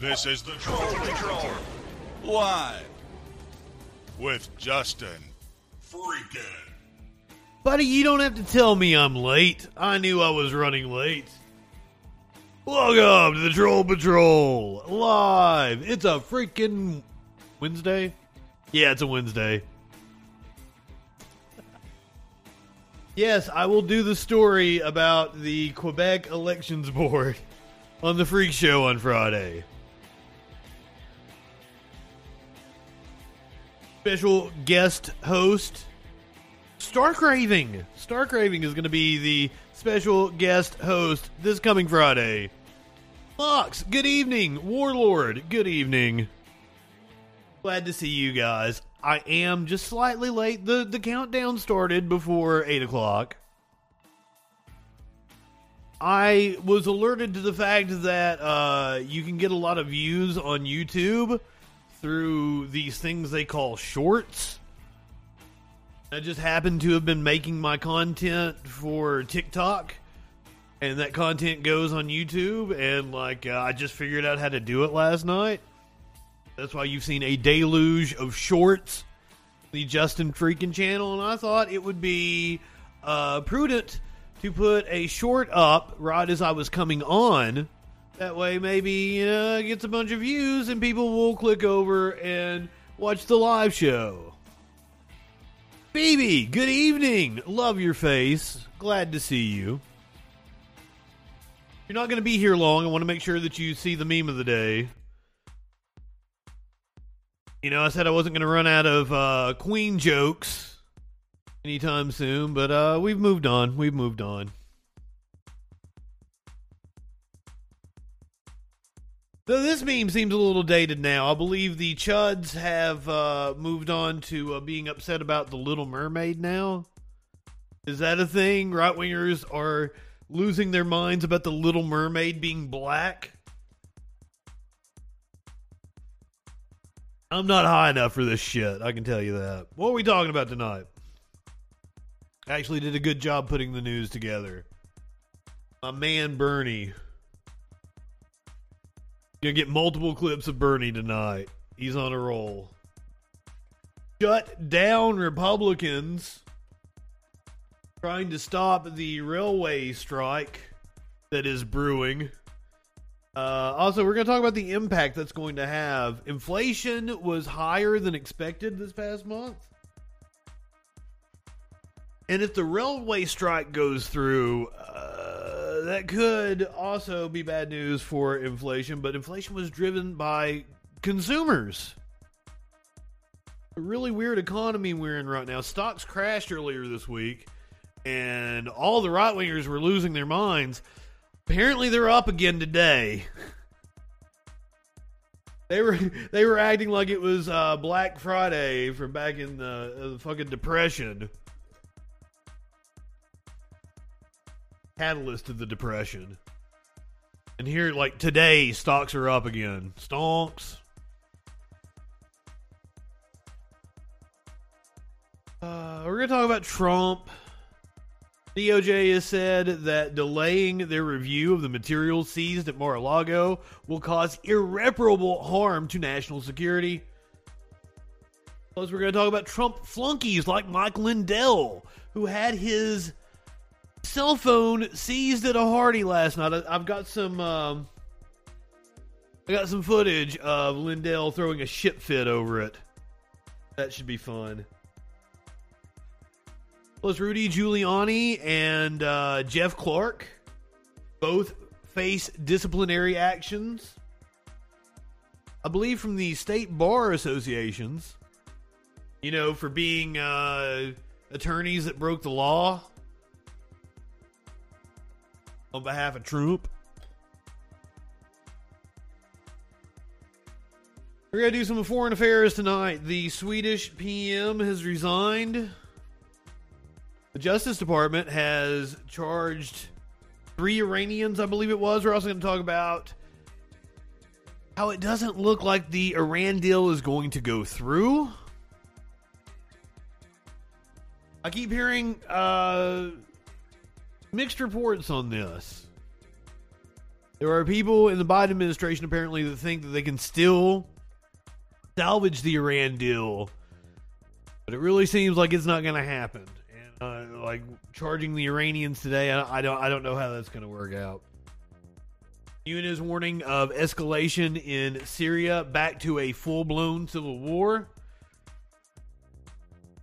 This is the Troll Patrol. Live. With Justin. Freaking. Buddy, you don't have to tell me I'm late. I knew I was running late. Welcome to the Troll Patrol live. It's a freaking Wednesday. Yeah, it's a Wednesday. Yes, I will do the story about the Quebec Elections Board on the Freak Show on Friday. Special guest host Stark Raving. Stark Raving is going to be the special guest host this coming Friday. Fox, good evening. Warlord, good evening. Glad to see you guys. I am just slightly late. The the countdown started before eight o'clock. I was alerted to the fact that uh, you can get a lot of views on YouTube through these things they call shorts. I just happen to have been making my content for TikTok, and that content goes on YouTube. And like, uh, I just figured out how to do it last night. That's why you've seen a deluge of shorts, the Justin Freakin' channel, and I thought it would be uh, prudent to put a short up right as I was coming on. That way, maybe you know, gets a bunch of views, and people will click over and watch the live show. Phoebe, good evening. Love your face. Glad to see you. You're not going to be here long. I want to make sure that you see the meme of the day. You know, I said I wasn't going to run out of uh, Queen jokes anytime soon, but uh, we've moved on. We've moved on. Though this meme seems a little dated now. I believe the Chuds have uh, moved on to uh, being upset about the Little Mermaid now. Is that a thing? Right wingers are losing their minds about the Little Mermaid being black. I'm not high enough for this shit. I can tell you that. What are we talking about tonight? Actually, did a good job putting the news together. My man Bernie. Gonna get multiple clips of Bernie tonight. He's on a roll. Shut down Republicans trying to stop the railway strike that is brewing. Uh, also, we're going to talk about the impact that's going to have. Inflation was higher than expected this past month. And if the railway strike goes through, uh, that could also be bad news for inflation. But inflation was driven by consumers. A really weird economy we're in right now. Stocks crashed earlier this week, and all the right wingers were losing their minds. Apparently, they're up again today. They were they were acting like it was uh, Black Friday from back in the, the fucking depression. Catalyst of the depression. And here, like today, stocks are up again. Stonks. Uh, we're gonna talk about Trump. DOJ has said that delaying their review of the materials seized at Mar-a-Lago will cause irreparable harm to national security. Plus, we're going to talk about Trump flunkies like Mike Lindell, who had his cell phone seized at a Hardy last night. I- I've got some, um, I got some footage of Lindell throwing a shit fit over it. That should be fun. Plus, Rudy Giuliani and uh, Jeff Clark both face disciplinary actions. I believe from the state bar associations. You know, for being uh, attorneys that broke the law on behalf of Trump. We're going to do some foreign affairs tonight. The Swedish PM has resigned. The Justice Department has charged three Iranians, I believe it was. We're also going to talk about how it doesn't look like the Iran deal is going to go through. I keep hearing uh, mixed reports on this. There are people in the Biden administration apparently that think that they can still salvage the Iran deal, but it really seems like it's not going to happen. And uh, like charging the Iranians today, I, I don't I don't know how that's going to work out. UN is warning of escalation in Syria back to a full blown civil war.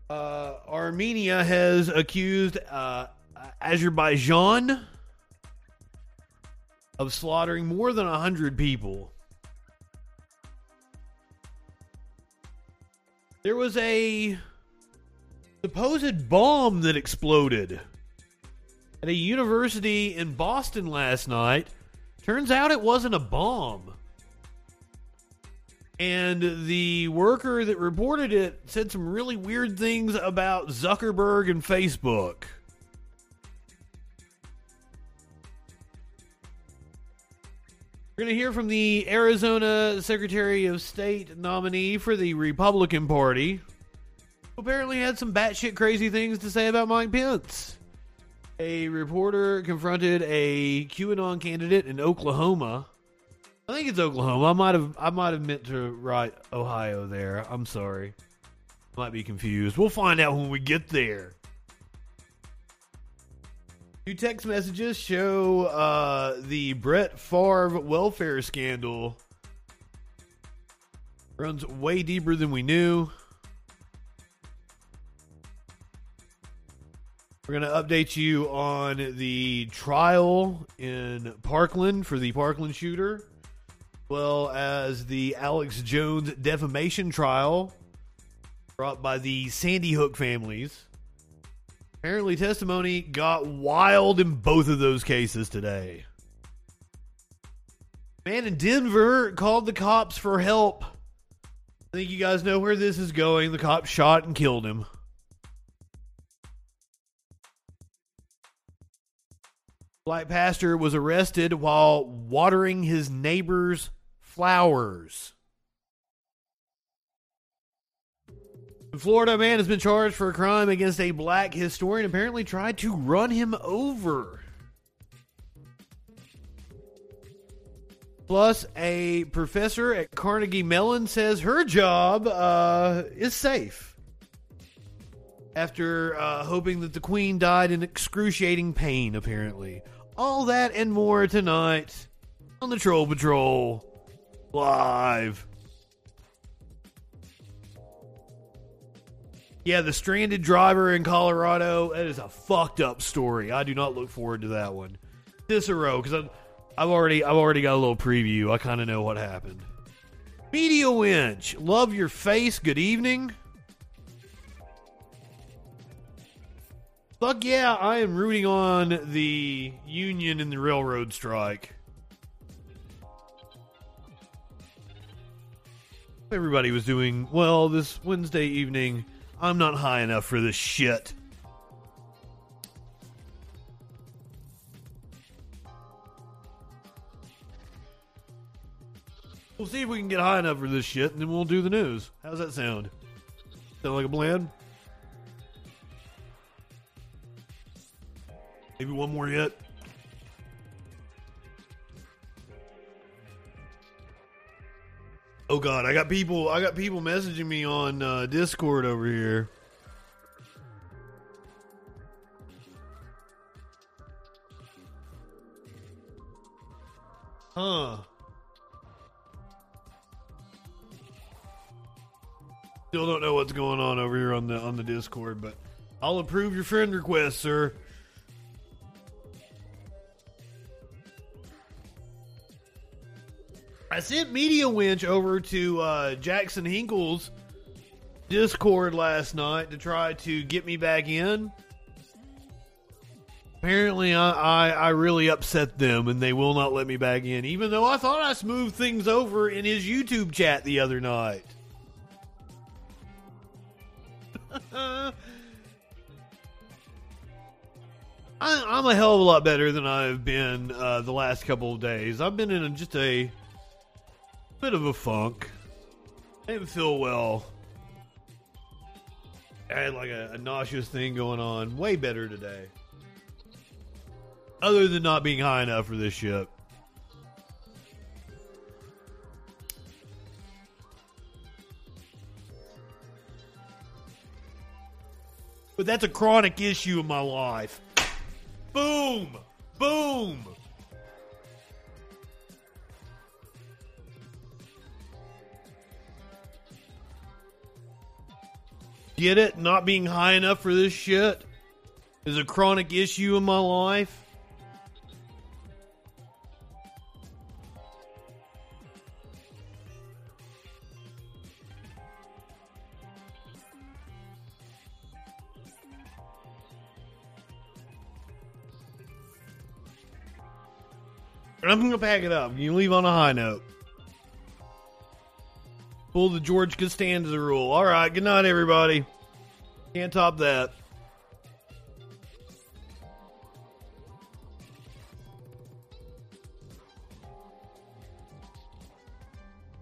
Uh, Armenia has accused uh, Uh, Azerbaijan of slaughtering more than 100 people. There was a supposed bomb that exploded at a university in Boston last night. Turns out it wasn't a bomb. And the worker that reported it said some really weird things about Zuckerberg and Facebook. We're going to hear from the Arizona Secretary of State nominee for the Republican Party, who apparently had some batshit crazy things to say about Mike Pence. A reporter confronted a QAnon candidate in Oklahoma. I think it's Oklahoma. I might have I might have meant to write Ohio there. I'm sorry. Might be confused. We'll find out when we get there. New text messages show uh, the Brett Favre welfare scandal runs way deeper than we knew. We're going to update you on the trial in Parkland for the Parkland shooter, as well as the Alex Jones defamation trial brought by the Sandy Hook families. Apparently, testimony got wild in both of those cases today. Man in Denver called the cops for help. I think you guys know where this is going. The cop shot and killed him. Black pastor was arrested while watering his neighbor's flowers. Florida man has been charged for a crime against a black historian. Apparently, tried to run him over. Plus, a professor at Carnegie Mellon says her job uh, is safe after uh, hoping that the queen died in excruciating pain, apparently. All that and more tonight on the Troll Patrol live. Yeah, the stranded driver in Colorado. That is a fucked up story. I do not look forward to that one. Cicero, because I've, already I've already got a little preview. I kind of know what happened. Media Winch, love your face. Good evening. Fuck yeah, I am rooting on the union in the railroad strike. Everybody was doing well this Wednesday evening. I'm not high enough for this shit. We'll see if we can get high enough for this shit, and then we'll do the news. How's that sound? Sound like a plan? Maybe one more yet. Oh God, I got people. I got people messaging me on uh, Discord over here. Huh. Still don't know what's going on over here on the on the Discord, but I'll approve your friend request, sir. I sent Media Winch over to uh, Jackson Hinkle's Discord last night to try to get me back in. Apparently, I, I, I really upset them and they will not let me back in, even though I thought I smoothed things over in his YouTube chat the other night. I, I'm a hell of a lot better than I've been uh, the last couple of days. I've been in a, just a bit of a funk. I didn't feel well. I had like a, a nauseous thing going on. Way better today. Other than not being high enough for this ship. But that's a chronic issue in my life. Boom! Boom! Get it? Not being high enough for this shit is a chronic issue in my life. I'm gonna pack it up. You leave on a high note. Pull the George Costanza rule. All right. Good night, everybody. Can't top that.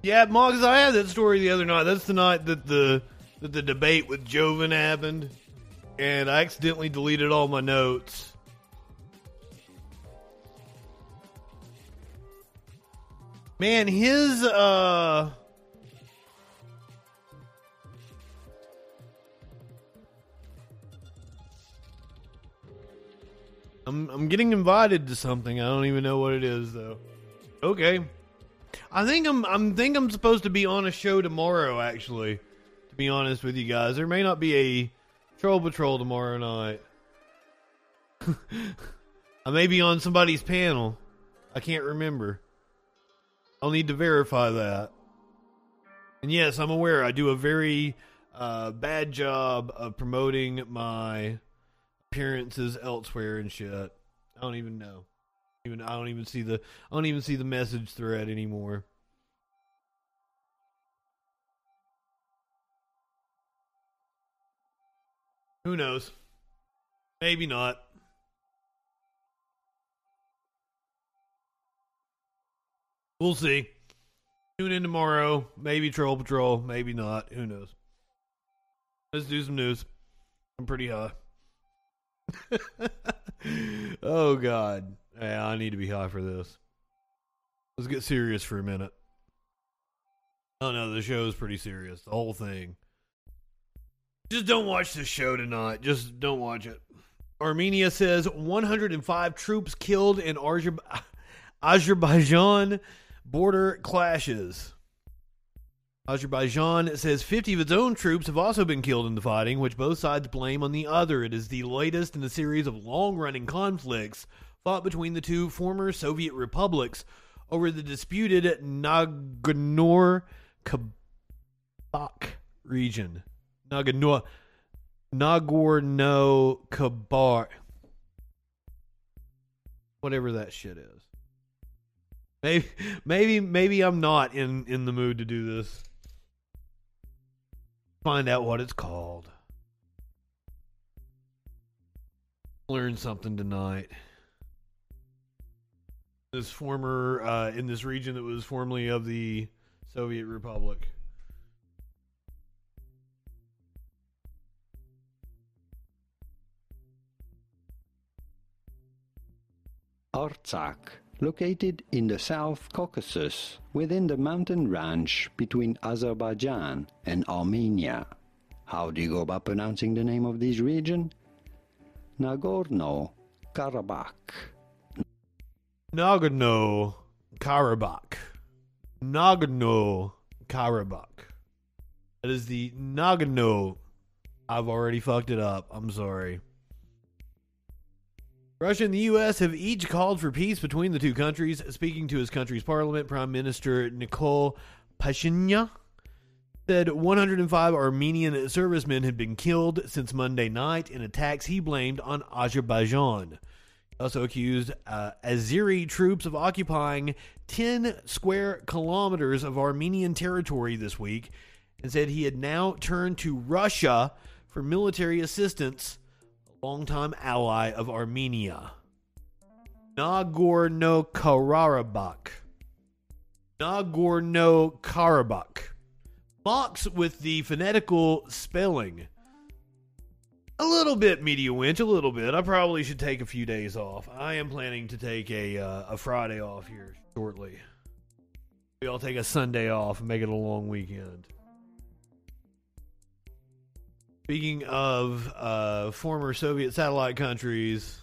Yeah, Moggs, I had that story the other night. That's the night that the that the debate with Joven happened, and I accidentally deleted all my notes. Man, his uh I'm I'm getting invited to something. I don't even know what it is though. Okay. I think I'm I'm think I'm supposed to be on a show tomorrow actually. To be honest with you guys. There may not be a Troll Patrol tomorrow night. I may be on somebody's panel. I can't remember. I'll need to verify that. And yes, I'm aware I do a very uh, bad job of promoting my appearances elsewhere and shit. I don't even know. Even I don't even see the I don't even see the message thread anymore. Who knows? Maybe not. We'll see. Tune in tomorrow. Maybe Troll Patrol. Maybe not. Who knows? Let's do some news. I'm pretty high. oh God. Yeah, I need to be high for this. Let's get serious for a minute. Oh no, the show is pretty serious. The whole thing. Just don't watch the show tonight. Just don't watch it. Armenia says 105 troops killed in Azerbaijan border clashes. Azerbaijan says 50 of its own troops have also been killed in the fighting, which both sides blame on the other. It is the latest in a series of long running conflicts fought between the two former Soviet republics over the disputed Nagorno Karabakh region. Nagorno Karabakh. Whatever that shit is. Maybe maybe maybe I'm not in in the mood to do this. Find out what it's called. Learn something tonight. This former uh, in this region that was formerly of the Soviet Republic. Artsakh, located in the South Caucasus within the mountain range between Azerbaijan and Armenia. How do you go about pronouncing the name of this region? Nagorno Karabakh. Nagorno Karabakh. Nagorno Karabakh. That is the Nagorno. I've already fucked it up. I'm sorry. Russia and the U.S. have each called for peace between the two countries. Speaking to his country's parliament, Prime Minister Nikol Pashinyan said 105 Armenian servicemen had been killed since Monday night in attacks he blamed on Azerbaijan. He also accused uh, Azeri troops of occupying 10 square kilometers of Armenian territory this week and said he had now turned to Russia for military assistance longtime ally of Armenia. Nagorno Karabakh. Nagorno Karabakh. Mocks with the phonetical spelling. A little bit, Media Winch, a little bit. I probably should take a few days off. I am planning to take a uh, a Friday off here shortly. I'll take a Sunday off and make it a long weekend. Speaking of uh, former Soviet satellite countries,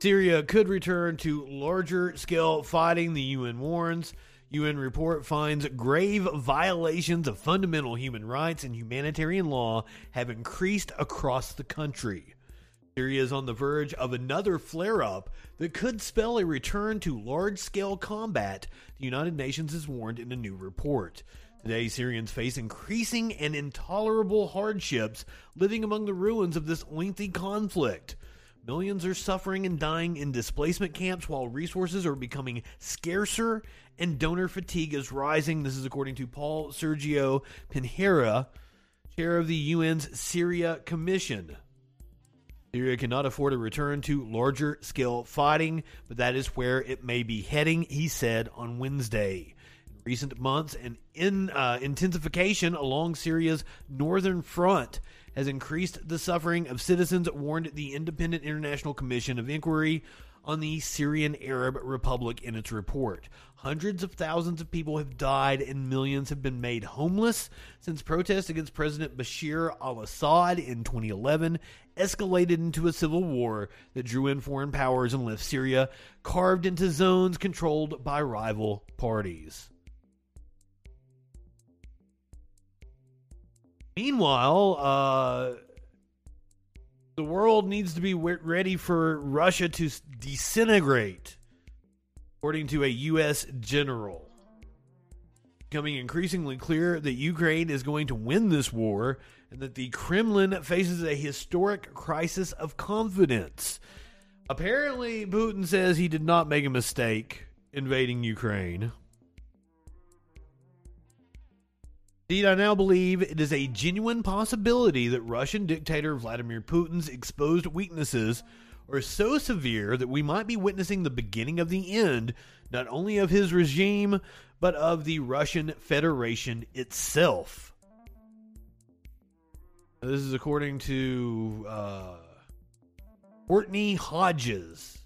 Syria could return to larger scale fighting, the UN warns. UN report finds grave violations of fundamental human rights and humanitarian law have increased across the country. Syria is on the verge of another flare up that could spell a return to large scale combat, the United Nations has warned in a new report. Today, Syrians face increasing and intolerable hardships living among the ruins of this lengthy conflict. Millions are suffering and dying in displacement camps while resources are becoming scarcer and donor fatigue is rising. This is according to Paul Sergio Pinheiro, chair of the UN's Syria Commission. Syria cannot afford a return to larger scale fighting, but that is where it may be heading, he said on Wednesday recent months, and in, uh, intensification along Syria's northern front has increased the suffering of citizens, warned the Independent International Commission of Inquiry on the Syrian Arab Republic in its report. Hundreds of thousands of people have died and millions have been made homeless since protests against President Bashar al Assad in 2011 escalated into a civil war that drew in foreign powers and left Syria carved into zones controlled by rival parties. Meanwhile, uh, the world needs to be ready for Russia to disintegrate, according to a U.S. general. Becoming increasingly clear that Ukraine is going to win this war and that the Kremlin faces a historic crisis of confidence. Apparently, Putin says he did not make a mistake invading Ukraine. Indeed, I now believe it is a genuine possibility that Russian dictator Vladimir Putin's exposed weaknesses are so severe that we might be witnessing the beginning of the end, not only of his regime, but of the Russian Federation itself. This is according to uh, Courtney Hodges.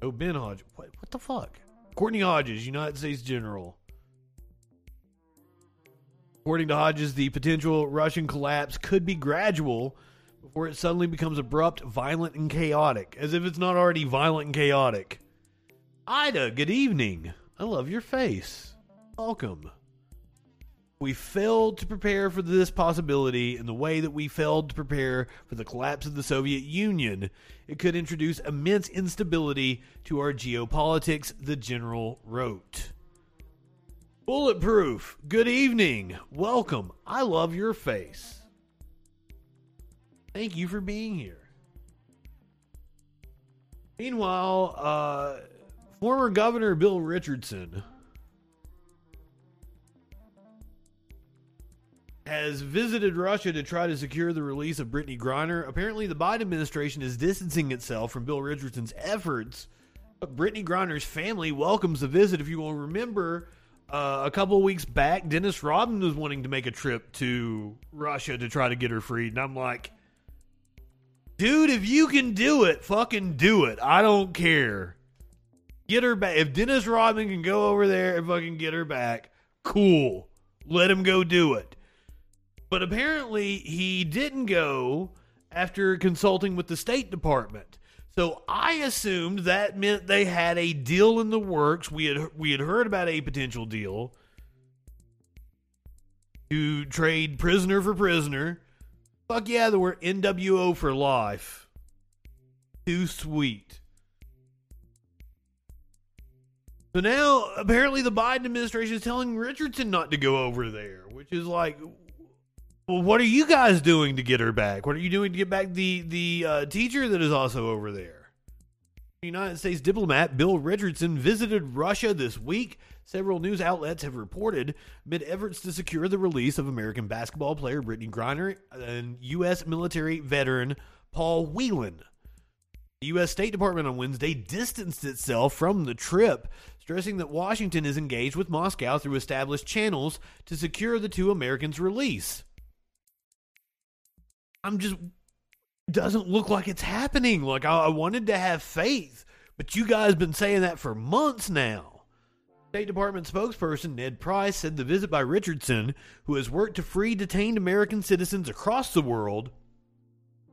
Oh, Ben Hodges. What, what the fuck? Courtney Hodges, United States General. According to Hodges, the potential Russian collapse could be gradual before it suddenly becomes abrupt, violent, and chaotic, as if it's not already violent and chaotic. Ida, good evening. I love your face. Welcome. We failed to prepare for this possibility in the way that we failed to prepare for the collapse of the Soviet Union. It could introduce immense instability to our geopolitics, the general wrote. Bulletproof, good evening. Welcome. I love your face. Thank you for being here. Meanwhile, uh, former Governor Bill Richardson has visited Russia to try to secure the release of Brittney Griner. Apparently, the Biden administration is distancing itself from Bill Richardson's efforts. But Brittney Griner's family welcomes the visit. If you will remember, uh, a couple weeks back, Dennis Rodman was wanting to make a trip to Russia to try to get her freed, and I'm like, dude, if you can do it, fucking do it. I don't care. Get her back. If Dennis Rodman can go over there and fucking get her back, cool. Let him go do it. But apparently, he didn't go after consulting with the State Department. So I assumed that meant they had a deal in the works. We had we had heard about a potential deal to trade prisoner for prisoner. Fuck yeah, there were NWO for life. Too sweet. So now, apparently, the Biden administration is telling Richardson not to go over there, which is like, well, what are you guys doing to get her back? What are you doing to get back the the uh, teacher that is also over there? United States diplomat Bill Richardson visited Russia this week. Several news outlets have reported mid efforts to secure the release of American basketball player Brittney Griner and U.S. military veteran Paul Whelan. The U.S. State Department on Wednesday distanced itself from the trip, stressing that Washington is engaged with Moscow through established channels to secure the two Americans' release. I'm just doesn't look like it's happening. Like I, I wanted to have faith, but you guys been saying that for months now. State Department spokesperson Ned Price said the visit by Richardson, who has worked to free detained American citizens across the world,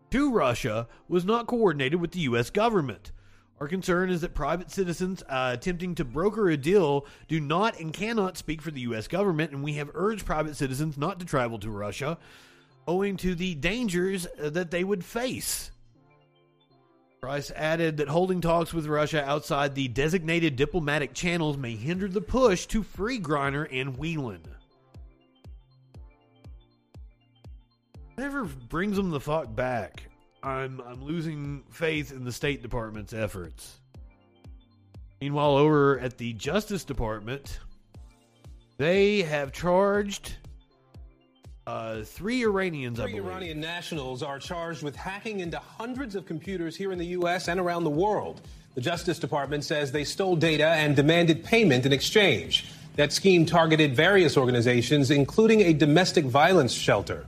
to Russia was not coordinated with the U.S. government. Our concern is that private citizens uh, attempting to broker a deal do not and cannot speak for the U.S. government, and we have urged private citizens not to travel to Russia owing to the dangers uh, that they would face. Price added that holding talks with Russia outside the designated diplomatic channels may hinder the push to free Griner and Whelan. Whatever brings them the fuck back, I'm I'm losing faith in the State Department's efforts. Meanwhile, over at the Justice Department, they have charged uh, three Iranians, three Iranian nationals are charged with hacking into hundreds of computers here in the U.S. and around the world. The Justice Department says they stole data and demanded payment in exchange. That scheme targeted various organizations, including a domestic violence shelter.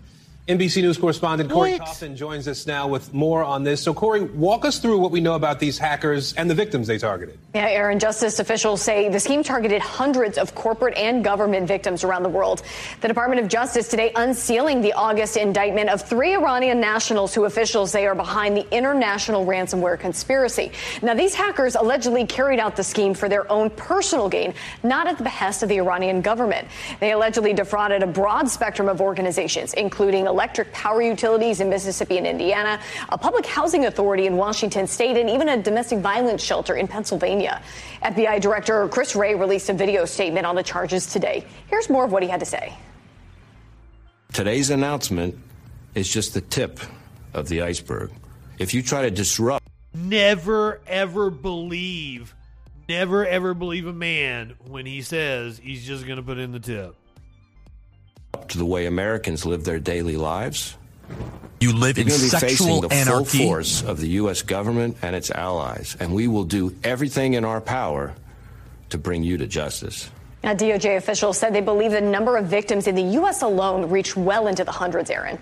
NBC News correspondent Corey what? Coffin joins us now with more on this. So, Corey, walk us through what we know about these hackers and the victims they targeted. Yeah, Aaron, justice officials say the scheme targeted hundreds of corporate and government victims around the world. The Department of Justice today unsealing the August indictment of three Iranian nationals who officials say are behind the international ransomware conspiracy. Now, these hackers allegedly carried out the scheme for their own personal gain, not at the behest of the Iranian government. They allegedly defrauded a broad spectrum of organizations, including electric power utilities in Mississippi and Indiana, a public housing authority in Washington state, and even a domestic violence shelter in Pennsylvania. FBI Director Chris Wray released a video statement on the charges today. Here's more of what he had to say. Today's announcement is just the tip of the iceberg. If you try to disrupt. Never ever believe, never ever believe a man when he says he's just going to put in the tip to the way Americans live their daily lives. You live You're in going to be sexual facing the anarchy. full force of the U.S. government and its allies, and we will do everything in our power to bring you to justice. Now, DOJ officials said they believe the number of victims in the U.S. alone reached well into the hundreds, Aaron.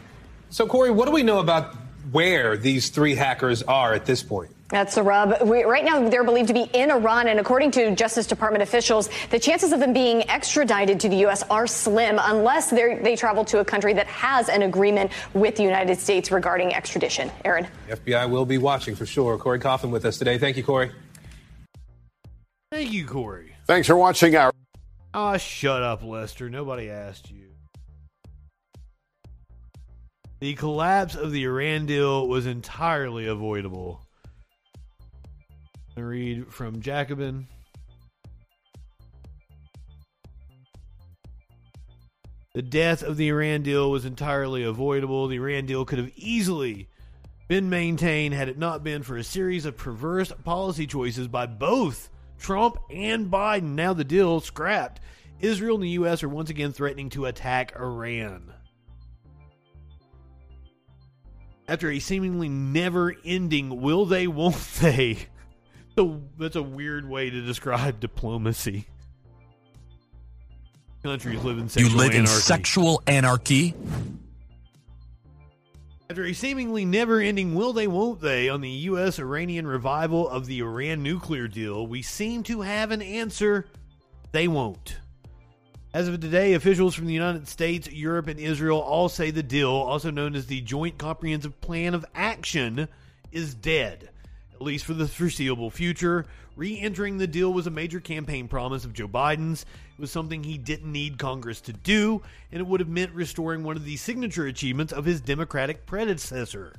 So, Corey, what do we know about where these three hackers are at this point? That's the rub. We, right now, they're believed to be in Iran, and according to Justice Department officials, the chances of them being extradited to the U.S. are slim unless they travel to a country that has an agreement with the United States regarding extradition. Aaron. The FBI will be watching for sure. Corey Coffin with us today. Thank you, Corey. Thank you, Corey. Thanks for watching our. Ah, oh, shut up, Lester. Nobody asked you. The collapse of the Iran deal was entirely avoidable read from Jacobin. The death of the Iran deal was entirely avoidable. The Iran deal could have easily been maintained had it not been for a series of perverse policy choices by both Trump and Biden. Now the deal scrapped. Israel and the U.S. are once again threatening to attack Iran. After a seemingly never ending will they, won't they a, that's a weird way to describe diplomacy. Countries live in sexual You live anarchy. in sexual anarchy? After a seemingly never ending will they won't they on the U.S. Iranian revival of the Iran nuclear deal, we seem to have an answer they won't. As of today, officials from the United States, Europe, and Israel all say the deal, also known as the Joint Comprehensive Plan of Action, is dead at least for the foreseeable future. Re entering the deal was a major campaign promise of Joe Biden's. It was something he didn't need Congress to do, and it would have meant restoring one of the signature achievements of his Democratic predecessor,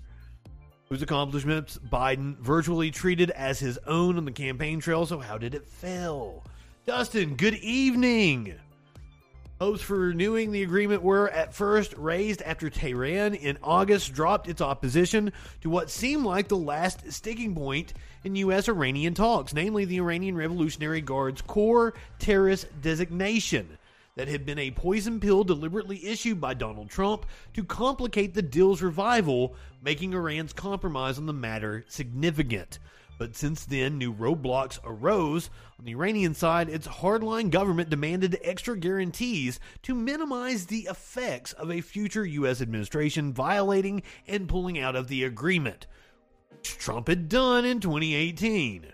whose accomplishments Biden virtually treated as his own on the campaign trail. So, how did it fail? Dustin, good evening. Hopes for renewing the agreement were at first raised after Tehran in August dropped its opposition to what seemed like the last sticking point in U.S. Iranian talks, namely the Iranian Revolutionary Guard's Corps terrorist designation that had been a poison pill deliberately issued by Donald Trump to complicate the deal's revival, making Iran's compromise on the matter significant. But since then, new roadblocks arose. On the Iranian side, its hardline government demanded extra guarantees to minimize the effects of a future U.S. administration violating and pulling out of the agreement, which Trump had done in 2018.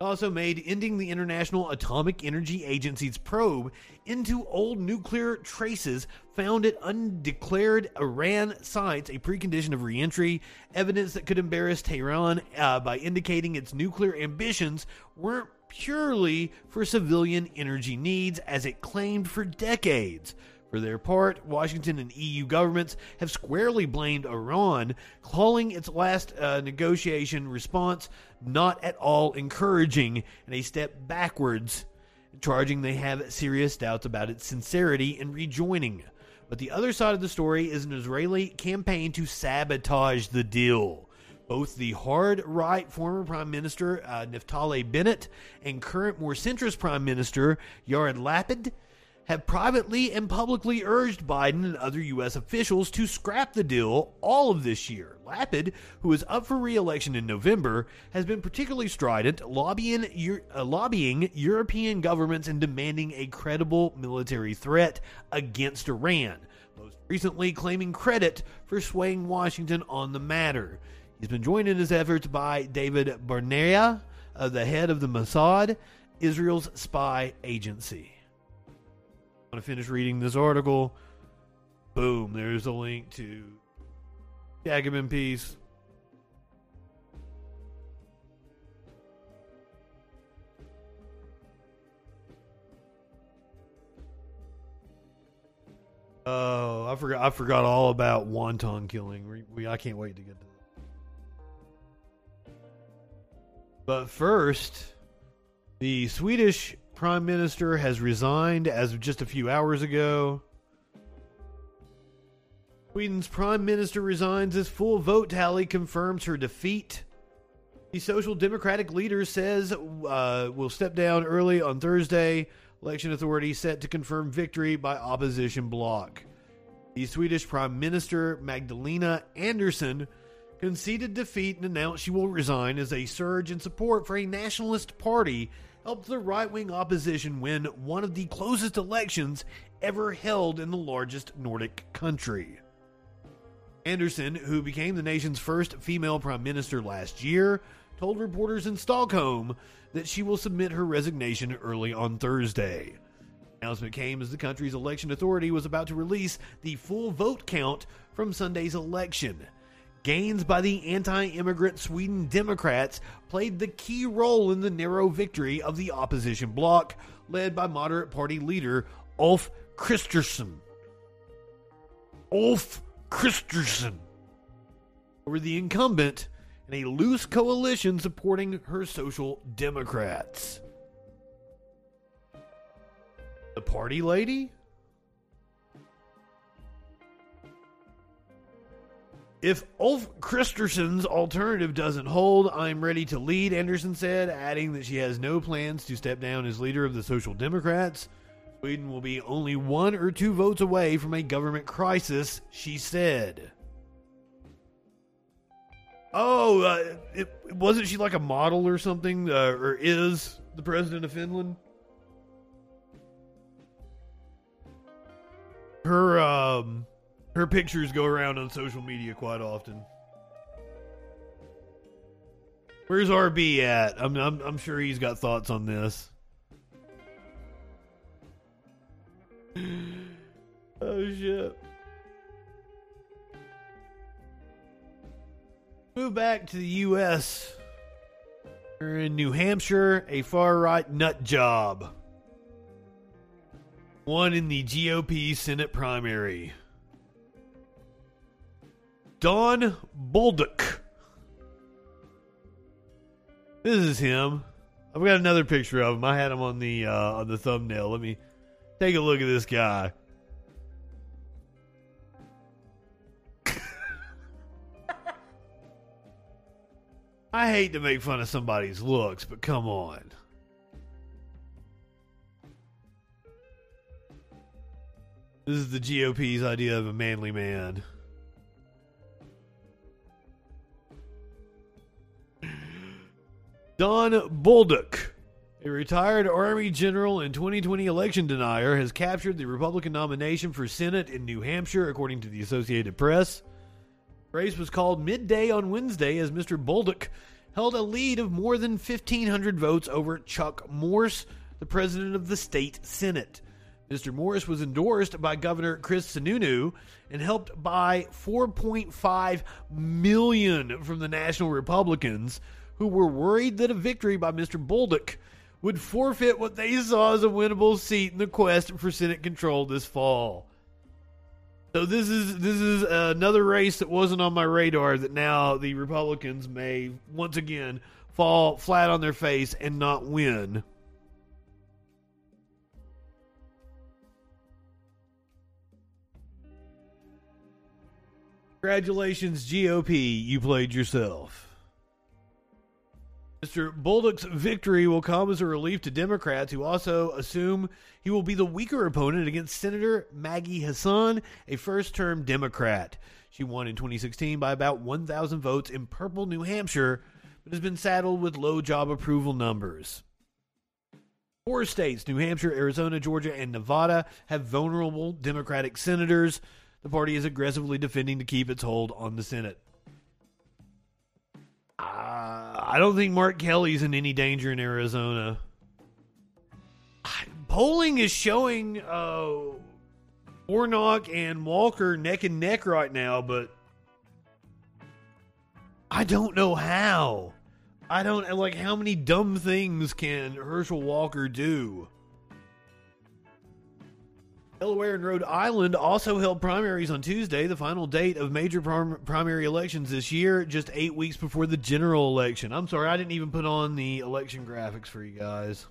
Also made ending the International Atomic Energy Agency's probe into old nuclear traces found at undeclared Iran sites a precondition of reentry, evidence that could embarrass Tehran uh, by indicating its nuclear ambitions weren't purely for civilian energy needs as it claimed for decades. For their part, Washington and EU governments have squarely blamed Iran, calling its last uh, negotiation response not at all encouraging and a step backwards, charging they have serious doubts about its sincerity in rejoining. But the other side of the story is an Israeli campaign to sabotage the deal. Both the hard right former Prime Minister uh, Naftali Bennett and current more centrist Prime Minister Yair Lapid have privately and publicly urged Biden and other U.S. officials to scrap the deal all of this year. Lapid, who is up for re election in November, has been particularly strident, lobbying, uh, lobbying European governments and demanding a credible military threat against Iran, most recently claiming credit for swaying Washington on the matter. He's been joined in his efforts by David Barnea, uh, the head of the Mossad, Israel's spy agency want to finish reading this article, boom, there's a link to Jacobin piece. Oh, I forgot. I forgot all about wanton killing. We, we I can't wait to get to that. But first, the Swedish Prime Minister has resigned as of just a few hours ago. Sweden's Prime Minister resigns as full vote tally confirms her defeat. The Social Democratic leader says uh, will step down early on Thursday. Election authority set to confirm victory by opposition bloc. The Swedish Prime Minister Magdalena Andersson conceded defeat and announced she will resign as a surge in support for a nationalist party helped the right wing opposition win one of the closest elections ever held in the largest Nordic country. Andersson, who became the nation's first female prime minister last year, told reporters in Stockholm that she will submit her resignation early on Thursday. Announcement came as the country's election authority was about to release the full vote count from Sunday's election. Gains by the anti immigrant Sweden Democrats played the key role in the narrow victory of the opposition bloc, led by moderate party leader Ulf Kristersson. Ulf Kristersson over the incumbent in a loose coalition supporting her social democrats. The party lady? If Ulf Kristersson's alternative doesn't hold, I'm ready to lead, Andersson said, adding that she has no plans to step down as leader of the Social Democrats. Sweden will be only one or two votes away from a government crisis, she said. Oh, uh, it, wasn't she like a model or something, uh, or is the president of Finland? Her, um, her pictures go around on social media quite often. Where's RB at? I'm, I'm, I'm sure he's got thoughts on this. oh shit. Move back to the U.S. We're in New Hampshire, a far right nut job. One in the GOP Senate primary. Don Bolduc. This is him. I've got another picture of him. I had him on the uh, on the thumbnail. Let me take a look at this guy. I hate to make fun of somebody's looks, but come on. This is the GOP's idea of a manly man. Don Bolduc, a retired Army general and 2020 election denier, has captured the Republican nomination for Senate in New Hampshire, according to the Associated Press. Race was called midday on Wednesday as Mr. Bolduc held a lead of more than 1,500 votes over Chuck Morse, the president of the state Senate. Mr. Morris was endorsed by Governor Chris Sununu and helped by 4.5 million from the National Republicans, who were worried that a victory by Mr. Bolduc would forfeit what they saw as a winnable seat in the quest for Senate control this fall. So this is this is another race that wasn't on my radar that now the Republicans may once again fall flat on their face and not win. Congratulations, GOP, you played yourself. Mr. Bolduc's victory will come as a relief to Democrats who also assume he will be the weaker opponent against Senator Maggie Hassan, a first term Democrat. She won in 2016 by about 1,000 votes in purple New Hampshire, but has been saddled with low job approval numbers. Four states, New Hampshire, Arizona, Georgia, and Nevada, have vulnerable Democratic senators. The party is aggressively defending to keep its hold on the Senate. Uh, I don't think Mark Kelly's in any danger in Arizona. Polling is showing uh, Warnock and Walker neck and neck right now, but I don't know how. I don't like how many dumb things can Herschel Walker do. Delaware and Rhode Island also held primaries on Tuesday, the final date of major prim- primary elections this year, just eight weeks before the general election. I'm sorry, I didn't even put on the election graphics for you guys.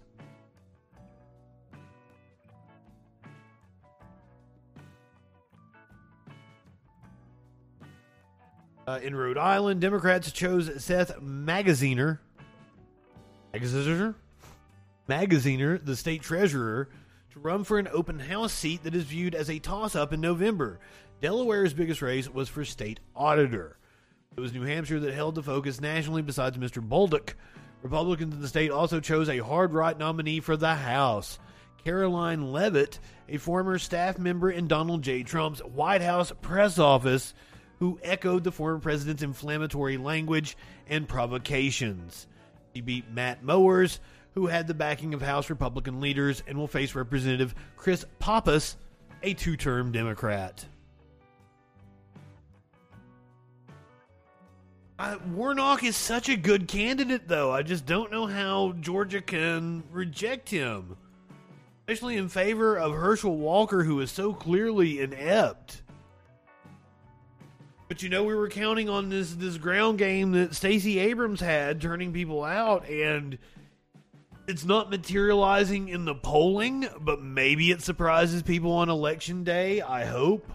Uh, in Rhode Island, Democrats chose Seth Magaziner, Magaziner, Magaziner, the state treasurer, to run for an open house seat that is viewed as a toss up in November. Delaware's biggest race was for state auditor. It was New Hampshire that held the focus nationally besides Mr. Bolduc. Republicans in the state also chose a hard right nominee for the House. Karoline Leavitt, a former staff member in Donald J. Trump's White House press office, who echoed the former president's inflammatory language and provocations. He beat Matt Mowers, who had the backing of House Republican leaders and will face Representative Chris Pappas, a two term Democrat. Uh, Warnock is such a good candidate, though. I just don't know how Georgia can reject him, especially in favor of Herschel Walker, who is so clearly inept. But you know, we were counting on this this ground game that Stacey Abrams had, turning people out, and it's not materializing in the polling. But maybe it surprises people on election day. I hope.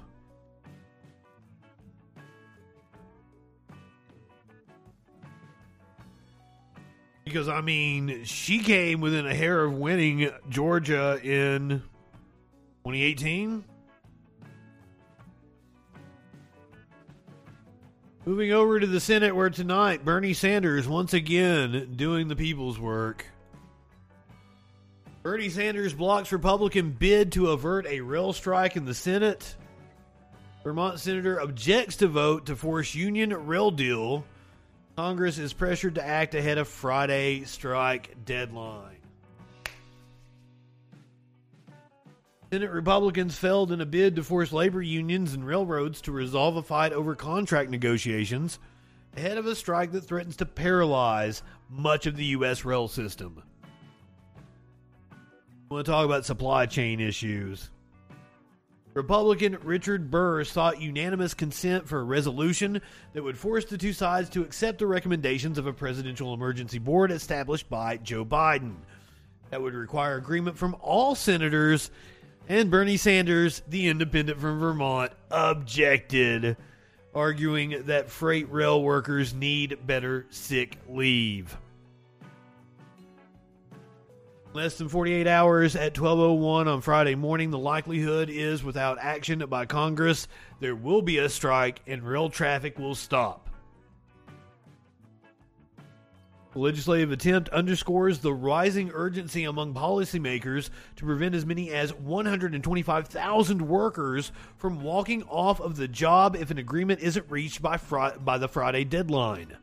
Because I mean, she came within a hair of winning Georgia in 2018. Moving over to the Senate, where tonight Bernie Sanders once again doing the people's work. Bernie Sanders blocks Republican bid to avert a rail strike in the Senate. Vermont senator objects to vote to force union rail deal. Congress is pressured to act ahead of Friday strike deadline. Senate Republicans failed in a bid to force labor unions and railroads to resolve a fight over contract negotiations ahead of a strike that threatens to paralyze much of the U.S. rail system. Want to talk about supply chain issues. Republican Richard Burr sought unanimous consent for a resolution that would force the two sides to accept the recommendations of a presidential emergency board established by Joe Biden. That would require agreement from all senators and Bernie Sanders, the independent from Vermont, objected, arguing that freight rail workers need better sick leave. Less than 48 hours at 12:01 on Friday morning, the likelihood is without action by Congress, there will be a strike and rail traffic will stop. The legislative attempt underscores the rising urgency among policymakers to prevent as many as 125,000 workers from walking off of the job if an agreement isn't reached by, fr- by the Friday deadline.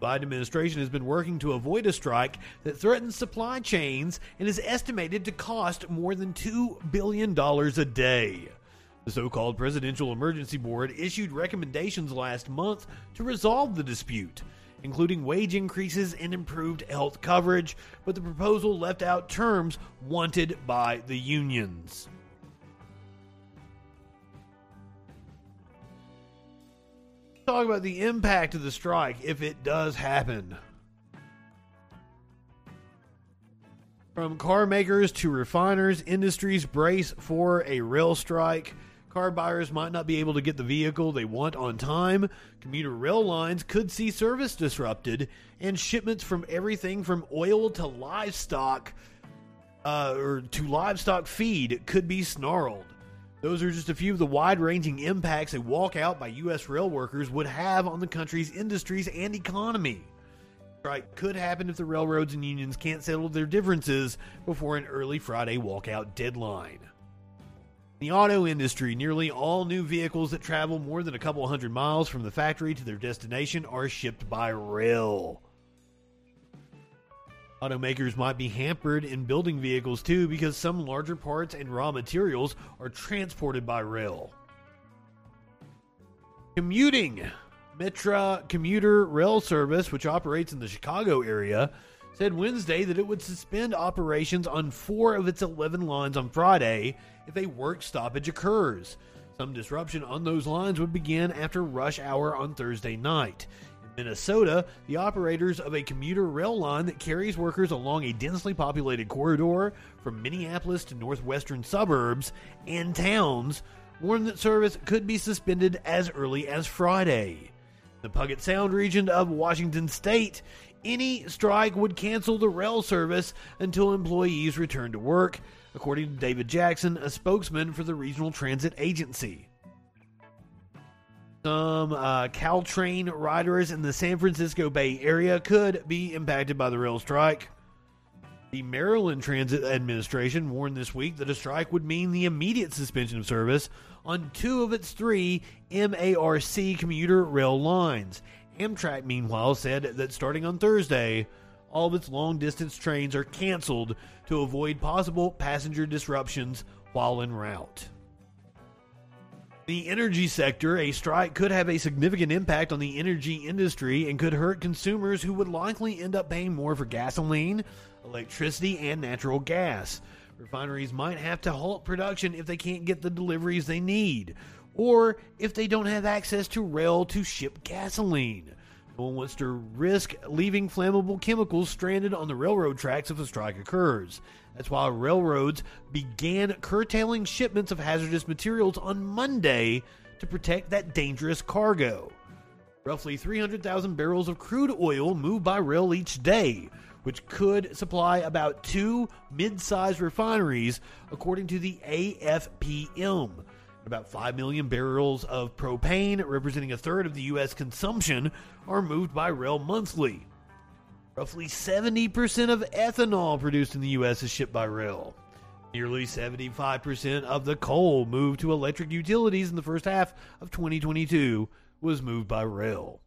Biden administration has been working to avoid a strike that threatens supply chains and is estimated to cost more than $2 billion a day. The so called Presidential Emergency Board issued recommendations last month to resolve the dispute, including wage increases and improved health coverage, but the proposal left out terms wanted by the unions. Talk about the impact of the strike if it does happen. From car makers to refiners, industries brace for a rail strike. Car buyers might not be able to get the vehicle they want on time. Commuter rail lines could see service disrupted, and shipments from everything from oil to livestock uh, or to livestock feed could be snarled. Those are just a few of the wide ranging impacts a walkout by U.S. rail workers would have on the country's industries and economy. Strike could happen if the railroads and unions can't settle their differences before an early Friday walkout deadline. In the auto industry, nearly all new vehicles that travel more than a couple hundred miles from the factory to their destination are shipped by rail. Automakers might be hampered in building vehicles too because some larger parts and raw materials are transported by rail. Commuting. Metra Commuter Rail Service, which operates in the Chicago area, said Wednesday that it would suspend operations on four of its 11 lines on Friday if a work stoppage occurs. Some disruption on those lines would begin after rush hour on Thursday night. In Minnesota, the operators of a commuter rail line that carries workers along a densely populated corridor from Minneapolis to northwestern suburbs and towns warned that service could be suspended as early as Friday. The Puget Sound region of Washington state, any strike would cancel the rail service until employees return to work, according to David Jackson, a spokesman for the Regional Transit Agency. Some uh, Caltrain riders in the San Francisco Bay Area could be impacted by the rail strike. The Maryland Transit Administration warned this week that a strike would mean the immediate suspension of service on two of its three MARC commuter rail lines. Amtrak, meanwhile, said that starting on Thursday, all of its long distance trains are canceled to avoid possible passenger disruptions while en route. The energy sector, a strike could have a significant impact on the energy industry and could hurt consumers who would likely end up paying more for gasoline, electricity, and natural gas. Refineries might have to halt production if they can't get the deliveries they need, or if they don't have access to rail to ship gasoline. No one wants to risk leaving flammable chemicals stranded on the railroad tracks if a strike occurs. That's why railroads began curtailing shipments of hazardous materials on Monday to protect that dangerous cargo. Roughly 300,000 barrels of crude oil move by rail each day, which could supply about two mid sized refineries, according to the AFPM. About 5 million barrels of propane, representing a third of the U.S. consumption, are moved by rail monthly. Roughly 70% of ethanol produced in the U.S. is shipped by rail. Nearly 75% of the coal moved to electric utilities in the first half of 2022 was moved by rail.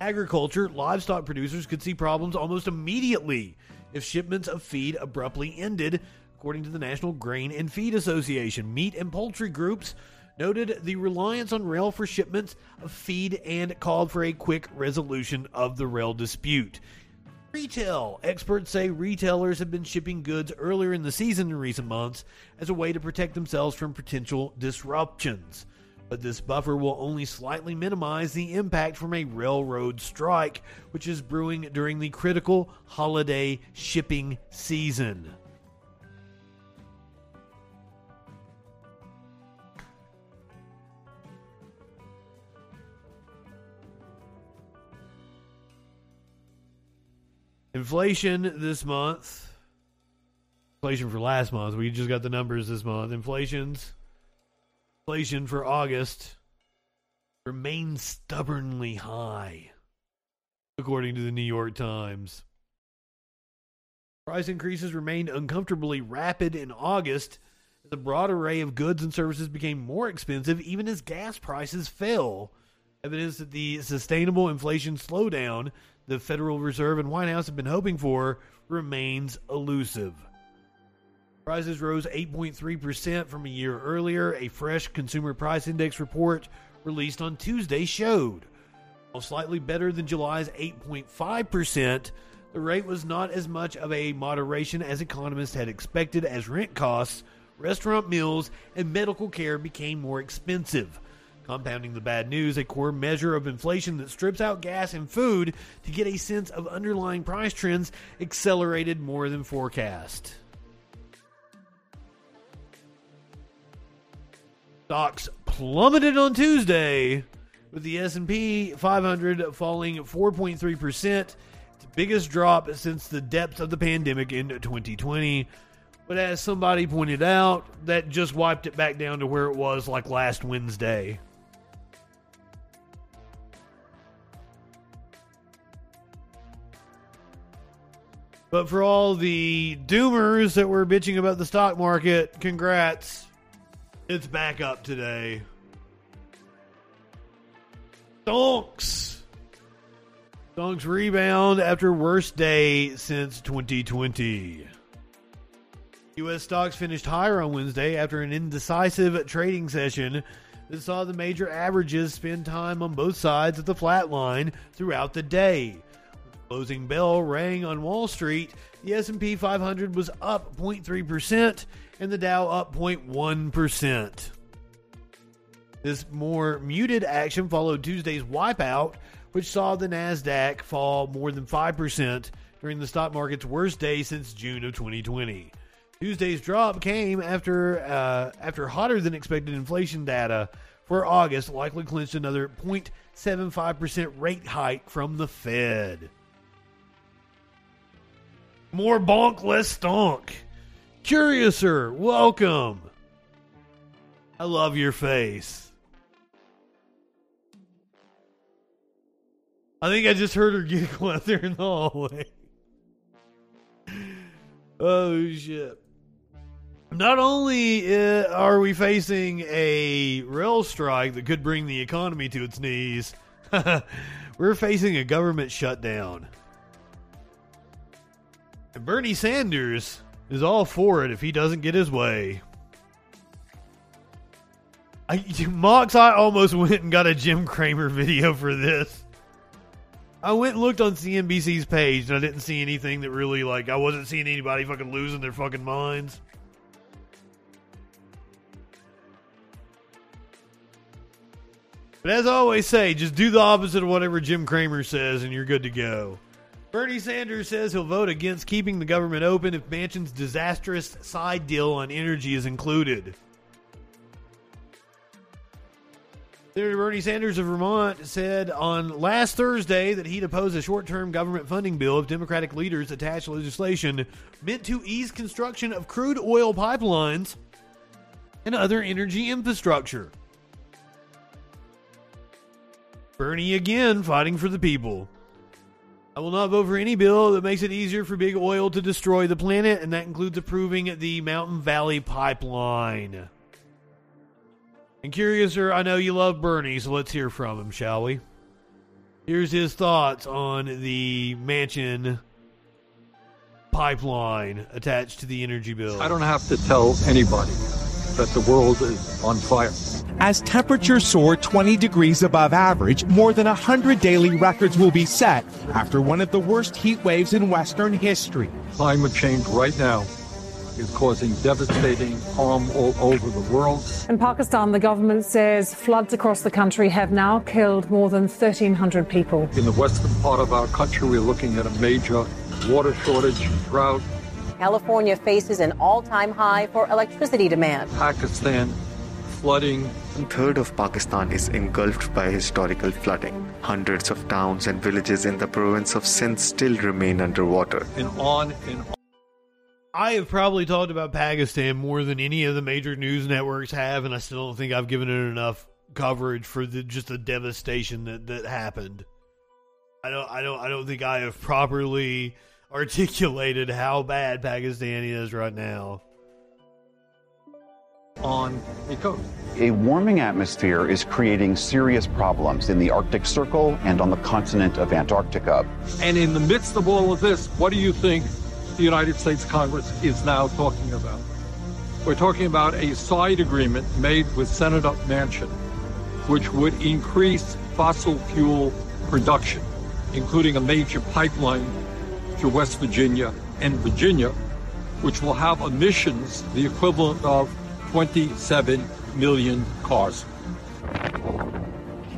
Agriculture, livestock producers could see problems almost immediately if shipments of feed abruptly ended, according to the National Grain and Feed Association. Meat and poultry groups noted the reliance on rail for shipments of feed and called for a quick resolution of the rail dispute. Retail. Experts say retailers have been shipping goods earlier in the season in recent months as a way to protect themselves from potential disruptions. But this buffer will only slightly minimize the impact from a railroad strike, which is brewing during the critical holiday shipping season. Inflation this month. Inflation for last month. We just got the numbers this month. Inflation's inflation for August remains stubbornly high, according to the New York Times. Price increases remained uncomfortably rapid in August as a broad array of goods and services became more expensive even as gas prices fell Evidence that the sustainable inflation slowdown the Federal Reserve and White House have been hoping for remains elusive. Prices rose 8.3% from a year earlier. A fresh consumer price index report released on Tuesday showed. While slightly better than July's 8.5%, the rate was not as much of a moderation as economists had expected as rent costs, restaurant meals, and medical care became more expensive. Compounding the bad news, a core measure of inflation that strips out gas and food to get a sense of underlying price trends accelerated more than forecast. Stocks plummeted on Tuesday, with the S&P 500 falling 4.3%, its biggest drop since the depths of the pandemic in 2020. But as somebody pointed out, that just wiped it back down to where it was like last Wednesday. But for all the doomers that were bitching about the stock market, congrats. It's back up today. Stonks. Stonks rebound after worst day since 2020. U.S. stocks finished higher on Wednesday after an indecisive trading session that saw the major averages spend time on both sides of the flat line throughout the day. Closing bell rang on Wall Street. The S&P 500 was up 0.3% and the Dow up 0.1%. This more muted action followed Tuesday's wipeout, which saw the Nasdaq fall more than 5% during the stock market's worst day since June of 2020. Tuesday's drop came after uh, after hotter than expected inflation data for August likely clinched another 0.75% rate hike from the Fed. More bonk, less stonk. Curiouser, welcome. I love your face. I think I just heard her giggle out there in the hallway. Oh, shit. Not only uh, are we facing a rail strike that could bring the economy to its knees, we're facing a government shutdown. And Bernie Sanders is all for it if he doesn't get his way. I, Mox, I almost went and got a Jim Cramer video for this. I went and looked on CNBC's page and I didn't see anything that really, like, I wasn't seeing anybody fucking losing their fucking minds. But as I always say, just do the opposite of whatever Jim Cramer says and you're good to go. Bernie Sanders says he'll vote against keeping the government open if Manchin's disastrous side deal on energy is included. Senator Bernie Sanders of Vermont said on last Thursday that he'd oppose a short term government funding bill if Democratic leaders attach legislation meant to ease construction of crude oil pipelines and other energy infrastructure. Bernie again fighting for the people. I will not vote for any bill that makes it easier for big oil to destroy the planet, and that includes approving the Mountain Valley Pipeline. And Curiouser, I know you love Bernie, so let's hear from him, shall we? Here's his thoughts on the Manchin pipeline attached to the energy bill. I don't have to tell anybody that the world is on fire. As temperatures soar 20 degrees above average, more than 100 daily records will be set after one of the worst heat waves in Western history. Climate change right now is causing devastating harm all over the world. In Pakistan, the government says floods across the country have now killed more than 1,300 people. In the western part of our country, we're looking at a major water shortage, drought. California faces an all time high for electricity demand. Pakistan, flooding. One third of Pakistan is engulfed by historical flooding. Hundreds of towns and villages in the province of Sindh still remain underwater. And on and on. I have probably talked about Pakistan more than any of the major news networks have, and I still don't think I've given it enough coverage for the just the devastation that, that happened. I don't I don't I don't think I have properly articulated how bad Pakistan is right now. on a coast. A warming atmosphere is creating serious problems in the Arctic Circle and on the continent of Antarctica. And in the midst of all of this, what do you think the United States Congress is now talking about? We're talking about a side agreement made with Senator Manchin, which would increase fossil fuel production, including a major pipeline to West Virginia and Virginia, which will have emissions the equivalent of 27 million cars.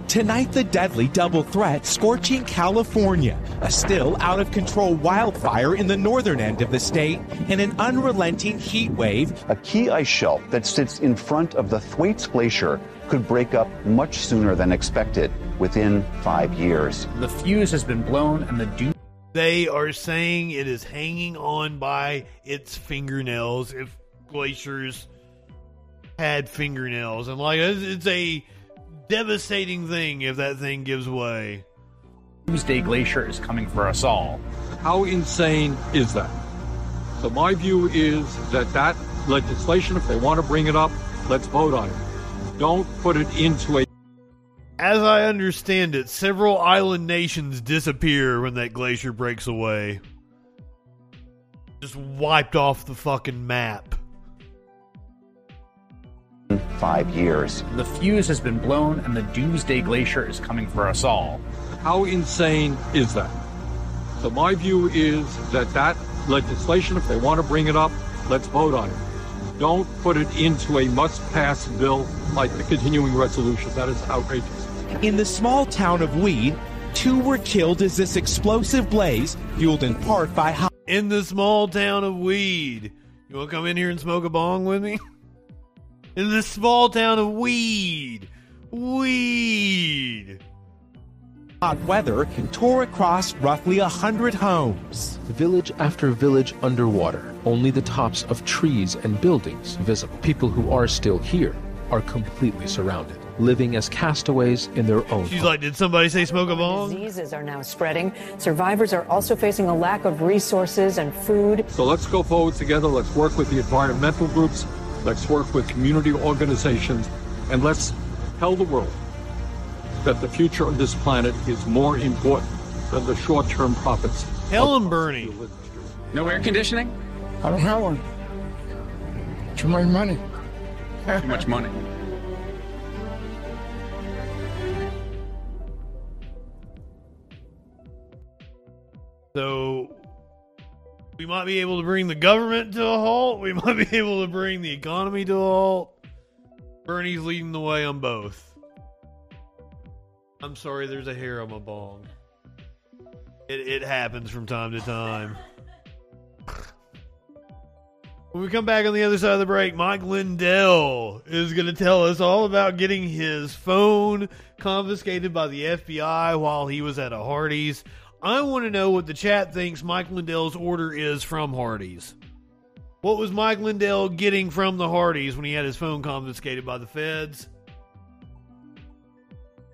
Tonight, the deadly double threat scorching California, a still out of control wildfire in the northern end of the state, and an unrelenting heat wave. A key ice shelf that sits in front of the Thwaites Glacier could break up much sooner than expected, within five years. The fuse has been blown and the doom. They are saying it is hanging on by its fingernails if glaciers had fingernails. And like, it's, it's a devastating thing if that thing gives way. Doomsday Glacier is coming for us all. How insane is that? So my view is that that legislation, if they want to bring it up, let's vote on it. Don't put it into a As I understand it, several island nations disappear when that glacier breaks away. Just wiped off the fucking map. Five years. The fuse has been blown and the Doomsday Glacier is coming for us all. How insane is that? So my view is that that legislation, if they want to bring it up, let's vote on it. Don't put it into a must-pass bill like the continuing resolution. That is outrageous. In the small town of Weed, two were killed as this explosive blaze, fueled in part by high. In the small town of Weed. You want to come in here and smoke a bong with me? In the small town of Weed. Weed. Hot weather tore across roughly a hundred homes. Village after village underwater, only the tops of trees and buildings visible. People who are still here are completely surrounded, living as castaways in their own. She's like, did somebody say smoke a bong? Diseases are now spreading. Survivors are also facing a lack of resources and food. So let's go forward together. Let's work with the environmental groups. Let's work with community organizations. And let's tell the world that the future of this planet is more important than the short term profits. Helen Bernie. No air conditioning? I don't have one. Too much money. Too much money. So we might be able to bring the government to a halt. We might be able to bring the economy to a halt. Bernie's leading the way on both. I'm sorry, there's a hair on my bong. It, it happens from time to time. When we come back on the other side of the break, Mike Lindell is going to tell us all about getting his phone confiscated by the FBI while he was at a Hardee's. I want to know what the chat thinks Mike Lindell's order is from Hardee's. What was Mike Lindell getting from the Hardee's when he had his phone confiscated by the feds?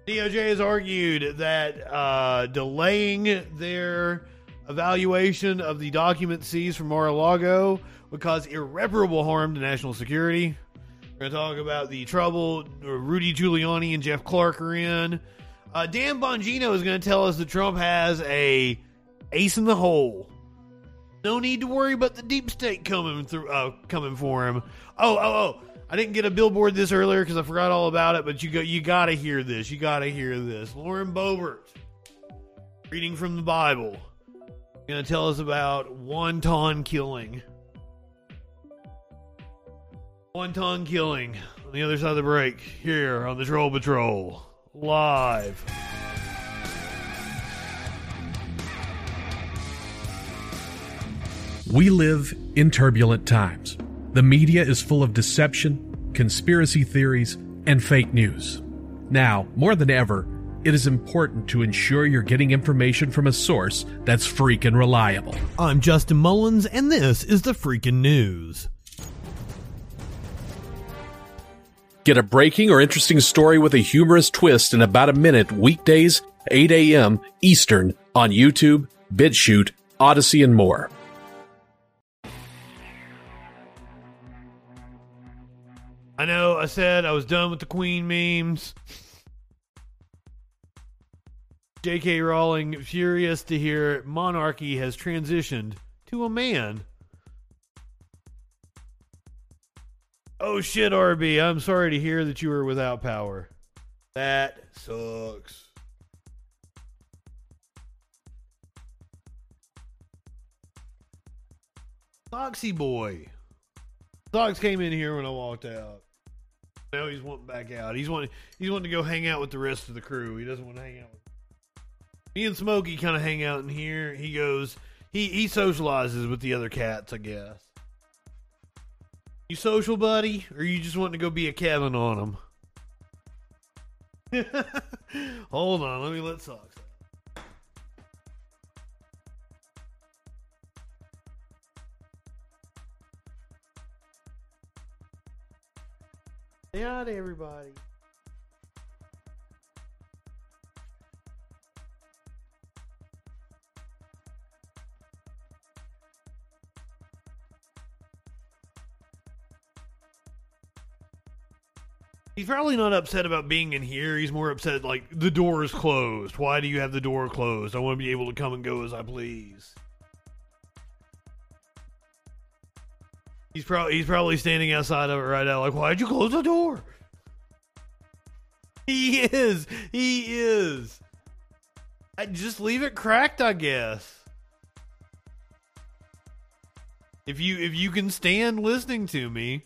DOJ has argued that uh, delaying their evaluation of the documents seized from Mar-a-Lago would cause irreparable harm to national security. We're going to talk about the trouble Rudy Giuliani and Jeff Clark are in. Uh, Dan Bongino is going to tell us that Trump has a ace in the hole. No need to worry about the deep state coming through, uh, coming for him. Oh, oh, oh! I didn't get a billboard this earlier because I forgot all about it. But you go, you got to hear this. You got to hear this. Lauren Boebert, reading from the Bible, going to tell us about wanton killing. Wanton killing on the other side of the break here on the Troll Patrol live. We live in turbulent times. The media is full of deception, conspiracy theories, and fake news. Now, more than ever, it is important to ensure you're getting information from a source that's freaking reliable. I'm Justin Mullins, and this is the freaking news. Get a breaking or interesting story with a humorous twist in about a minute weekdays, 8 a.m. Eastern on YouTube, BitChute, Odysee, and more. I know. I said I was done with the Queen memes. J.K. Rowling furious to hear monarchy has transitioned to a man. Oh shit, RB. I'm sorry to hear that you were without power. That sucks. Foxy boy. Fox came in here when I walked out. Now he's wanting back out. He's wanting he's wanting to go hang out with the rest of the crew. He doesn't want to hang out with me and Smokey kind of hang out in here. He goes he he socializes with the other cats, I guess. You social buddy, or you just want to go be a Kevin on him? Hold on, let me let Socks. Say everybody. He's probably not upset about being in here. He's more upset like the door is closed. Why do you have the door closed? I want to be able to come and go as I please. He's probably he's probably standing outside of it right now, like, why'd you close the door? He is. He is. I just leave it cracked, I guess. If you if you can stand listening to me.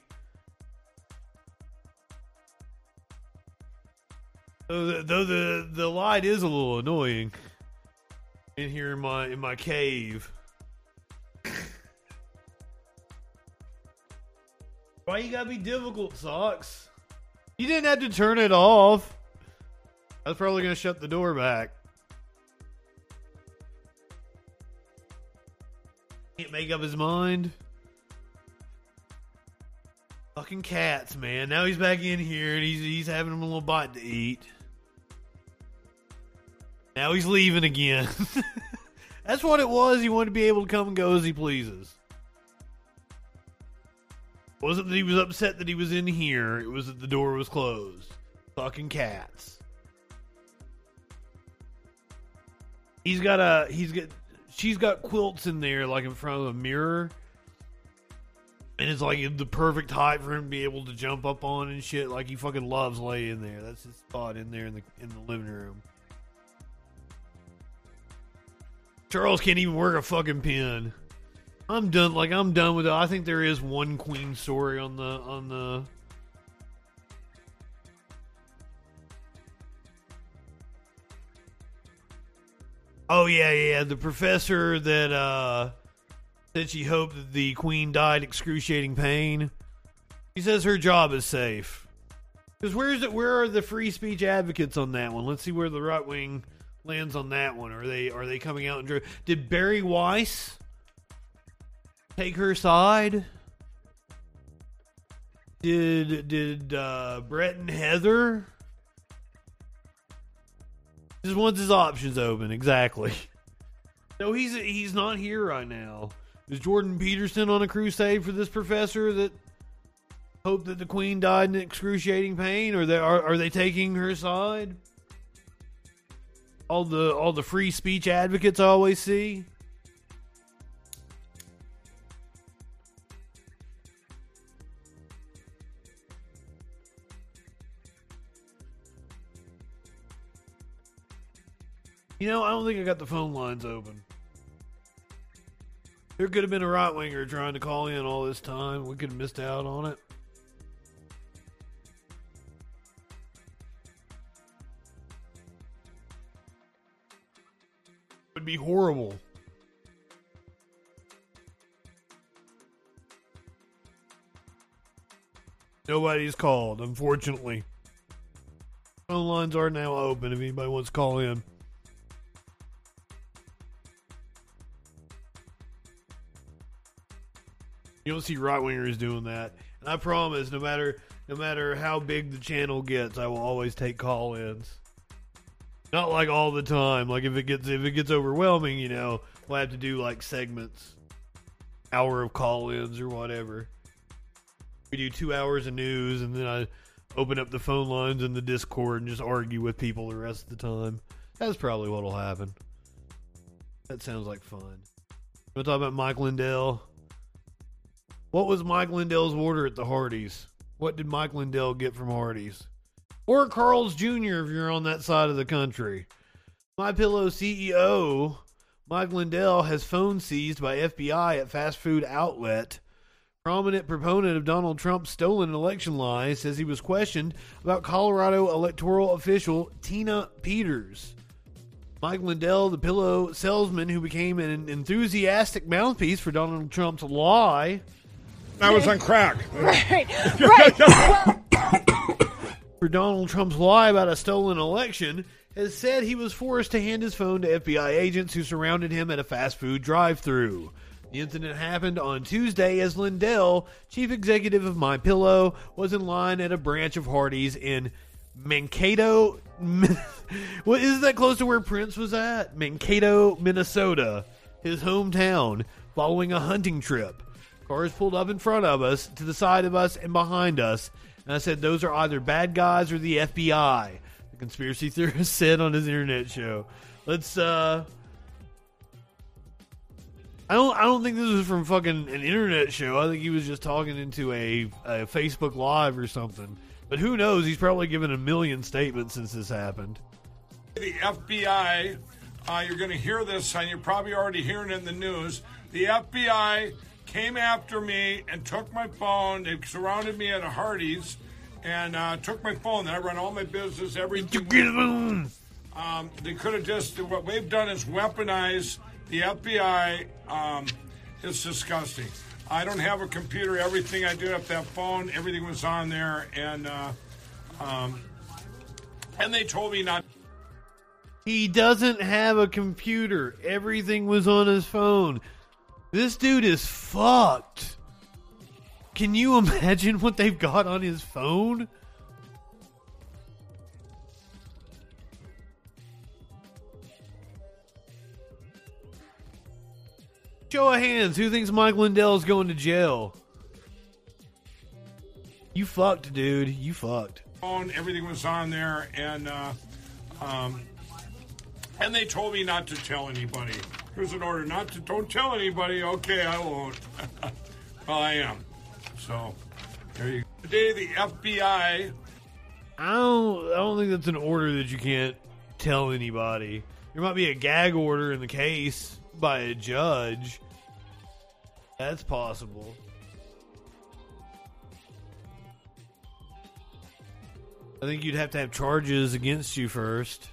Though the, the light is a little annoying in here in my in my cave. Why you gotta be difficult, socks? You didn't have to turn it off. I was probably gonna shut the door back. Can't make up his mind. Fucking cats, man. Now he's back in here and he's he's having him a little bite to eat. Now he's leaving again. That's what it was. He wanted to be able to come and go as he pleases. Wasn't that he was upset that he was in here, it was that the door was closed. Fucking cats. He's got a he's got she's got quilts in there like in front of a mirror. And it's like the perfect height for him to be able to jump up on and shit. Like he fucking loves laying there. That's his spot in there in the in the living room. Charles can't even work a fucking pen. I'm done. Like I'm done with it. I think there is one Queen story on the on the. Oh yeah, yeah. The professor that uh said she hoped that the Queen died excruciating pain. She says her job is safe. Because where's it? Where are the free speech advocates on that one? Let's see where the right wing lands on that one. Are they are they coming out and dr- did Bari Weiss take her side? Did did uh, Brett and Heather? Just wants his options open. Exactly. No, he's he's not here right now. Is Jordan Peterson on a crusade for this professor that hoped that the queen died in excruciating pain, or they are are they taking her side? All the all the free speech advocates always see. You know, I don't think I got the phone lines open. There could have been a right winger trying to call in all this time. We could have missed out on it. Would be horrible. Nobody's called, unfortunately. Phone lines are now open if anybody wants to call in. You don't see right wingers doing that. And I promise, no matter no matter how big the channel gets, I will always take call ins. Not like all the time. Like if it gets if it gets overwhelming, you know, we'll have to do like segments, hour of call ins or whatever. We do two hours of news, and then I open up the phone lines in the Discord and just argue with people the rest of the time. That's probably what'll happen. That sounds like fun. We'll talk about Mike Lindell. What was Mike Lindell's order at the Hardee's? What did Mike Lindell get from Hardee's? Or Carl's Jr. if you're on that side of the country. My Pillow CEO Mike Lindell has phone seized by FBI at fast food outlet. Prominent proponent of Donald Trump's stolen election lies says he was questioned about Colorado electoral official Tina Peters. Mike Lindell, the pillow salesman who became an enthusiastic mouthpiece for Donald Trump's lie. I was on crack. Right, right. For Donald Trump's lie about a stolen election, has said he was forced to hand his phone to FBI agents who surrounded him at a fast food drive through. The incident happened on Tuesday as Lindell, chief executive of My Pillow, was in line at a branch of Hardee's in Mankato. what is that close to where Prince was at? Mankato, Minnesota, his hometown, following a hunting trip. Cars pulled up in front of us, to the side of us, and behind us. And I said, those are either bad guys or the FBI. The conspiracy theorist said on his internet show. Let's, uh. I don't. I don't think this was from fucking an internet show. I think he was just talking into a, a Facebook Live or something. But who knows? He's probably given a million statements since this happened. The FBI, uh, you're going to hear this, and you're probably already hearing it in the news. The FBI came after me and took my phone. They surrounded me at a Hardee's and uh, took my phone. I run all my business, everything. Um, they could have just, what they've done is weaponize the FBI. Um, it's disgusting. I don't have a computer. Everything I do have that phone, everything was on there. And, uh, um, and they told me not. He doesn't have a computer. Everything was on his phone. This dude is fucked. Can you imagine what they've got on his phone? Show of hands, who thinks Mike Lindell is going to jail? You fucked, dude. You fucked. Phone, everything was on there, and uh, um, and they told me not to tell anybody. Here's an order not to don't tell anybody. Okay, I won't. well, I am. So there you go. Today, the FBI. I don't. I don't think that's an order that you can't tell anybody. There might be a gag order in the case by a judge. That's possible. I think you'd have to have charges against you first.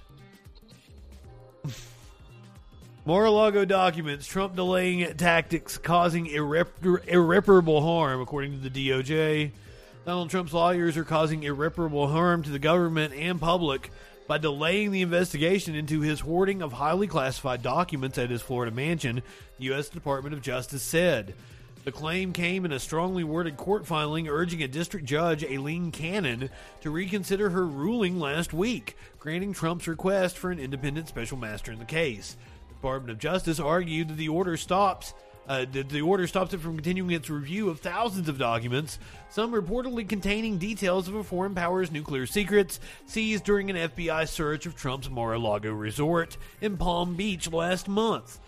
Mar-a-Lago documents Trump delaying tactics causing irrepar- irreparable harm, according to the DOJ. Donald Trump's lawyers are causing irreparable harm to the government and public by delaying the investigation into his hoarding of highly classified documents at his Florida mansion, the U.S. Department of Justice said. The claim came in a strongly worded court filing urging a district judge, Aileen Cannon, to reconsider her ruling last week, granting Trump's request for an independent special master in the case. Department of Justice argued that the order stops uh, that the order stops it from continuing its review of thousands of documents, some reportedly containing details of a foreign power's nuclear secrets seized during an FBI search of Trump's Mar-a-Lago resort in Palm Beach last month.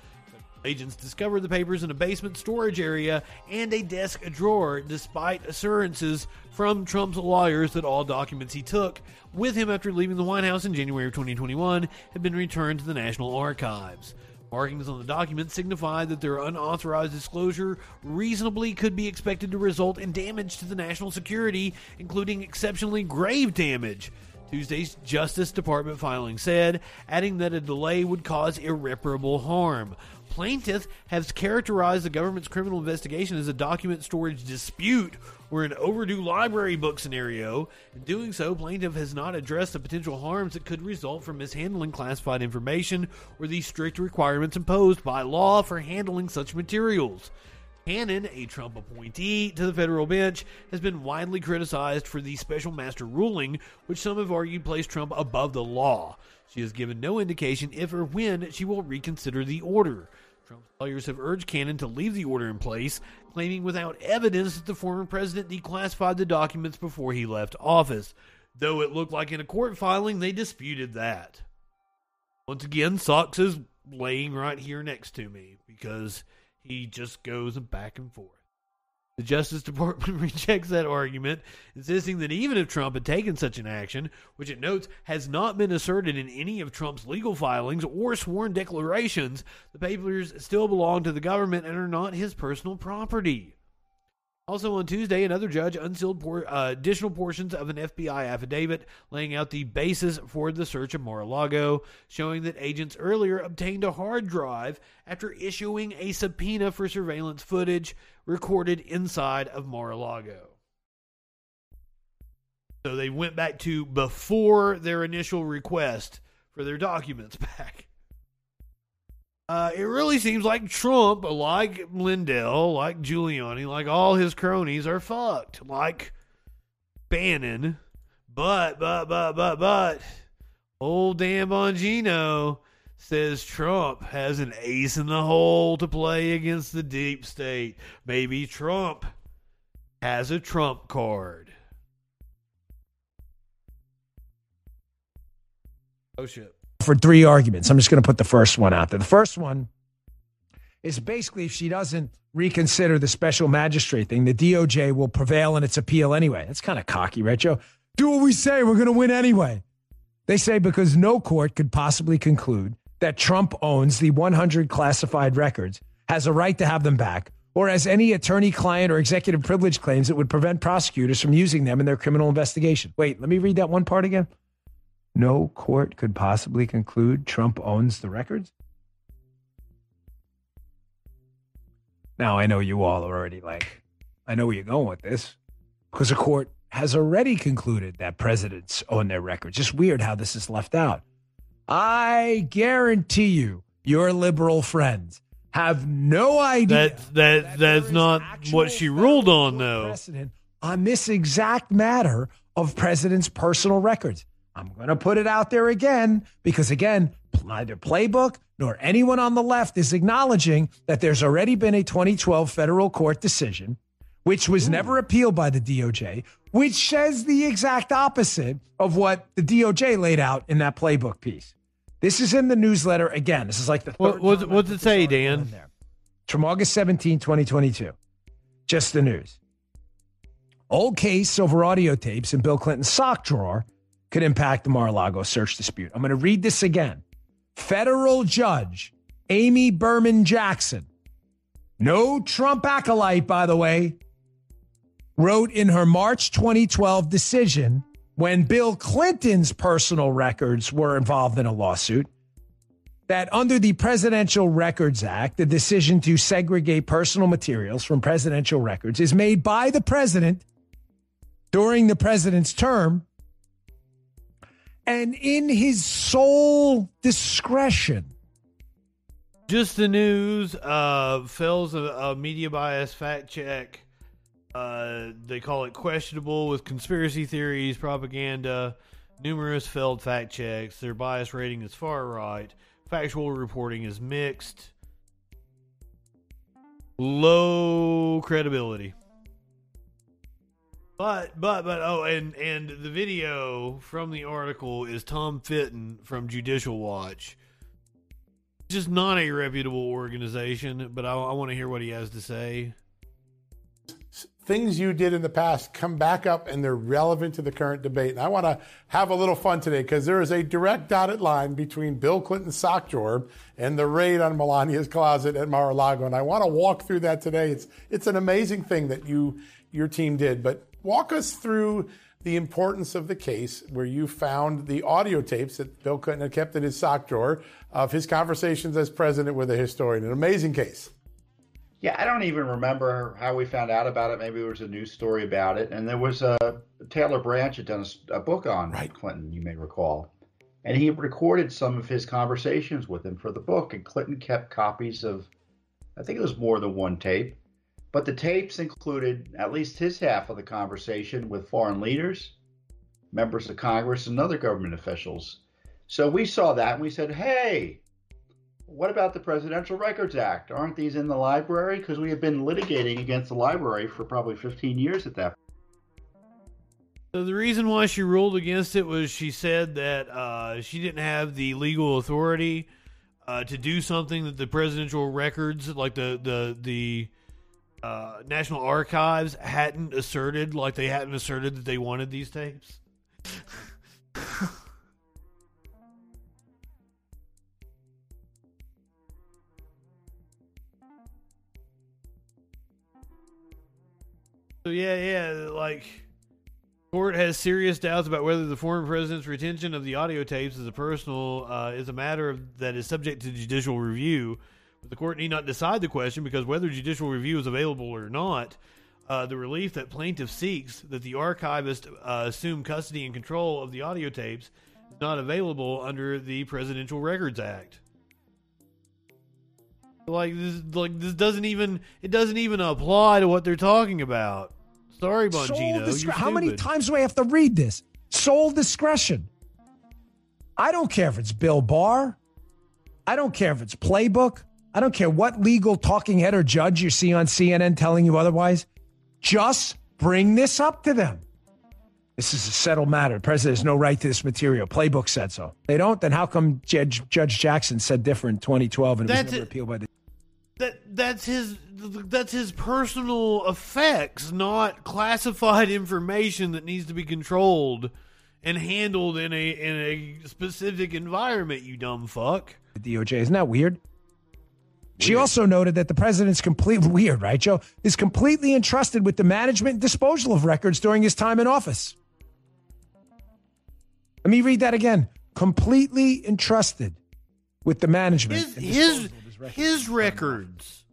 Agents discovered the papers in a basement storage area and a desk drawer, despite assurances from Trump's lawyers that all documents he took with him after leaving the White House in January of 2021 had been returned to the National Archives. Markings on the document signify that their unauthorized disclosure reasonably could be expected to result in damage to the national security, including exceptionally grave damage. Tuesday's Justice Department filing said, adding that a delay would cause irreparable harm. Plaintiff has characterized the government's criminal investigation as a document storage dispute or an overdue library book scenario. In doing so, plaintiff has not addressed the potential harms that could result from mishandling classified information or the strict requirements imposed by law for handling such materials. Cannon, a Trump appointee to the federal bench, has been widely criticized for the special master ruling, which some have argued placed Trump above the law. She has given no indication if or when she will reconsider the order. Trump's lawyers have urged Cannon to leave the order in place, claiming without evidence that the former president declassified the documents before he left office. Though it looked like in a court filing they disputed that. Once again, Socks is laying right here next to me because he just goes back and forth. The Justice Department rejects that argument, insisting that even if Trump had taken such an action, which it notes has not been asserted in any of Trump's legal filings or sworn declarations, the papers still belong to the government and are not his personal property. Also on Tuesday, another judge unsealed por- uh, additional portions of an FBI affidavit laying out the basis for the search of Mar-a-Lago, showing that agents earlier obtained a hard drive after issuing a subpoena for surveillance footage recorded inside of Mar-a-Lago. So they went back to before their initial request for their documents back. Uh, it really seems like Trump, like Lindell, like Giuliani, like all his cronies are fucked. Like Bannon. But, but, but, but, but, old Dan Bongino says Trump has an ace in the hole to play against the deep state. Maybe Trump has a Trump card. Oh, shit for three arguments. I'm just going to put the first one out there. The first one is basically if she doesn't reconsider the special magistrate thing, the DOJ will prevail in its appeal anyway. That's kind of cocky, right, Joe? Do what we say. We're going to win anyway. They say because no court could possibly conclude that Trump owns the 100 classified records, has a right to have them back, or has any attorney client or executive privilege claims that would prevent prosecutors from using them in their criminal investigation. Wait, let me read that one part again no court could possibly conclude Trump owns the records? Now, I know you all are already like, I know where you're going with this because the court has already concluded that presidents own their records. Just weird how this is left out. I guarantee you, your liberal friends have no idea. That, that, that that's not what she ruled on, though. On this exact matter of presidents' personal records. I'm going to put it out there again because, again, neither Playbook nor anyone on the left is acknowledging that there's already been a 2012 federal court decision, which was Ooh. never appealed by the DOJ, which says the exact opposite of what the DOJ laid out in that Playbook piece. This is in the newsletter again. This is like the third. What, what's it say, Dan? From August 17, 2022. Just the news. Old case over audio tapes in Bill Clinton's sock drawer could impact the Mar a Lago search dispute. I'm going to read this again. Federal judge Amy Berman Jackson, no Trump acolyte, by the way, wrote in her March 2012 decision when Bill Clinton's personal records were involved in a lawsuit that under the Presidential Records Act, the decision to segregate personal materials from presidential records is made by the president during the president's term and in his sole discretion. Just the news uh, fails a, a media bias fact check. Uh, they call it questionable with conspiracy theories, propaganda, numerous failed fact checks. Their bias rating is far right. Factual reporting is mixed. Low credibility. But but but oh and and the video from the article is Tom Fitton from Judicial Watch. Just not a reputable organization, but I, I want to hear what he has to say. Things you did in the past come back up and they're relevant to the current debate. And I want to have a little fun today because there is a direct dotted line between Bill Clinton's sock drawer and the raid on Melania's closet at Mar-a-Lago. And I want to walk through that today. It's it's an amazing thing that you your team did. But walk us through the importance of the case where you found the audio tapes that Bill Clinton had kept in his sock drawer of his conversations as president with a historian. An amazing case. Yeah, I don't even remember how we found out about it. Maybe there was a news story about it. And there was a Taylor Branch had done a, a book on right. Clinton, you may recall. And he recorded some of his conversations with him for the book. And Clinton kept copies of, I think it was more than one tape. But the tapes included at least his half of the conversation with foreign leaders, members of Congress, and other government officials. So we saw that and we said, hey, what about the Presidential Records Act? Aren't these in the library? Because we have been litigating against the library for probably 15 years at that. So the reason why she ruled against it was she said that uh, she didn't have the legal authority uh, to do something that the presidential records, like the the the uh, National Archives, hadn't asserted, like they hadn't asserted that they wanted these tapes. So yeah, yeah, like court has serious doubts about whether the former president's retention of the audio tapes is a personal uh, is a matter of, that is subject to judicial review. The court need not decide the question because whether judicial review is available or not, uh, the relief that plaintiff seeks that the archivist uh, assume custody and control of the audio tapes is not available under the Presidential Records Act. Like this, like this doesn't even it doesn't even apply to what they're talking about. Sorry, Bongino. Discre- How many times do I have to read this? Sole discretion. I don't care if it's Bill Barr. I don't care if it's Playbook. I don't care what legal talking head or judge you see on CNN telling you otherwise. Just bring this up to them. This is a settled matter. The president has no right to this material. Playbook said so. They don't, then how come Judge, Judge Jackson said different in 2012 and it That's was never appealed by the that that's his that's his personal effects, not classified information that needs to be controlled and handled in a in a specific environment. You dumb fuck. The DOJ? Isn't that weird? She also noted that the president's completely weird, right, Joe? Is completely entrusted with the management and disposal of records during his time in office. Let me read that again. Completely entrusted with the management. His his records. his records,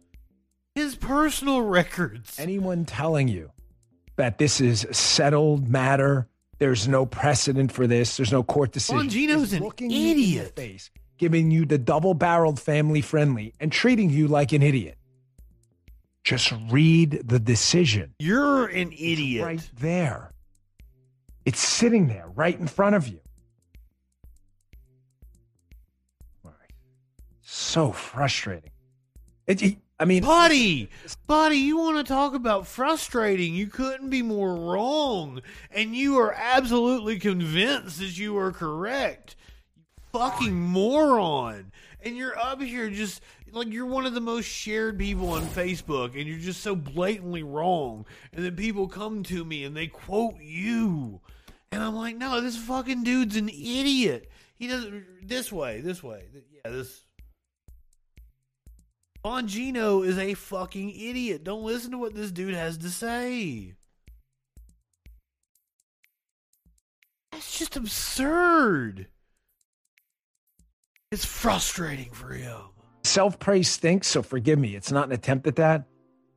his personal records. Anyone telling you that this is a settled matter, there's no precedent for this, there's no court decision. Bongino's an looking in the idiot. Giving you the double-barreled family friendly and treating you like an idiot. Just read the decision. You're an idiot. right there. It's sitting there right in front of you. So frustrating. It, it- I mean, buddy, buddy, you want to talk about frustrating? You couldn't be more wrong, and you are absolutely convinced that you are correct. Fucking moron! And you're up here just like you're one of the most shared people on Facebook, and you're just so blatantly wrong. And then people come to me and they quote you, and I'm like, no, this fucking dude's an idiot. He doesn't this way, this way, yeah, this. Bongino is a fucking idiot. Don't listen to what this dude has to say. That's just absurd. It's frustrating for him. self praise stinks, so forgive me. It's not an attempt at that.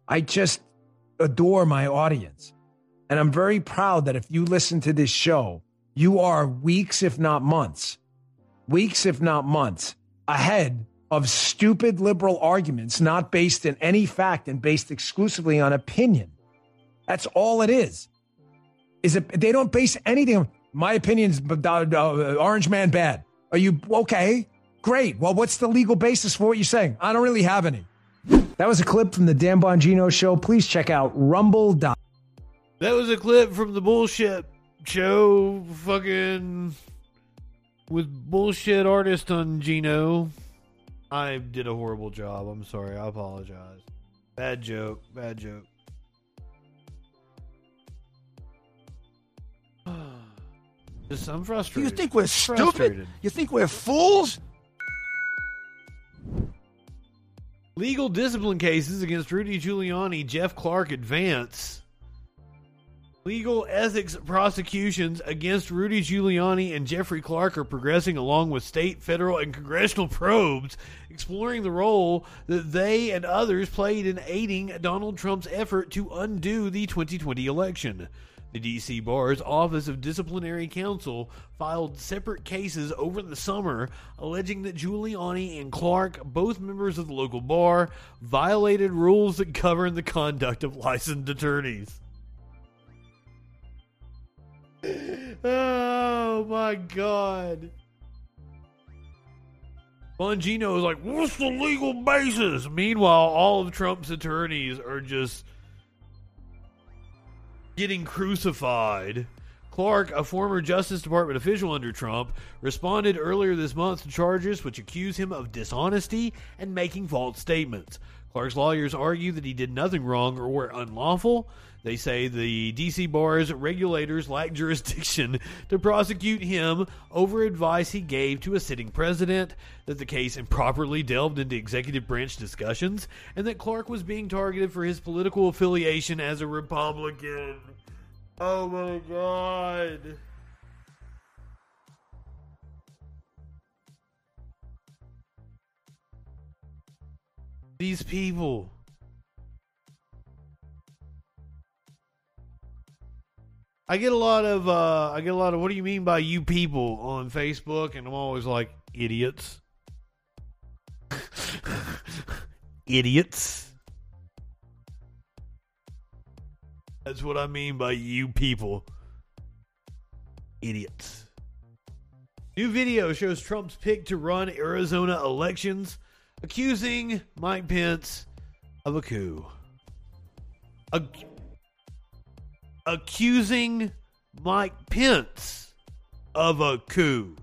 I just adore my audience. And I'm very proud that if you listen to this show, you are weeks, if not months, weeks, if not months, ahead of stupid liberal arguments not based in any fact and based exclusively on opinion. That's all it is. Is it they don't base anything on my opinions, uh, Orange Man bad. Are you okay? Great. Well, what's the legal basis for what you're saying? I don't really have any. That was a clip from the Dan Bongino show. Please check out rumble. That was a clip from the bullshit show fucking with bullshit artist on Gino. I did a horrible job. I'm sorry. I apologize. Bad joke. Bad joke. Just I'm frustrated. You think we're Frustrated. stupid? You think we're fools? Legal discipline cases against Rudy Giuliani, Jeff Clark advance. Legal ethics prosecutions against Rudy Giuliani and Jeffrey Clark are progressing along with state, federal, and congressional probes exploring the role that they and others played in aiding Donald Trump's effort to undo the 2020 election. The D.C. Bar's Office of Disciplinary Counsel filed separate cases over the summer alleging that Giuliani and Clark, both members of the local bar, violated rules that govern the conduct of licensed attorneys. Oh my god. Bongino is like, what's the legal basis? Meanwhile, all of Trump's attorneys are just getting crucified. Clark, a former Justice Department official under Trump, responded earlier this month to charges which accuse him of dishonesty and making false statements. Clark's lawyers argue that he did nothing wrong or were unlawful. They say the D.C. bar's regulators lack jurisdiction to prosecute him over advice he gave to a sitting president, that the case improperly delved into executive branch discussions, and that Clark was being targeted for his political affiliation as a Republican. Oh my god. These people. I get a lot of uh I get a lot of what do you mean by you people on Facebook and I'm always like idiots. idiots. That's what I mean by you people. Idiots. New video shows Trump's pick to run Arizona elections, accusing Mike Pence of a coup. Ac- accusing Mike Pence of a coup.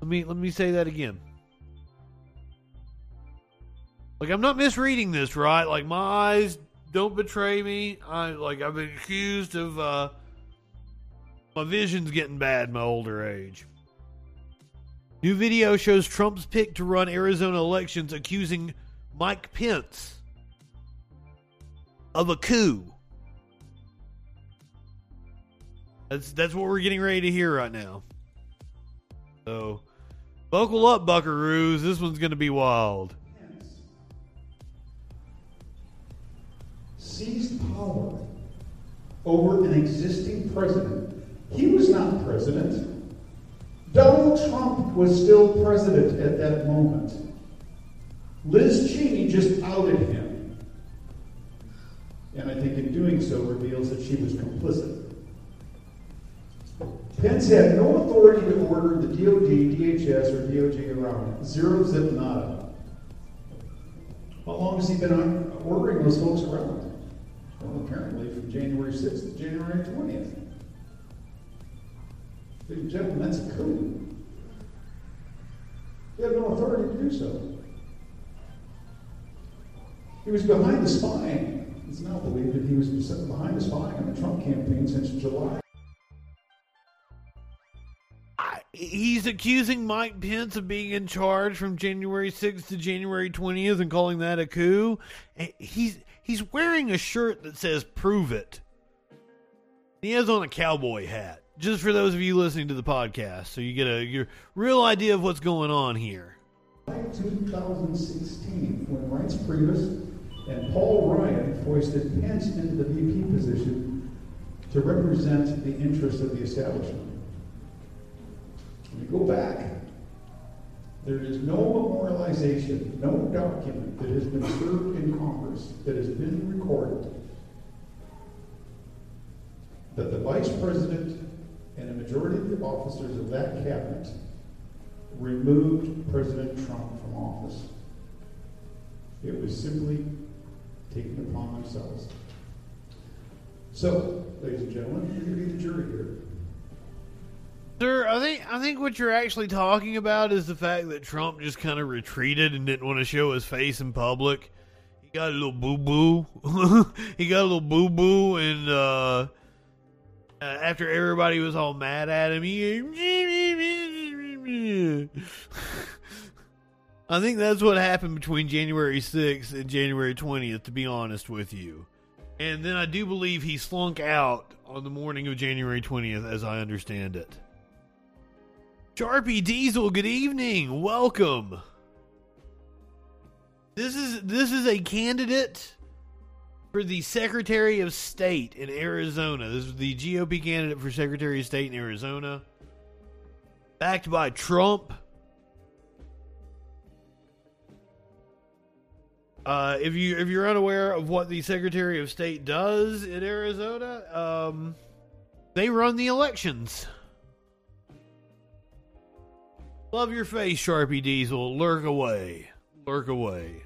Let me let me say that again. Like I'm not misreading this, right? Like my eyes don't betray me. I like I've been accused of uh my vision's getting bad in my older age. New video shows Trump's pick to run Arizona elections accusing Mike Pence of a coup. That's that's what we're getting ready to hear right now. So, buckle up, Buckaroos. This one's going to be wild. seized power over an existing president. He was not president. Donald Trump was still president at that moment. Liz Cheney just outed him. And I think in doing so reveals that she was complicit. Pence had no authority to order the DOD, DHS, or DOJ around. Zero zip nada. How long has he been ordering those folks around? Well, apparently from January 6th to January 20th. Ladies and gentlemen, that's a coup. He had no authority to do so. He was behind the spying. It's now believed that he was behind the spying on the Trump campaign since July. He's accusing Mike Pence of being in charge from January 6th to January 20th and calling that a coup. Eh, he's he's wearing a shirt that says "Prove It." He has on a cowboy hat. Just for those of you listening to the podcast, so you get a your real idea of what's going on here. 2016, when Reince Priebus and Paul Ryan foisted Pence into the VP position to represent the interests of the establishment. When you go back, there is no memorialization, no document that has been served in Congress that has been recorded that the vice president and a majority of the officers of that cabinet removed President Trump from office. It was simply taken upon themselves. So, ladies and gentlemen, you're going to be the jury here. Sir, I think I think what you're actually talking about is the fact that Trump just kind of retreated and didn't want to show his face in public. He got a little boo boo. he got a little boo boo, and uh, after everybody was all mad at him, he. I think that's what happened between January 6th and January 20th, to be honest with you. And then I do believe he slunk out on the morning of January 20th, as I understand it. Sharpie Diesel, good evening. Welcome. This is this is a candidate for the Secretary of State in Arizona. This is the GOP candidate for Secretary of State in Arizona. Backed by Trump. Uh, if you if you're unaware of what the Secretary of State does in Arizona, um, They run the elections. Love your face, Sharpie Diesel. Lurk away. Lurk away.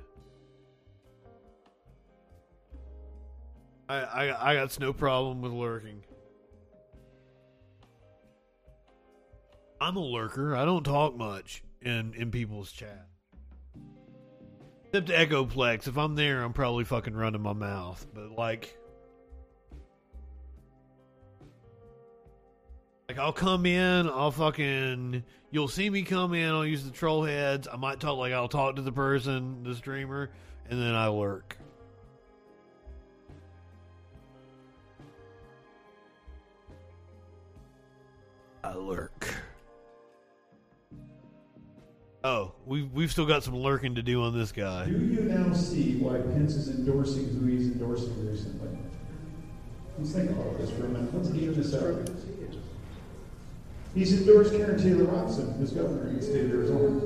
I, I, I got no problem with lurking. I'm a lurker. I don't talk much in, in people's chat. Except Echoplex. If I'm there, I'm probably fucking running my mouth. But like, like I'll come in. I'll fucking. You'll see me come in. I'll use the troll heads. I might talk like I'll talk to the person, the streamer, and then I lurk. I lurk. Oh, we've we've still got some lurking to do on this guy. Do you now see why Pence is endorsing who he's endorsing recently? Let's think about this for a minute. Let's even this out. He's endorsed Karrin Taylor Robinson as governor in the state of Arizona.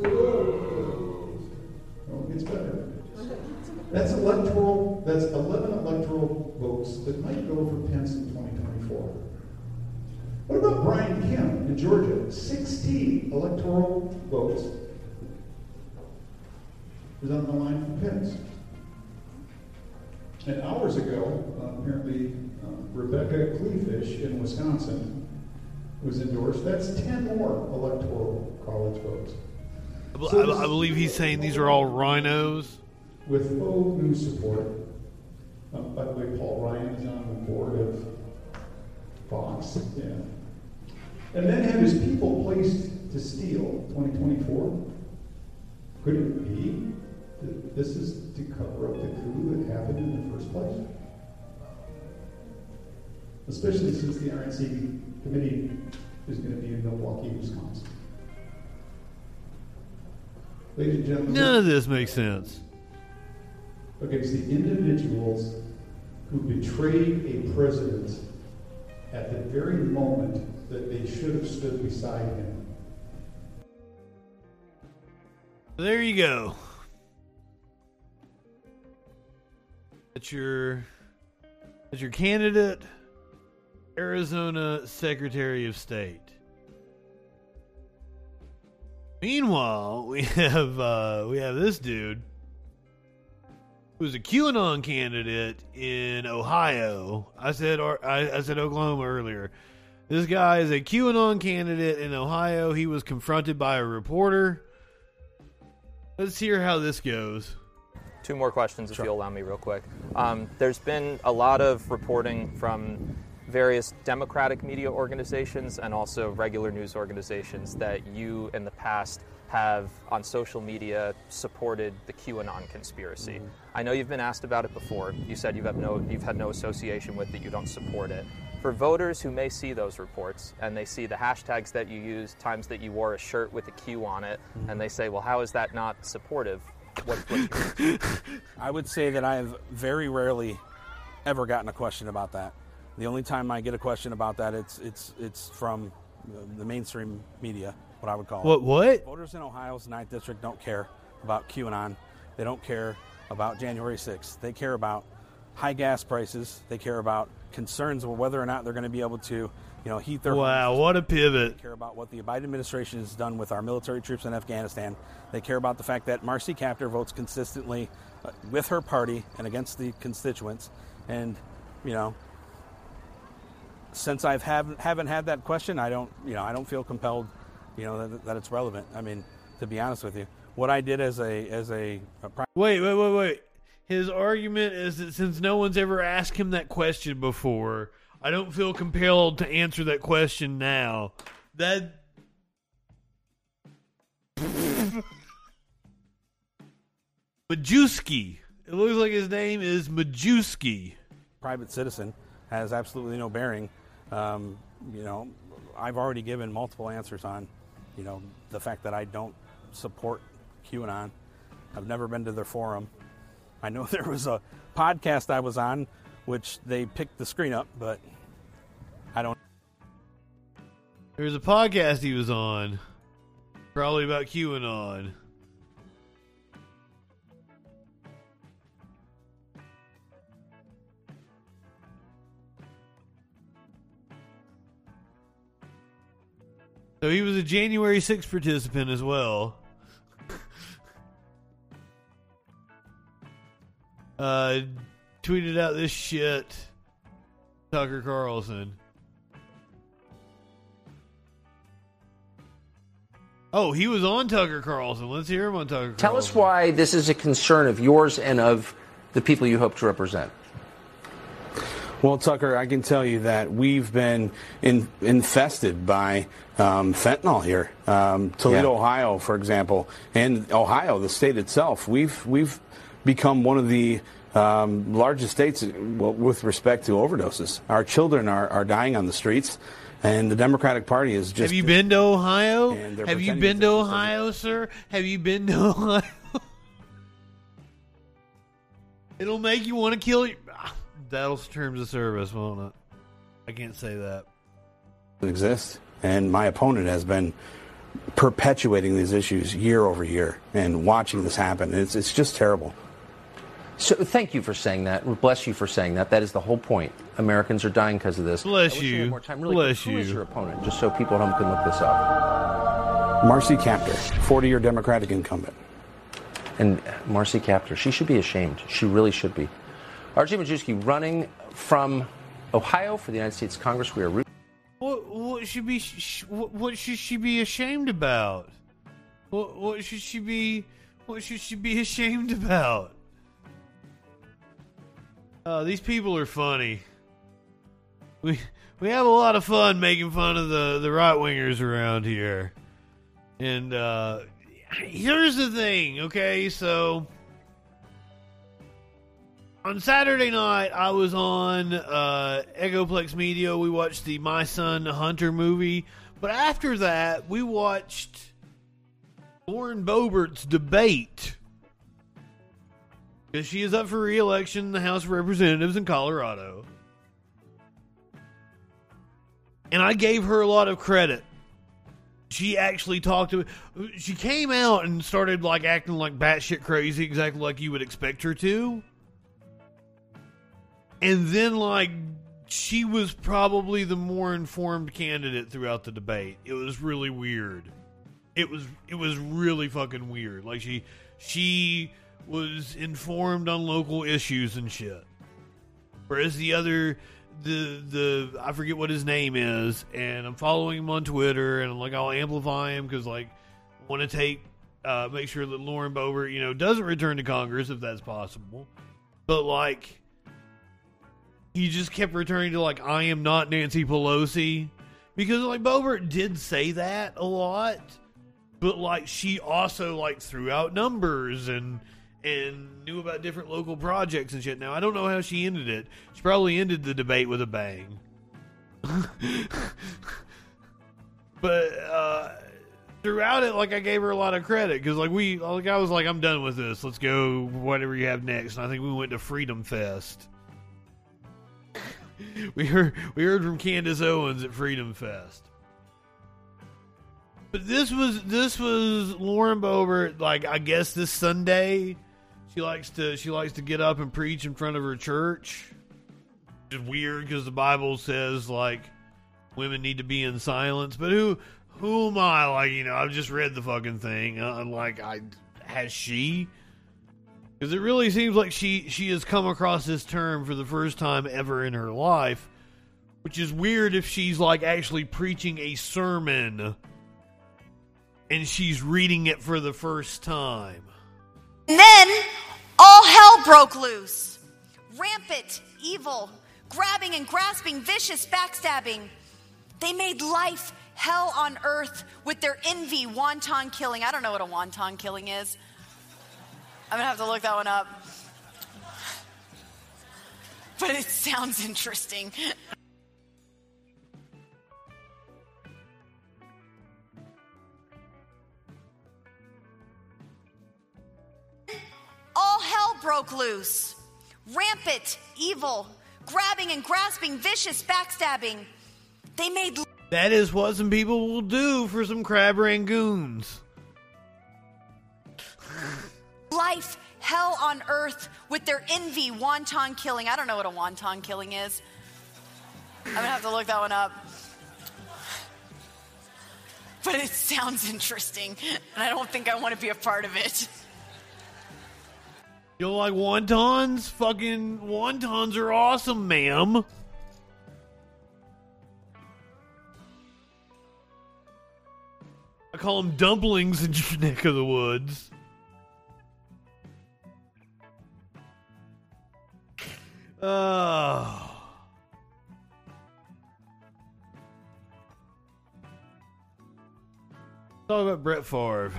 Oh, it gets better. That's electoral. That's 11 electoral votes that might go for Pence in 2024. What about Brian Kemp in Georgia? 16 electoral votes is on the line for Pence. And hours ago, uh, apparently, uh, Rebecca Kleefisch in Wisconsin was endorsed. That's 10 more electoral college votes. I, bel- I I believe he's saying these are all RINOs. With faux news support. Uh, by the way, Paul Ryan is on the board of Fox. Yeah. And then have his people placed to steal 2024. Could it be this is to cover up the coup that happened in the first place? Especially since the RNC committee is going to be in Milwaukee, Wisconsin. Ladies and gentlemen, None of this makes sense. against the individuals who betrayed a president at the very moment that they should have stood beside him. There you go. That's your that's your candidate, Arizona Secretary of State. Meanwhile, we have uh, we have this dude who's a QAnon candidate in Ohio. I said or I, I said Oklahoma earlier. This guy is a QAnon candidate in Ohio. He was confronted by a reporter. Let's hear how this goes. Two more questions, if you'll allow me, real quick. Um, there's been a lot of reporting from various Democratic media organizations and also regular news organizations that you, in the past, have on social media supported the QAnon conspiracy. I know you've been asked about it before. You said you have no, you've had no association with it. You don't support it. For voters who may see those reports and they see the hashtags that you use, times that you wore a shirt with a Q on it, and they say, "Well, how is that not supportive?" What, what's I would say that I have very rarely ever gotten a question about that. The only time I get a question about that, it's it's it's from the mainstream media, what I would call What- it. what? Voters in Ohio's ninth district don't care about QAnon. They don't care about January 6th. They care about high gas prices. They care about concerns of whether or not they're going to be able to, you know, heat their Wow, what a pivot. They care about what the Biden administration has done with our military troops in Afghanistan. They care about the fact that Marcy Kaptur votes consistently uh, with her party and against the constituents. And, you know, since I've haven't haven't had that question, I don't, you know, I don't feel compelled, you know, that, that it's relevant. I mean, to be honest with you, what I did as a as a, a Wait, wait, wait, wait. His argument is that since no one's ever asked him that question before, I don't feel compelled to answer that question now. That. Majewski. It looks like his name is Majewski. private citizen has absolutely no bearing. Um, you know, I've already given multiple answers on, you know, the fact that I don't support QAnon. I've never been to their forum. I know there was a podcast I was on, which they picked the screen up, but There's a podcast he was on, probably about QAnon. So he was a January 6th participant as well. uh, tweeted out this shit. Tucker Carlson. Oh, he was on Tucker Carlson. Let's hear him on Tucker Tell us why this is a concern of yours and of the people you hope to represent. Well, Tucker, I can tell you that we've been in, infested by um, fentanyl here. Um, Toledo, Yeah. Ohio, for example, and Ohio, the state itself, we've we've become one of the um, largest states with respect to overdoses. Our children are, are dying on the streets, and the Democratic Party is just. Have you been to Ohio? Have you been to Ohio, sir? Have you been to Ohio? It'll make you want to kill you. That'll terms of service, won't it? I can't say that. exist. And my opponent has been perpetuating these issues year over year and watching this happen. It's, it's just terrible. So thank you for saying that. Bless you for saying that. That is the whole point. Americans are dying because of this. Bless I wish we had you. More time. Really Bless quick, Who is your opponent? Just so people at home can look this up. Marcy Kaptur, 40 year Democratic incumbent. And uh, Marcy Kaptur, she should be ashamed. She really should be. RJ Majewski running from Ohio for the United States Congress. We are rooting. What what should be sh- what, what should she be ashamed about? What what should she be what should she be ashamed about? Oh, these people are funny. We we have a lot of fun making fun of the the right wingers around here. And uh here's the thing, okay? So on Saturday night, I was on uh, Egoplex Media. We watched the My Son Hunter movie. But after that, we watched Lauren Boebert's debate. Because she is up for re election in the House of Representatives in Colorado. And I gave her a lot of credit. She actually talked to me. She came out and started like acting like batshit crazy, exactly like you would expect her to and then like she was probably the more informed candidate throughout the debate. It was really weird. It was it was really fucking weird. Like she she was informed on local issues and shit. Whereas the other the the I forget what his name is, and I'm following him on Twitter, and I'm like I'll amplify him because like want to take uh, make sure that Lauren Boebert you know doesn't return to Congress if that's possible, but like he just kept returning to like I am not Nancy Pelosi because like Boebert did say that a lot, but like she also like threw out numbers and and knew about different local projects and shit. Now I don't know how she ended it. She probably ended the debate with a bang. but uh throughout it like I gave her a lot of credit cuz like we like I was like I'm done with this. Let's go whatever you have next. And I think we went to Freedom Fest. we heard we heard from Candace Owens at Freedom Fest. But this was this was Lauren Boebert. Like I guess this Sunday, she likes to she likes to get up and preach in front of her church. It's weird because the Bible says like women need to be in silence. But who who am I? Like you know, I've just read the fucking thing. Uh, like I has she. Because it really seems like she she has come across this term for the first time ever in her life, which is weird if she's like actually preaching a sermon and she's reading it for the first time. And then all hell broke loose. Rampant, evil, grabbing and grasping, vicious backstabbing. They made life hell on earth with their envy, wonton killing. I don't know what a wonton killing is. I'm gonna have to look that one up. But it sounds interesting. All hell broke loose. Rampant, evil, grabbing and grasping, vicious backstabbing. They made That is what some people will do for some crab rangoons. life hell on earth with their envy, wonton killing. I don't know what a wonton killing is. I'm gonna have to look that one up. but it sounds interesting, and I don't think I want to be a part of it. You don't like wontons? Fucking wontons are awesome, ma'am. I call them dumplings in your neck of the woods. Oh. Talk about Brett Favre.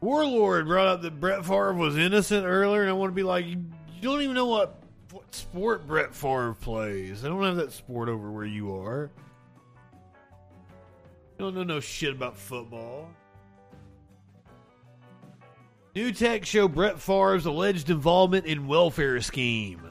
Warlord brought up that Brett Favre was innocent earlier, and I want to be like, you, don't even know what, what sport Brett Favre plays. I don't have that sport over where you are. You don't know no shit about football. New tech show Brett Favre's alleged involvement in welfare scheme.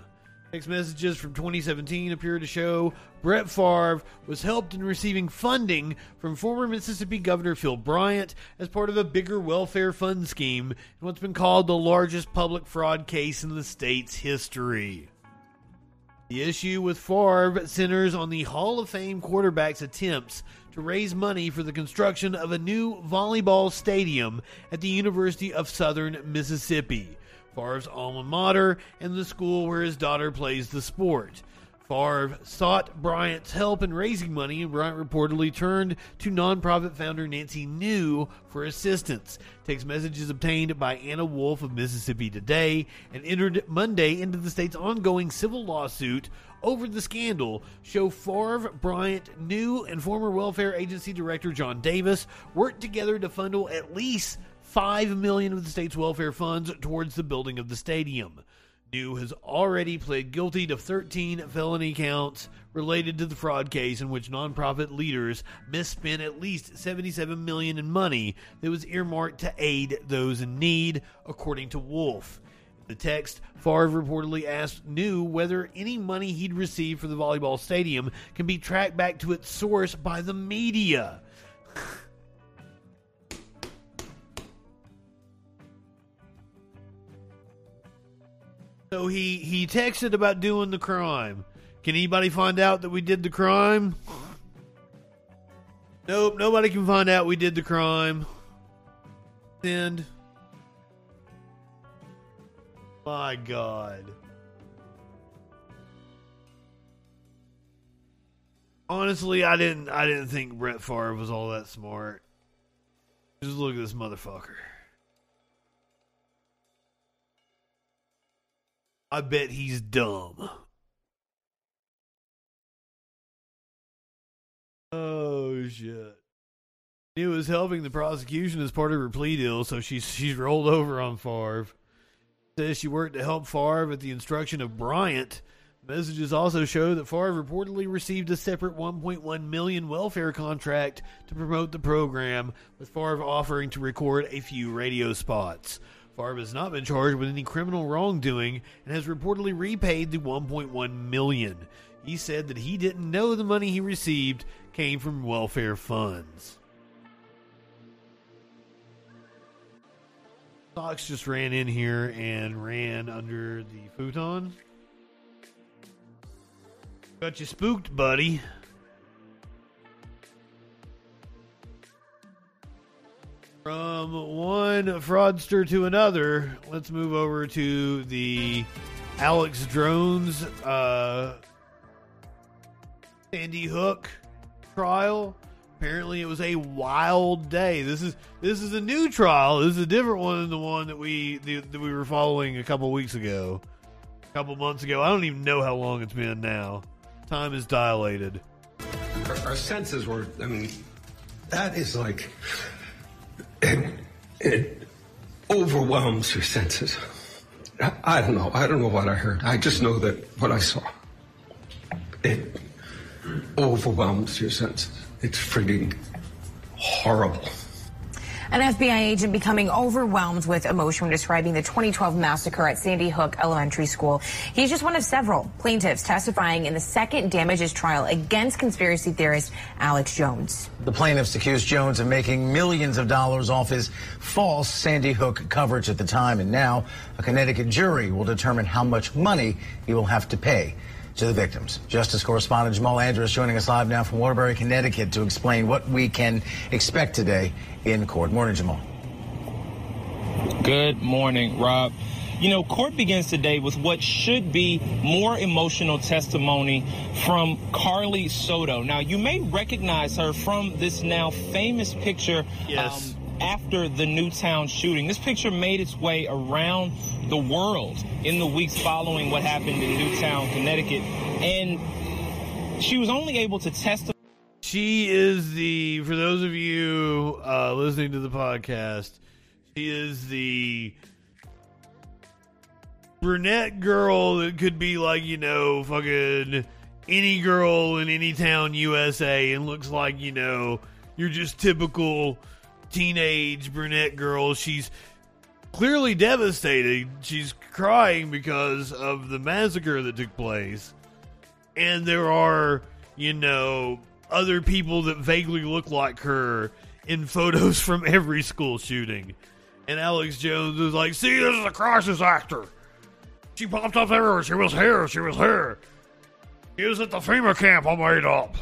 Text messages from 2017 appear to show Brett Favre was helped in receiving funding from former Mississippi Governor Phil Bryant as part of a bigger welfare fund scheme in what's been called the largest public fraud case in the state's history. The issue with Favre centers on the Hall of Fame quarterback's attempts to raise money for the construction of a new volleyball stadium at the University of Southern Mississippi, Favre's alma mater and the school where his daughter plays the sport. Favre sought Bryant's help in raising money, and Bryant reportedly turned to nonprofit founder Nancy New for assistance. Text messages obtained by Anna Wolfe of Mississippi Today and entered Monday into the state's ongoing civil lawsuit over the scandal show Favre, Bryant, New, and former welfare agency director John Davis worked together to funnel at least five million of the state's welfare funds towards the building of the stadium. New has already pled guilty to 13 felony counts related to the fraud case in which nonprofit leaders misspent at least 77 million in money that was earmarked to aid those in need, according to Wolfe. The text, Favre reportedly asked New whether any money he'd received for the volleyball stadium can be tracked back to its source by the media. So he he texted about doing the crime. Can anybody find out that we did the crime? Nope, nobody can find out we did the crime. Send. My God. Honestly, I didn't I didn't think Brett Favre was all that smart. Just look at this motherfucker. I bet he's dumb. Oh shit. He was helping the prosecution as part of her plea deal, so she's she's rolled over on Favre. Says she worked to help Favre at the instruction of Bryant. Messages also show that Favre reportedly received a separate 1.1 million welfare contract to promote the program, with Favre offering to record a few radio spots. Favre has not been charged with any criminal wrongdoing and has reportedly repaid the 1.1 million. He said that he didn't know the money he received came from welfare funds. Fox just ran in here and ran under the futon. Got you spooked, buddy. From one fraudster to another, let's move over to the Alex Drones uh, Sandy Hook trial. Apparently, it was a wild day. This is this is a new trial. This is a different one than the one that we the, that we were following a couple weeks ago, a couple months ago. I don't even know how long it's been now. Time is dilated. Our, our senses were. I mean, that is like it, it overwhelms your senses. I, I don't know. I don't know what I heard. I just know that what I saw. It overwhelms your senses. It's freaking horrible. An FBI agent becoming overwhelmed with emotion when describing the 2012 massacre at Sandy Hook Elementary School. He's just one of several plaintiffs testifying in the second damages trial against conspiracy theorist Alex Jones. The plaintiffs accused Jones of making millions of dollars off his false Sandy Hook coverage at the time, and now a Connecticut jury will determine how much money he will have to pay. To the victims. Justice correspondent Jamal Andrews joining us live now from Waterbury, Connecticut to explain what we can expect today in court. Morning, Jamal. Good morning, Rob. You know, court begins today with what should be more emotional testimony from Carlee Soto. Now, you may recognize her from this now famous picture. Yes. Um, after the Newtown shooting. This picture made its way around the world in the weeks following what happened in Newtown, Connecticut. And she was only able to testify. She is the, for those of you uh, listening to the podcast, she is the brunette girl that could be like, you know, fucking any girl in any town USA and looks like, you know, you're just typical teenage brunette girl. She's clearly devastated. She's crying because of the massacre that took place. And there are, you know, other people that vaguely look like her in photos from every school shooting. And Alex Jones is like, see, this is a crisis actor. She popped up everywhere. She was here. She was here. She was at the FEMA camp I made up.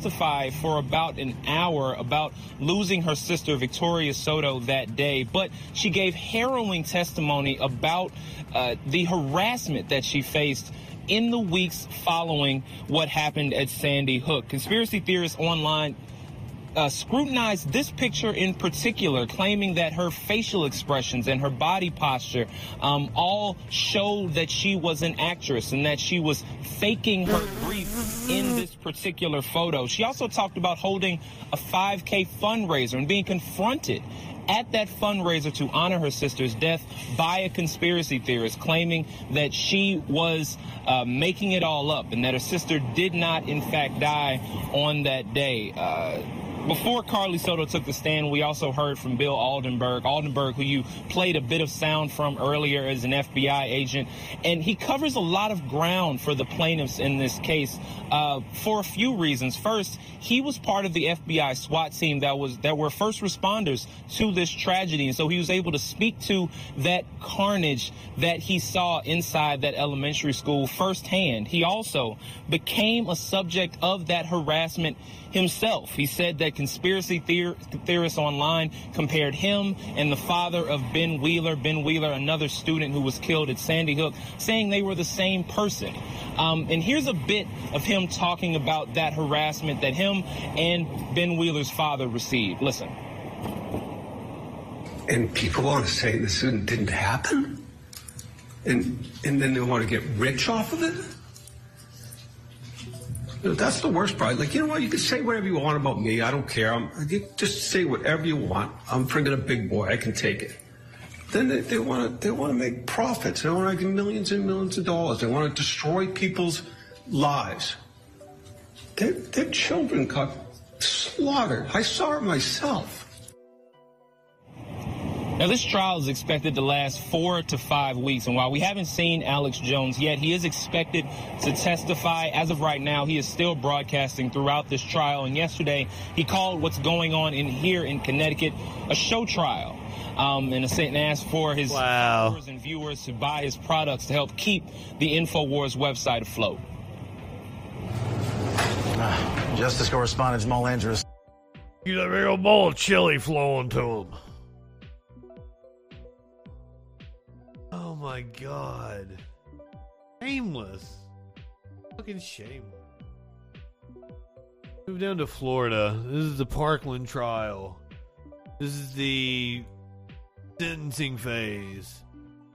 Testify for about an hour about losing her sister Victoria Soto that day, but she gave harrowing testimony about uh, the harassment that she faced in the weeks following what happened at Sandy Hook. Conspiracy theorists online uh, scrutinized this picture in particular, claiming that her facial expressions and her body posture um, all showed that she was an actress and that she was faking her grief in this particular photo. She also talked about holding a 5K fundraiser and being confronted at that fundraiser to honor her sister's death by a conspiracy theorist claiming that she was uh, making it all up and that her sister did not, in fact, die on that day. Uh, before Carlee Soto took the stand, we also heard from Bill Aldenberg. Aldenberg, who you played a bit of sound from earlier as an FBI agent, and he covers a lot of ground for the plaintiffs in this case uh, for a few reasons. First, he was part of the FBI SWAT team that was that were first responders to this tragedy, and so he was able to speak to that carnage that he saw inside that elementary school firsthand. He also became a subject of that harassment himself. He said that conspiracy theor- theorists online compared him and the father of Ben Wheeler, Ben Wheeler, another student who was killed at Sandy Hook, saying they were the same person. Um, and here's a bit of him talking about that harassment that him and Ben Wheeler's father received. Listen. And people want to say this didn't happen? And, and then they want to get rich off of it? That's the worst part. Like, you know what? You can say whatever you want about me. I don't care. I'm, just say whatever you want. I'm friggin' a big boy. I can take it. Then they, they want to they want to make profits. They want to make millions and millions of dollars. They want to destroy people's lives. Their, their children got slaughtered. I saw it myself. Now, this trial is expected to last four to five weeks, and while we haven't seen Alex Jones yet, he is expected to testify. As of right now, he is still broadcasting throughout this trial, and yesterday he called what's going on in here in Connecticut a show trial. Um, and asked for his followers and viewers to buy his products to help keep the InfoWars website afloat. Justice correspondent Jamal Andrews. You got a real bowl of chili flowing to him. My god. Shameless. Fucking shameless. Move down to Florida. This is the Parkland trial. This is the sentencing phase.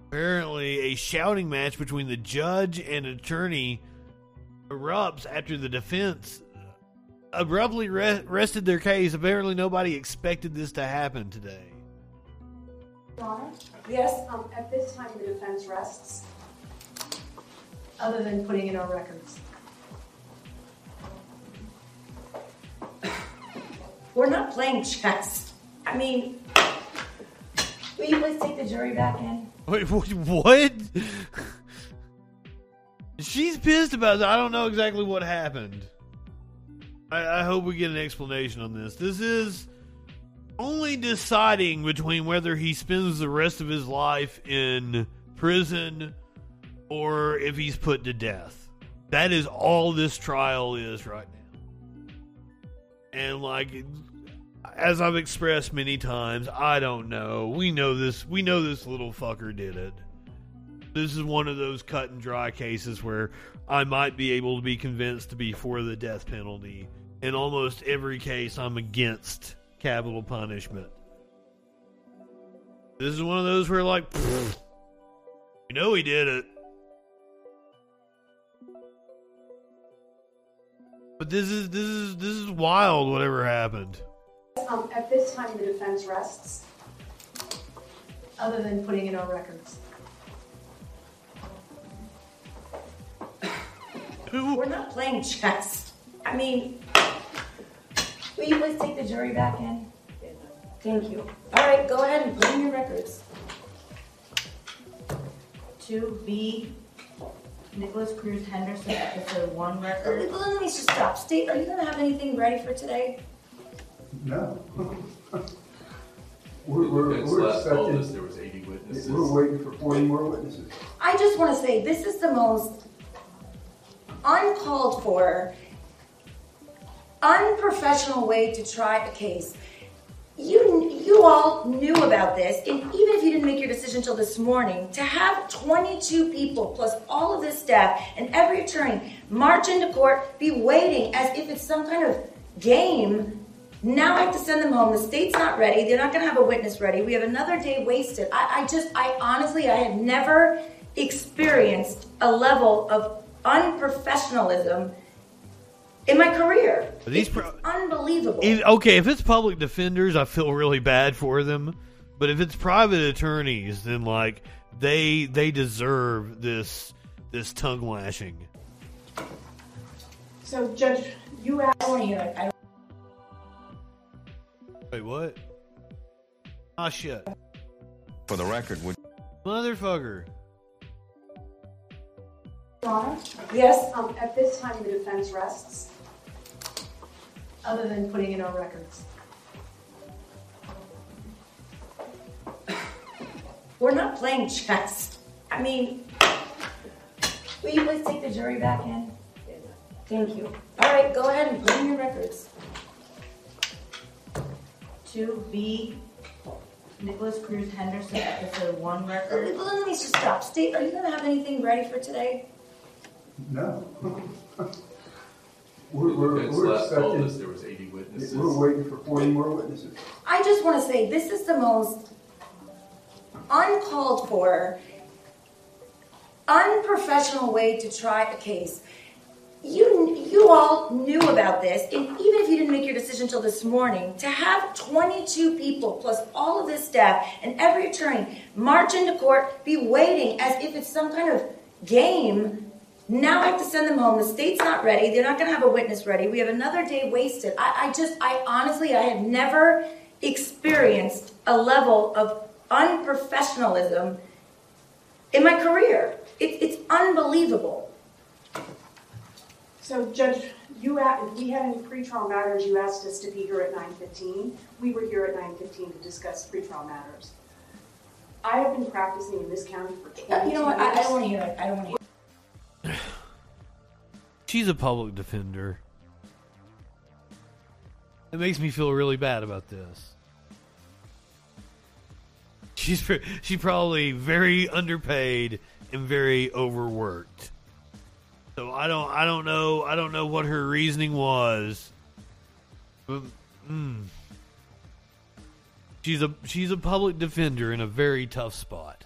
Apparently, a shouting match between the judge and attorney erupts after the defense abruptly re- rested their case. Apparently, nobody expected this to happen today. Yes, um, at this time, the defense rests, other than putting in our records. We're not playing chess. I mean, will you please take the jury back in? Wait, what? She's pissed about that. I don't know exactly what happened. I, I hope we get an explanation on this. This is only deciding between whether he spends the rest of his life in prison or if he's put to death. That is all this trial is right now. And like as I've expressed many times, I don't know. We know this we know this little fucker did it. This is one of those cut and dry cases where I might be able to be convinced to be for the death penalty. In almost every case I'm against capital punishment. This is one of those where like pfft, you know he did it. But this is this is this is wild. Whatever happened. Um, at this time, the defense rests, other than putting in our records. We're not playing chess. I mean, will you please take the jury back in? Thank you. All right, go ahead and put in your records. Two B, Nikolas Cruz Henderson, episode one record. Let me just stop. State, are you gonna have anything ready for today? No. We're, we're, Defense we're last told expecting- us there was 80 witnesses. We're waiting for forty more witnesses. I just want to say this is the most uncalled for, unprofessional way to try a case. You you all knew about this, and even if you didn't make your decision till this morning, to have 22 people plus all of this staff and every attorney march into court, be waiting as if it's some kind of game. Now I have to send them home. The state's not ready. They're not going to have a witness ready. We have another day wasted. I, I just, I honestly, I have never experienced a level of unprofessionalism in my career. These pro- Unbelievable. If- okay, if it's public defenders, I feel really bad for them. But if it's private attorneys, then like they they deserve this this tongue lashing. So, Judge, you asked. I want to hear it. I Wait, what? Ah, shit, For the record, would motherfucker. Yes? Um, at this time, the defense rests, other than putting in our records. We're not playing chess. I mean, will you please take the jury back in? Thank you. All right, go ahead and put in your records. Two B, Nikolas Cruz Henderson, episode one record. Let me just stop. State, are you going to have anything ready for today? No. We're, we're, Defense we're last told expecting, us there was 80 witnesses. we're waiting for forty more witnesses. I just want to say this is the most uncalled for, unprofessional way to try a case. You you all knew about this, and even if you didn't make your decision till this morning, to have 22 people plus all of this staff and every attorney march into court, be waiting as if it's some kind of game. Now I have to send them home. The state's not ready. They're not going to have a witness ready. We have another day wasted. I, I just, I honestly, I have never experienced a level of unprofessionalism in my career. It, it's unbelievable. So, Judge, you asked, if we had any pretrial matters, you asked us to be here at 9:15. We were here at 9:15 to discuss pretrial matters. I have been practicing in this county for 22 Uh, years. You know what? I, I don't want to hear it. I don't want to hear it. She's a public defender. It makes me feel really bad about this. She's pre- she probably very underpaid and very overworked. So I don't I don't know I don't know what her reasoning was. But, mm. She's a she's a public defender in a very tough spot.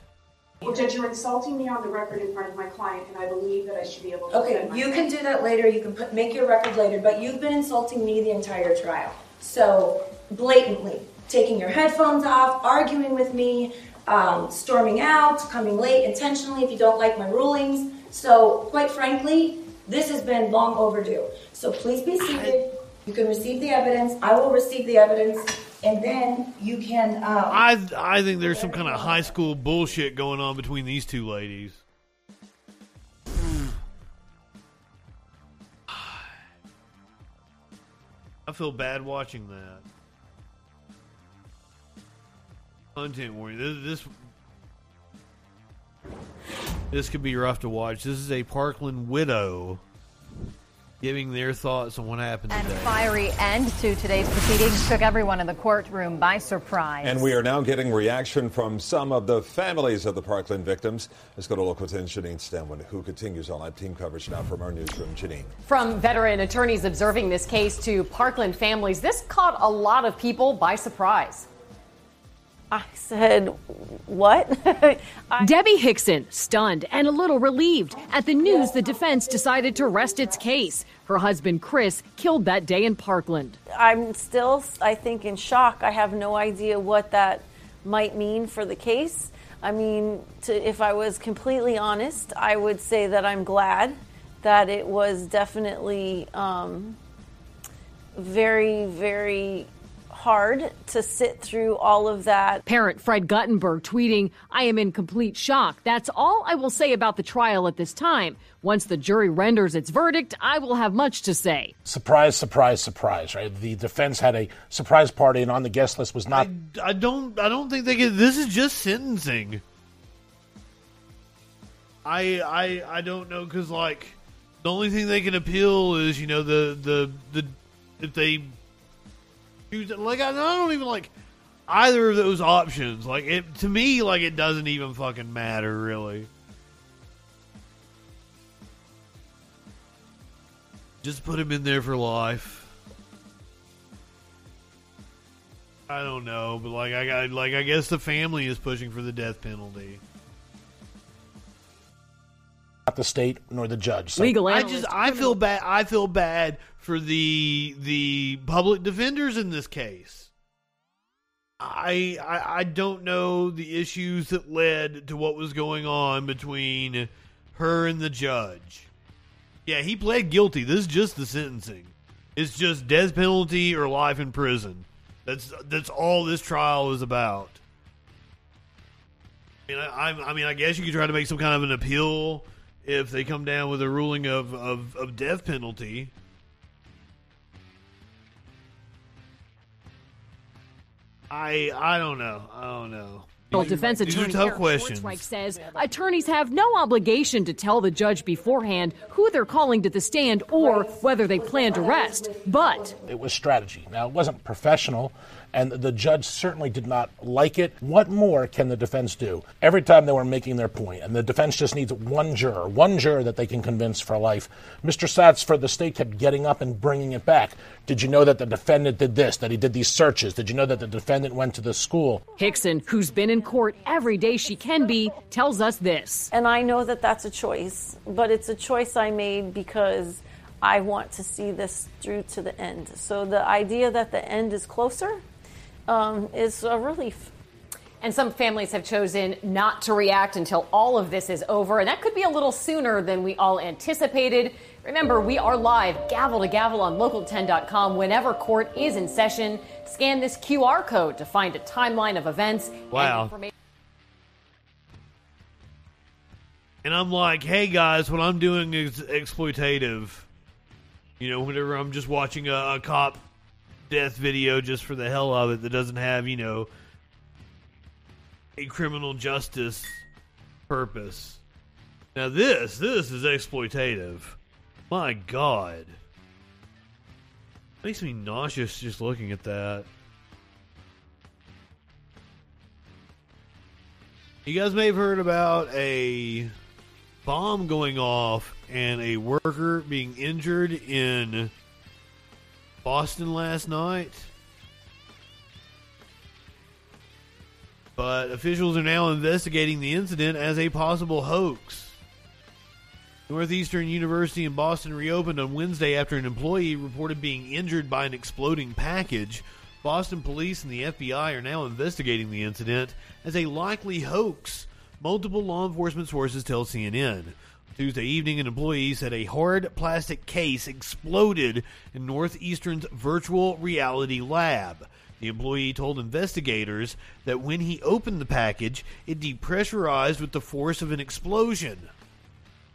Well, Judge, you're insulting me on the record in front of my client, and I believe that I should be able to Okay, defend you myself. can do that later. You can put, make your record later, but you've been insulting me the entire trial. So blatantly taking your headphones off, arguing with me, um, storming out, coming late intentionally if you don't like my rulings. So quite frankly, this has been long overdue. So please be seated. You can receive the evidence. I will receive the evidence, and then you can. Um, I I think there's some kind of high school bullshit going on between these two ladies. I feel bad watching that. Content warning. This, this This could be rough to watch. This is a Parkland widow giving their thoughts on what happened today. And today. fiery end to today's proceedings took everyone in the courtroom by surprise. And we are now getting reaction from some of the families of the Parkland victims. Let's go to local 10 Janine Stanwood, who continues on live team coverage now from our newsroom. Janine. From veteran attorneys observing this case to Parkland families, this caught a lot of people by surprise. I said, What? Debbie Hixon, stunned and a little relieved at the news the defense decided to rest its case. Her husband, Chris, killed that day in Parkland. I'm still, I think, in shock. I have no idea what that might mean for the case. I mean, to, if I was completely honest, I would say that I'm glad that it was definitely um, very, very hard to sit through all of that. Parent Fred Guttenberg tweeting, I am in complete shock. That's all I will say about the trial at this time. Once the jury renders its verdict, I will have much to say. Surprise, surprise, surprise, right? The defense had a surprise party and on the guest list was not. I don't. I don't think they can. This is just sentencing. I I I don't know because like the only thing they can appeal is you know the the the if they choose it like I, I don't even like either of those options. Like it to me, like it doesn't even fucking matter really. Just put him in there for life. I don't know, but like I got like I guess the family is pushing for the death penalty. Not the state nor the judge. So. I just I feel bad. I feel bad for the the public defenders in this case. I, I I don't know the issues that led to what was going on between her and the judge. Yeah, he pled guilty. This is just the sentencing. It's just death penalty or life in prison. That's that's all this trial is about. I mean, I, I mean, I guess you could try to make some kind of an appeal if they come down with a ruling of, of, of death penalty. I I don't know. I don't know. Well, defense These are attorney tough Eric questions. Says attorneys have no obligation to tell the judge beforehand who they're calling to the stand or whether they plan to rest. But It was strategy. Now, it wasn't professional, and the judge certainly did not like it. What more can the defense do? Every time they were making their point, and the defense just needs one juror, one juror that they can convince for life. Mr. Satz for the state kept getting up and bringing it back. Did you know that the defendant did this, that he did these searches? Did you know that the defendant went to the school? Hixon, who's been in court every day she can be, tells us this. And I know that that's a choice, but it's a choice I made because I want to see this through to the end. So the idea that the end is closer um, is a relief. And some families have chosen not to react until all of this is over, and that could be a little sooner than we all anticipated. Remember, we are live, gavel to gavel on local10.com whenever court is in session. Scan this QR code to find a timeline of events Wow. and information. And I'm like, hey guys, what I'm doing is exploitative. You know, whenever I'm just watching a, a cop death video just for the hell of it that doesn't have, you know, a criminal justice purpose. Now this, this is exploitative. My God. Makes me nauseous just looking at that. You guys may have heard about a bomb going off and a worker being injured in Boston last night. But officials are now investigating the incident as a possible hoax. Northeastern University in Boston reopened on Wednesday after an employee reported being injured by an exploding package. Boston police and the FBI are now investigating the incident as a likely hoax, multiple law enforcement sources tell CNN. Tuesday evening, an employee said a hard plastic case exploded in Northeastern's virtual reality lab. The employee told investigators that when he opened the package, it depressurized with the force of an explosion.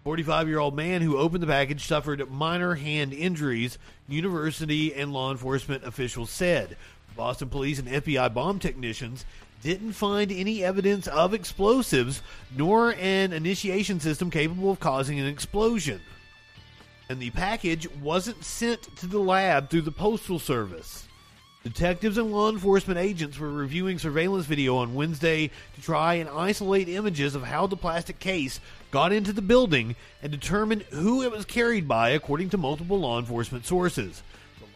45 year old man who opened the package suffered minor hand injuries, university and law enforcement officials said. Boston police and FBI bomb technicians didn't find any evidence of explosives nor an initiation system capable of causing an explosion. And the package wasn't sent to the lab through the Postal Service. Detectives and law enforcement agents were reviewing surveillance video on Wednesday to try and isolate images of how the plastic case got into the building and determine who it was carried by, according to multiple law enforcement sources.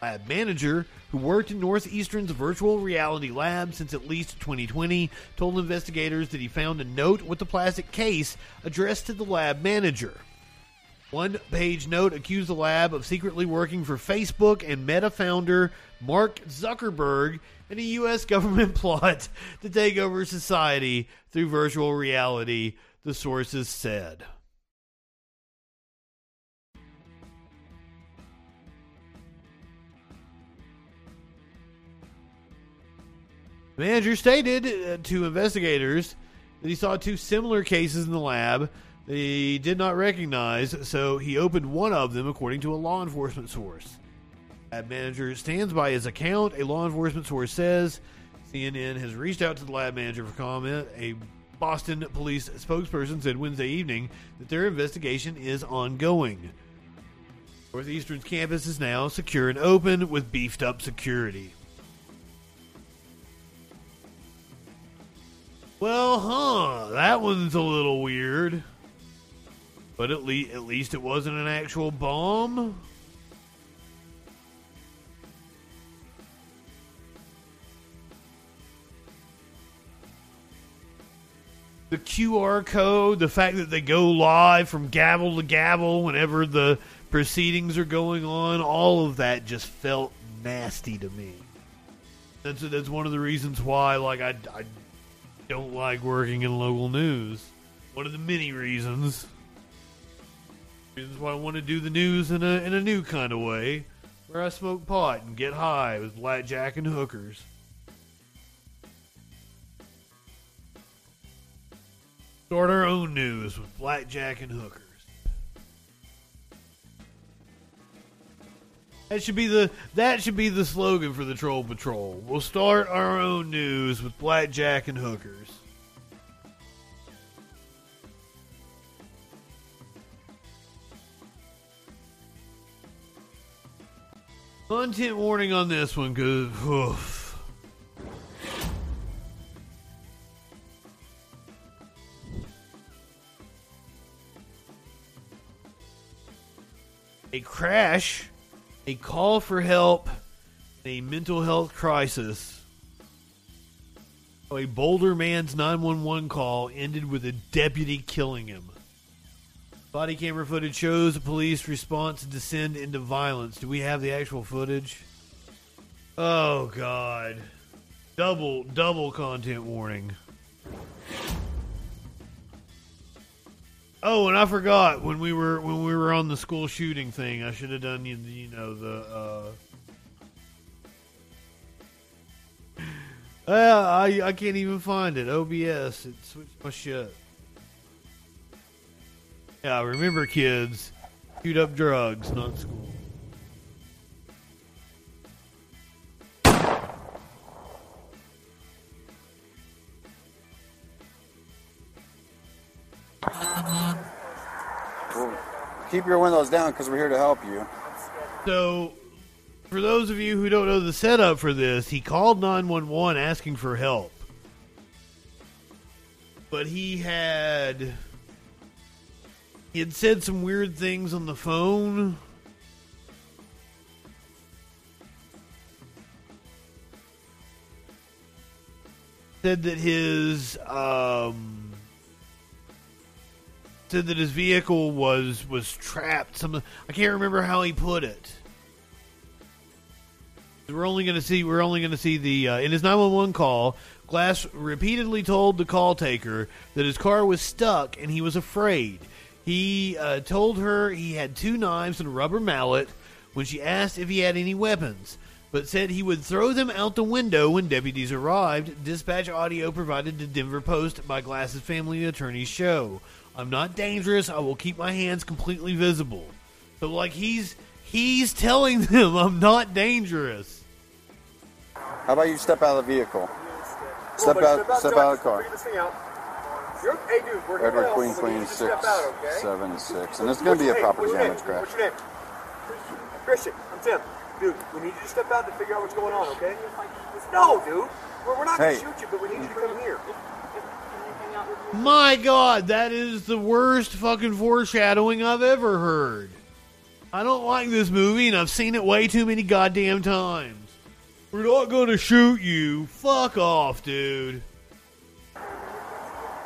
Lab manager, who worked in Northeastern's virtual reality lab since at least 2020, told investigators that he found a note with the plastic case addressed to the lab manager. One page note accused the lab of secretly working for Facebook and Meta founder Mark Zuckerberg in a U.S. government plot to take over society through virtual reality, the sources said. The manager stated uh, to investigators that he saw two similar cases in the lab that he did not recognize, so he opened one of them, according to a law enforcement source. Lab manager stands by his account. A law enforcement source says CNN has reached out to the lab manager for comment. A Boston police spokesperson said Wednesday evening that their investigation is ongoing. Northeastern's campus is now secure and open with beefed up security. Well, huh, that one's a little weird. But at least at least it wasn't an actual bomb. The QR code, the fact that they go live from gavel to gavel whenever the proceedings are going on, all of that just felt nasty to me. That's that's one of the reasons why like I, I don't like working in local news. One of the many reasons. Reasons why I want to do the news in a in a new kind of way, where I smoke pot and get high with blackjack and hookers. Start our own news with blackjack and hookers. That should be the that should be the slogan for the Troll Patrol. We'll start our own news with blackjack and hookers. Content warning on this one, cause oof. a crash, a call for help, a mental health crisis. A Boulder man's 911 call ended with a deputy killing him. Body camera footage shows the police response descend into violence. Do we have the actual footage? Oh god. Double double content warning. Oh, and I forgot when we were when we were on the school shooting thing. I should have done you, you know the. Uh, uh, I I can't even find it. OBS it switched my shit. Yeah, remember, kids, shoot up drugs, not school. Well, keep your windows down because we're here to help you. So, for those of you who don't know the setup for this, he called 911 asking for help. But he had he had said some weird things on the phone. Said that his um said that his vehicle was was trapped. Some I can't remember how he put it. We're only going to see we're only going to see the uh, in his 911 call. Glass repeatedly told the call taker that his car was stuck and he was afraid. He uh, told her he had two knives and a rubber mallet when she asked if he had any weapons, but said he would throw them out the window when deputies arrived. Dispatch audio provided to Denver Post by Glass's family attorney show. I'm not dangerous. I will keep my hands completely visible. So like he's he's telling them I'm not dangerous. How about you step out of the vehicle? Step buddy, out, step out of the car. Figure this thing out. You're, hey, dude, we're Edward help, Queen but Queen need six out, okay? seven six, and it's going to be a What's your name? property damage name? crash. What's your name? Christian, I'm Tim. Dude, we need you to step out to figure out what's going on, okay? No, dude. We're, we're not Hey. going to shoot you, but we need you to come here. My God, that is the worst fucking foreshadowing I've ever heard. I don't like this movie, and I've seen it way too many goddamn times. We're not gonna shoot you. Fuck off, dude.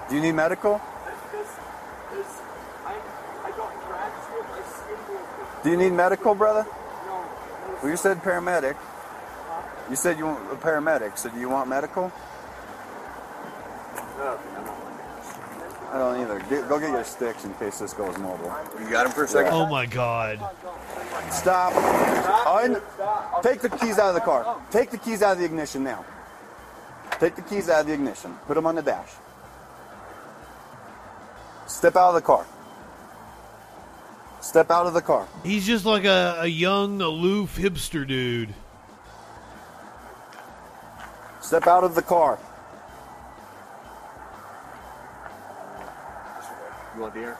Do you need medical? Do you need medical, brother? Well, you said paramedic. You said you want a paramedic, so do you want medical? I don't either. Get, go get your sticks in case this goes mobile. You got him for a second? Oh my God. Stop. Un- take the keys out of the car. Take the keys out of the ignition now. Take the keys out of the ignition. Put them on the dash. Step out of the car. Step out of the car. He's just like a, a young, aloof hipster dude. Step out of the car. You want a beer?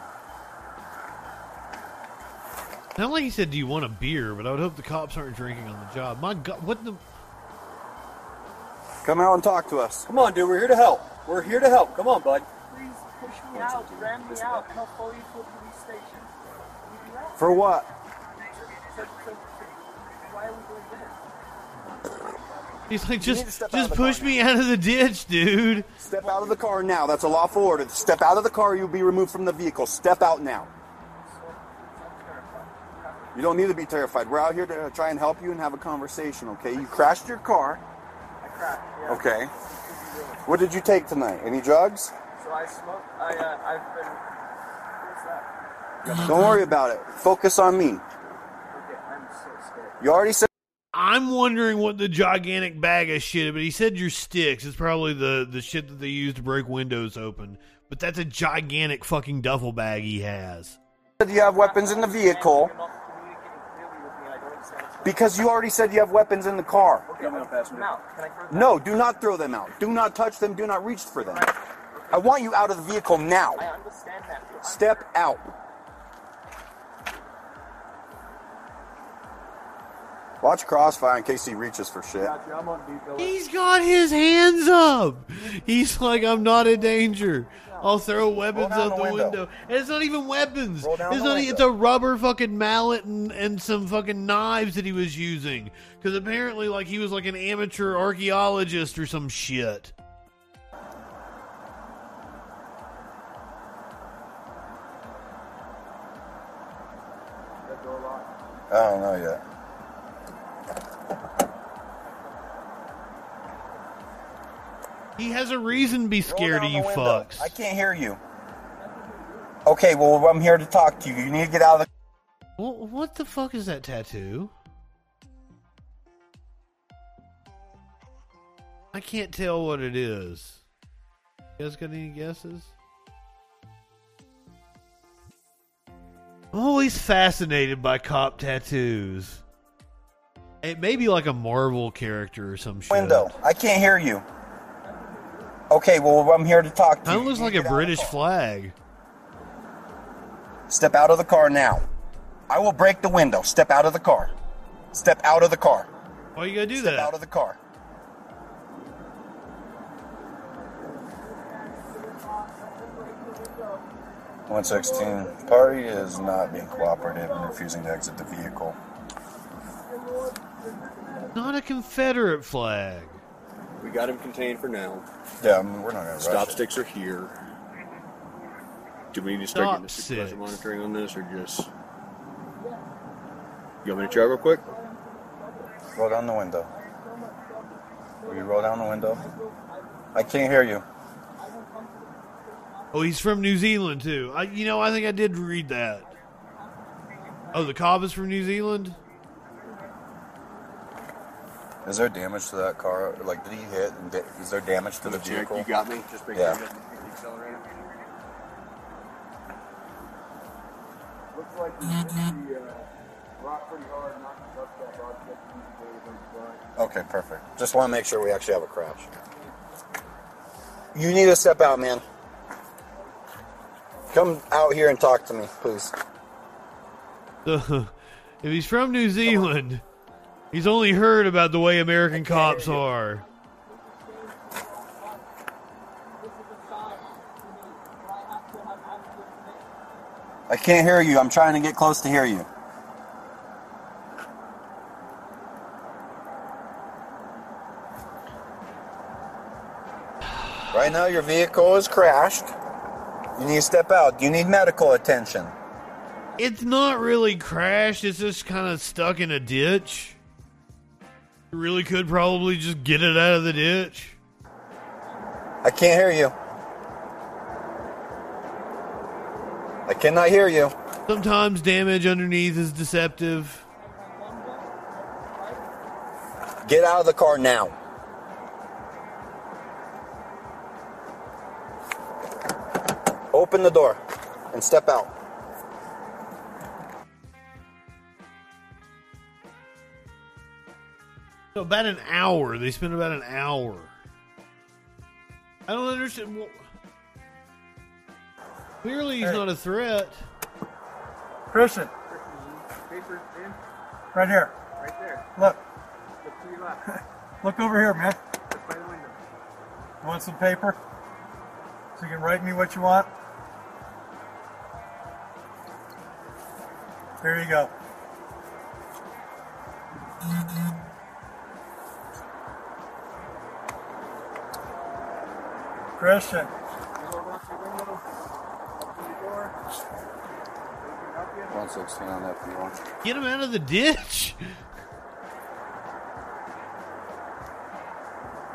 Not like he said, "Do you want a beer?" But I would hope the cops aren't drinking on the job. My God, what the? Come out and talk to us. Come on, dude. We're here to help. We're here to help. Come on, bud. Please push me out, ram me out, and I'll follow you to a police station. For what? He's like, You need to just, step out of just push me out of the ditch, dude. Step out of the car now. That's a lawful order. Step out of the car. You'll be removed from the vehicle. Step out now. You don't need to be terrified. We're out here to try and help you and have a conversation, okay? You crashed your car. I crashed, yeah. Okay. What did you take tonight? Any drugs? So I smoked, I, uh, I've been, what's that? Don't worry about it. Focus on me. Okay, I'm so scared. You already said. I'm wondering what the gigantic bag of shit. But he said your sticks. It's probably the the shit that they use to break windows open. But that's a gigantic fucking duffel bag he has. You have weapons in the vehicle because you already said you have weapons in the car. Okay, I'm gonna pass them out. Can I throw them No, do not throw them out. Do not touch them. Do not reach for them. I want you out of the vehicle now. I understand that. Step out. Watch Crossfire in case he reaches for shit. I'm on beat, Bill. He's got his hands up. He's like, I'm not a danger. I'll throw weapons out the the window. window. And it's not even weapons. It's not. It's a rubber fucking mallet and, and some fucking knives that he was using. Because apparently, like he was like an amateur archaeologist or some shit. I don't know yet. He has a reason to be scared of you fucks. I can't hear you. Okay, well, I'm here to talk to you. You need to get out of the. Well, what the fuck is that tattoo? I can't tell what it is. You guys got any guesses? I'm always fascinated by cop tattoos. It may be like a Marvel character or some shit. window. I can't hear you. Okay, well, I'm here to talk to Kind you. of looks You like a to get out of the British flag. Step out of the car now. I will break the window. Step out of the car. Step out of the car. Why are you gotta do Step that? out of the car. One sixteen. Party is not being cooperative and refusing to exit the vehicle. Not a Confederate flag. We got him contained for now. Yeah, I mean, we're not gonna rush Stop it. sticks are here. Do we need to start Stop getting the supervisor sticks. monitoring on this, or just? You want me to try real quick? Roll down the window. Will you roll down the window? I can't hear you. Oh, he's from New Zealand too. I, you know, I think I did read that. Oh, the cop is from New Zealand. Is there damage to that car? Like, did he hit? And da- is there damage to the Check, vehicle? You got me. Just make Yeah. sure you hit the accelerator. Looks like we hit the, uh, rock pretty hard, knocked the dust off, the easy way to go. Okay, perfect. Just want to make sure we actually have a crash. You need to step out, man. Come out here and talk to me, please. if he's from New Zealand, he's only heard about the way American cops are. I can't hear you. I'm trying to get close to hear you. Right now, your vehicle is crashed. You need to step out. You need medical attention. It's not really crashed, it's just kind of stuck in a ditch. You really could probably just get it out of the ditch. I can't hear you. I cannot hear you. Sometimes damage underneath is deceptive. Get out of the car now. Open the door and step out. So about an hour. They spent about an hour. I don't understand. Well, clearly, he's not a threat. Christian, Paper right here. Right there. Look. Look to your left. Look over here, man. Look by the window. You want some paper? So you can write me what you want? There you go. Christian. One sixteen on that one. Get him out of the ditch.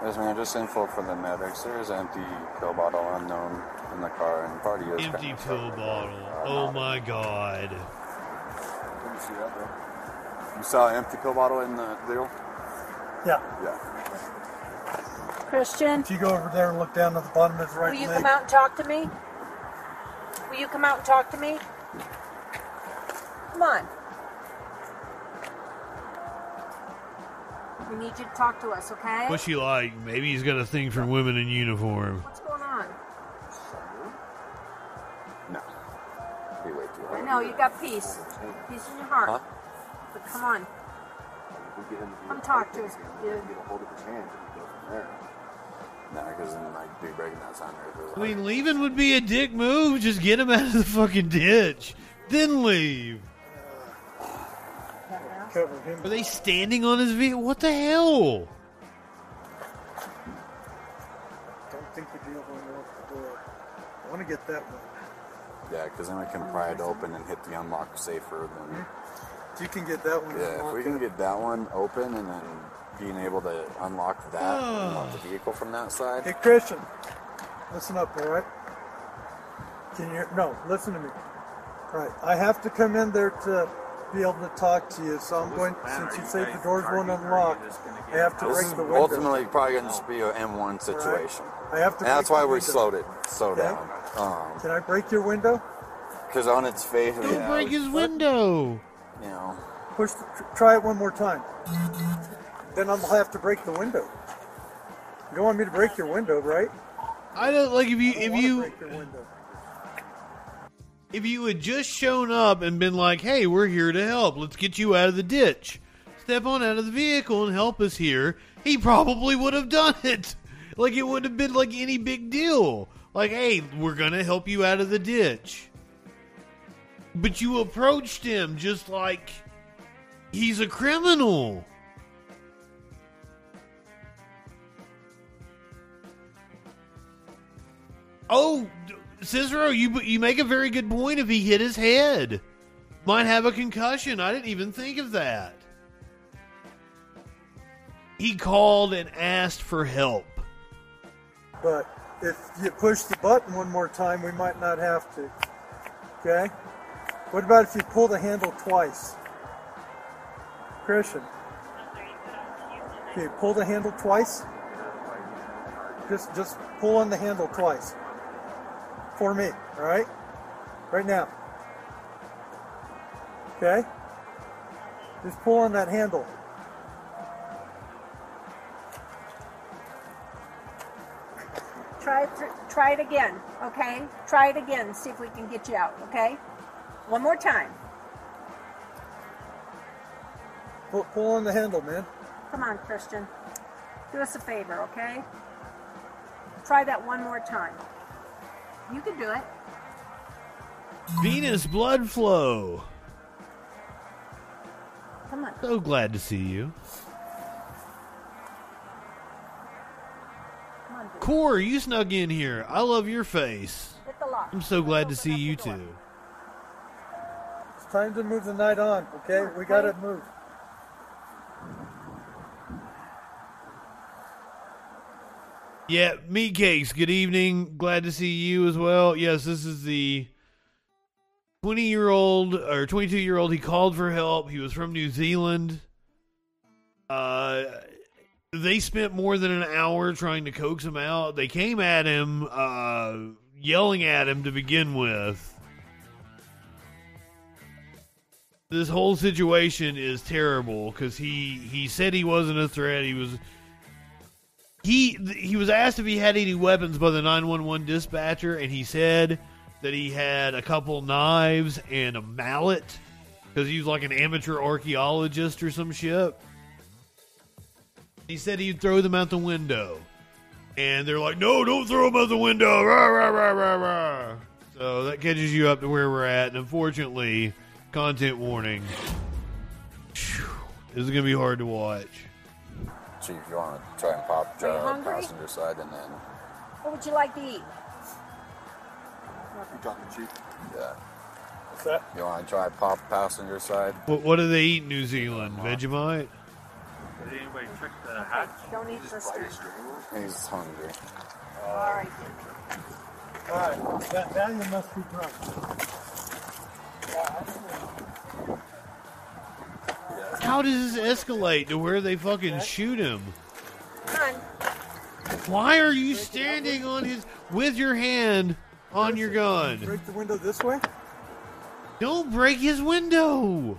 Yes, man. Just info for the medics. There's empty pill bottle unknown in the car, and party is Empty pill bottle. Oh my god. Did you see that, bro? You saw an empty pill bottle in the deal? Yeah. Yeah. Christian, If you go over there and look down at the bottom of his right will you leg. come out and talk to me? Will you come out and talk to me? Come on. We need you to talk to us, okay? What's she like? Maybe he's got a thing for women in uniform. What's going on? No. Be way too I know you got peace, peace in your heart. Huh? But come on, come talk to us. dude. No, because then I'd be breaking that sign right I mean, leaving would be a dick move. Just get him out of the fucking ditch, then leave. Are they standing on his vehicle? What the hell? Don't think you're the only one at the door. I want to get that one. Yeah, because then we can pry it open and hit the unlock safer than. If you can get that one. Yeah, if we unlocked, can get that one open and then being able to unlock that, unlock the vehicle from that side. Hey, Christian, listen up, all right? Can you? No, listen to me. All right, I have to come in there to be able to talk to you. So I'm going. Since you say the doors won't unlock, I have to break the window. ultimately probably going to just be an M1 situation. I have to And that's why we slowed it, slowed Okay. down. Um, Can I break your window? Because on its face, Don't yeah, break his window. you know, Push. The, try it one more time. Then I'll have to break the window. You don't want me to break your window, right? I don't like if you if you break your window. if you had just shown up and been like, "Hey, we're here to help. Let's get you out of the ditch. Step on out of the vehicle and help us here." He probably would have done it. Like it would have been like any big deal. Like, "Hey, we're going to help you out of the ditch." But you approached him just like he's a criminal. Oh, Cicero, you you make a very good point. If he hit his head, might have a concussion. I didn't even think of that. He called and asked for help. But if you push the button one more time, we might not have to. Okay? What about if you pull the handle twice? Christian. Okay, pull the handle twice. Just just pull on the handle twice. For me, alright? Right now. Okay? Just pull on that handle. Try it. Try it again. Okay. Try it again. See if we can get you out. Okay. One more time. Pull, pull on the handle, man. Come on, Christian. Do us a favor, okay? Try that one more time. You can do it. Venus blood flow. Come on. So glad to see you. On. Core, you snuck in here. I love your face. Hit the lock. I'm so glad to see you too. It's time to move the night on, okay? We got to move. Yeah, meat cakes. Good evening. Glad to see you as well. Yes, this is the 20 year old or 22 year old. He called for help. He was from New Zealand. Uh, they spent more than an hour trying to coax him out. They came at him, uh, yelling at him to begin with. This whole situation is terrible because he he said he wasn't a threat. He was he he was asked if he had any weapons by the 911 dispatcher and he said that he had a couple knives and a mallet because he was like an amateur archaeologist or some shit. He said he'd throw them out the window. And they're like no don't throw them out the window. Rah, rah, rah, rah, rah. so that catches you up to where we're at and unfortunately content warning. Phew, this is gonna be hard to watch Chief, you want to try and pop Are uh, passenger side and then What would you like to eat? you talking Chief? Yeah. What's that? You want to try pop passenger side? What, what do they eat in New Zealand? Vegemite? Did anybody check the hatch? Don't eat first. He's hungry. All right. All right. That, now you must be drunk. How does this escalate to where they fucking shoot him? Come on. Why are you standing on his with your hand on your gun? Break the window this way? Don't break his window.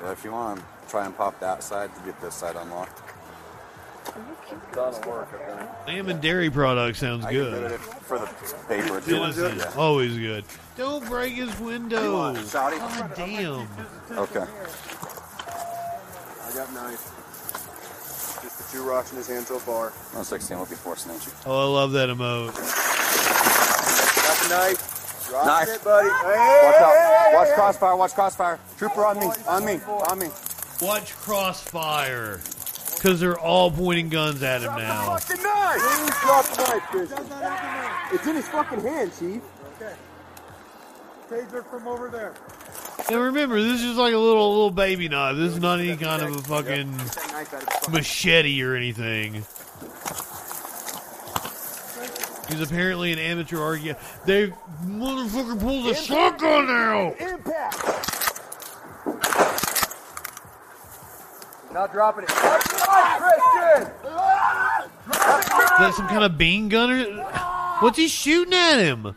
Well, if you want to try and pop that side to get this side unlocked. That'll work, I think. Lamb and dairy product sounds I can do good. it for the paper. It is Yeah. always good. Don't break his window. want it, Saudi? God damn. Okay. I got knife. Just the two rocks in his hand so far. 116 will be forcing entry. Oh, I love that emote. Got the knife. Dropping Knife. it, buddy. Watch Hey, out. hey, hey, Watch crossfire. Watch crossfire. Trooper on me. On me. On me. Watch Crossfire. Because they're all pointing guns at him now. Fucking knife! Drop the knife, Christian. It's in his fucking hand, Chief. Okay. Taser from over there. And remember, this is like a little little baby knife. This is not any kind of a fucking machete or anything. He's apparently an amateur archaeologist. They motherfucker pulls a shotgun out. Impact! Not dropping it. Drop the knife, Christian! Is that some kind of bean gunner? What's he shooting at him?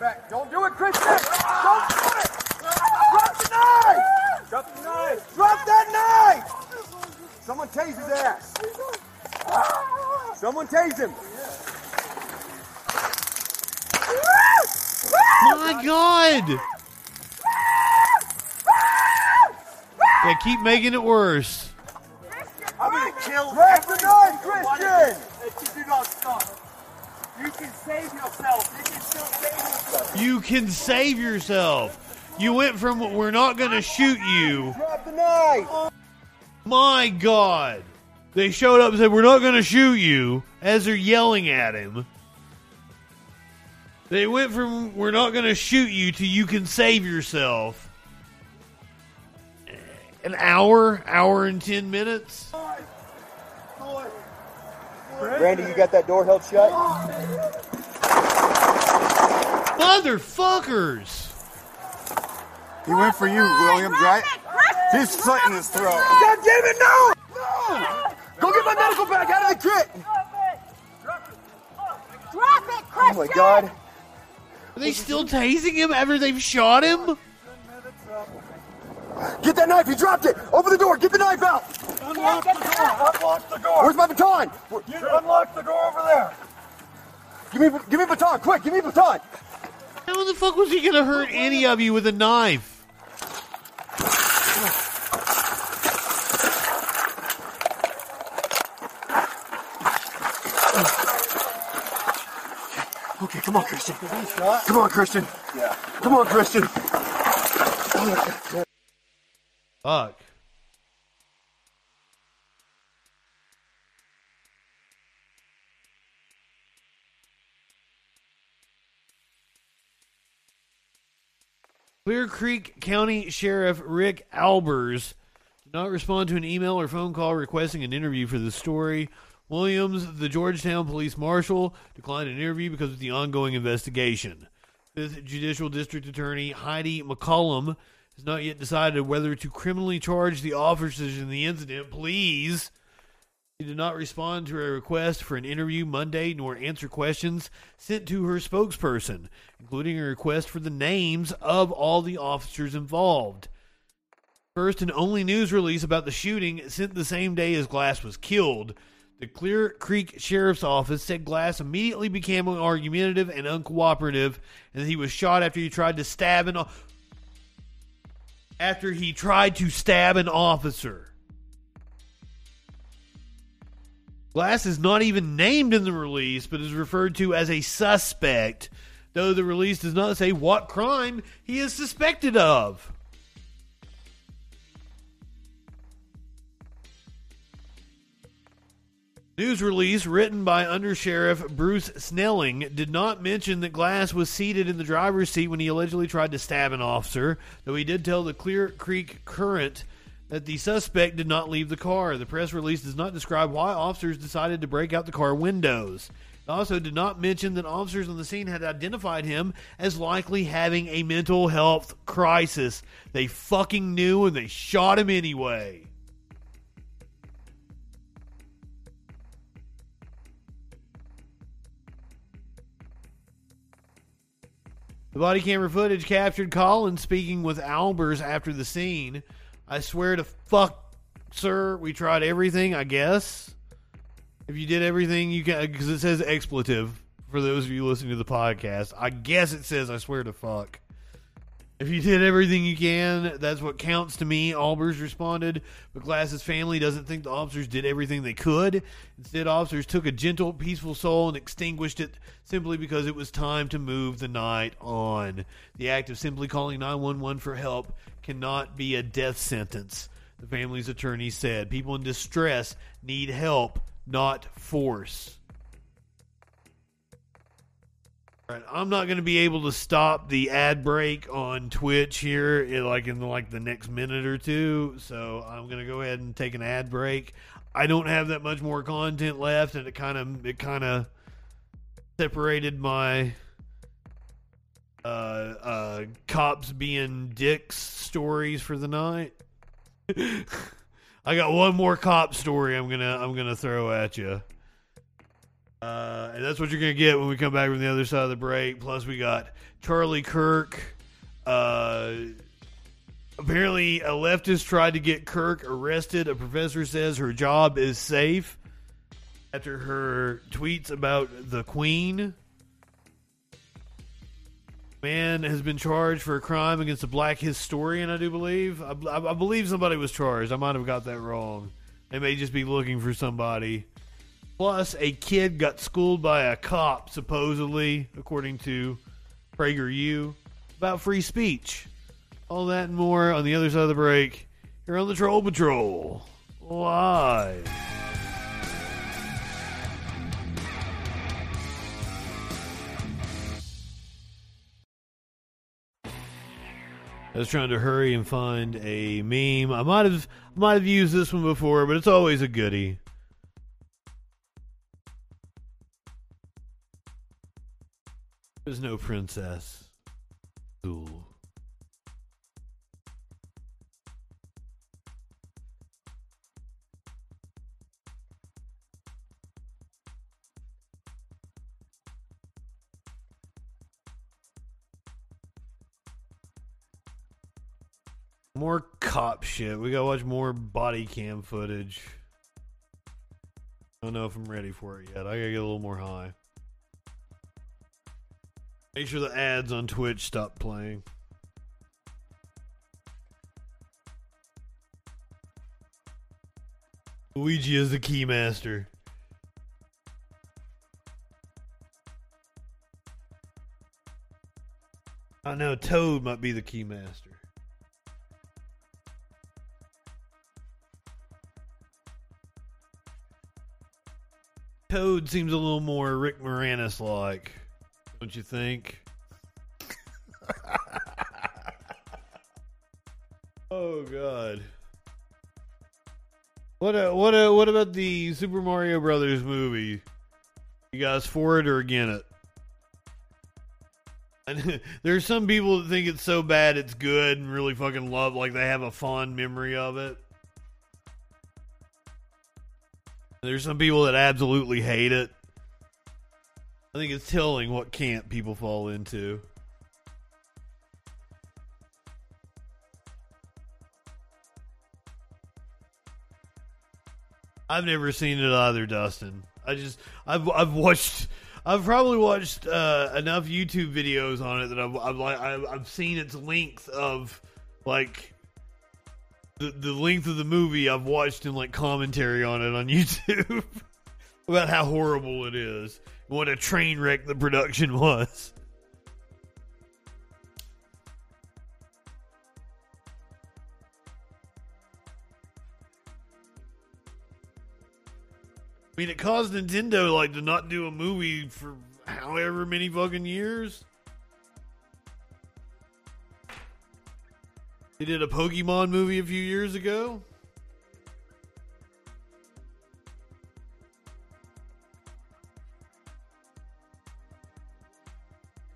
Back. Don't do it, Christian! Don't do it! Drop the knife! Drop the knife! Drop that knife! Someone tase his ass! Someone tase him! My God! Yeah, keep making it worse. I'm gonna kill Grab the knife, Christian! If you do not stop, you can save yourself. You can still save yourself. You can save yourself. You went from we're not going to shoot you. Drop the knife! My God. They showed up and said, We're not going to shoot you as they're yelling at him. They went from We're not going to shoot you to You can save yourself. An hour, hour and 10 minutes. Randy, you got that door held shut? Motherfuckers! He went for you, Williams, right? He's slitting his throat. God damn it, no! No! Go get my medical bag out of the kit! Drop it, Drop it! Oh my god. Are they still tasing him after they've shot him? Get that knife, he dropped it! Open the door, get the knife out! Unlock the door! Unlock the door! Where's my baton? You unlock the door over there! Give me, give me baton, quick! Give me baton! How the fuck was he gonna hurt any of you with a knife? Okay, come on, Christian. Come on, Christian. Yeah. Come on, Christian. Fuck. Clear Creek County Sheriff Rick Albers did not respond to an email or phone call requesting an interview for the story. Williams, the Georgetown Police Marshal, declined an interview because of the ongoing investigation. Fifth Judicial District Attorney Heidi McCollum has not yet decided whether to criminally charge the officers in the incident. Please. She did not respond to a request for an interview Monday nor answer questions sent to her spokesperson, including a request for the names of all the officers involved. First and only news release about the shooting sent the same day as Glass was killed. The Clear Creek Sheriff's Office said Glass immediately became argumentative and uncooperative, and that he was shot after he tried to stab an o- after he tried to stab an officer. Glass is not even named in the release, but is referred to as a suspect, though the release does not say what crime he is suspected of. News release written by Under Sheriff Bruce Snelling did not mention that Glass was seated in the driver's seat when he allegedly tried to stab an officer, though he did tell the Clear Creek Current that the suspect did not leave the car. The press release does not describe why officers decided to break out the car windows. It also did not mention that officers on the scene had identified him as likely having a mental health crisis. They fucking knew and they shot him anyway. The body camera footage captured Collins speaking with Albers after the scene. I swear to fuck, sir, we tried everything, I guess. If you did everything you can, because it says expletive for those of you listening to the podcast. I guess it says I swear to fuck. If you did everything you can, that's what counts to me, Albers responded. But Glass's family doesn't think the officers did everything they could. Instead, officers took a gentle, peaceful soul and extinguished it simply because it was time to move the night on. The act of simply calling 911 for help cannot be a death sentence, the family's attorney said. People in distress need help, not force. Right, I'm not going to be able to stop the ad break on Twitch here, in like in like the next minute or two. So I'm going to go ahead and take an ad break. I don't have that much more content left, and it kind of it kind of separated my uh, uh, cops being dicks stories for the night. I got one more cop story I'm gonna I'm gonna throw at you. Uh, and that's what you're going to get when we come back from the other side of the break. Plus, we got Charlie Kirk. Uh, apparently, a leftist tried to get Kirk arrested. A professor says her job is safe after her tweets about the Queen. Man has been charged for a crime against a black historian, I do believe. I, I, I believe somebody was charged. I might have got that wrong. They may just be looking for somebody. Plus, a kid got schooled by a cop, supposedly, according to PragerU, about free speech. All that and more on the other side of the break. Here on the Troll Patrol. Live. I was trying to hurry and find a meme. I might have might have used this one before, but it's always a goodie. There's no princess. More cop shit. We gotta watch more body cam footage. I don't know if I'm ready for it yet. I gotta get a little more high. Make sure the ads on Twitch stop playing. Luigi is the keymaster. I know Toad might be the keymaster. Toad seems a little more Rick Moranis like, don't you think? oh God. What uh, what uh, what about the Super Mario Brothers movie? You guys for it or against it? There's some people that think it's so bad it's good and really fucking love like they have a fond memory of it. There's some people that absolutely hate it. I think it's telling what camp people fall into. I've never seen it either, Dustin. I just I've I've watched I've probably watched uh, enough YouTube videos on it that I've I've like I've, I've seen its length of like the the length of the movie. I've watched in like commentary on it on YouTube about how horrible it is, what a train wreck the production was. I mean, it caused Nintendo like to not do a movie for however many fucking years. They did a Pokemon movie a few years ago.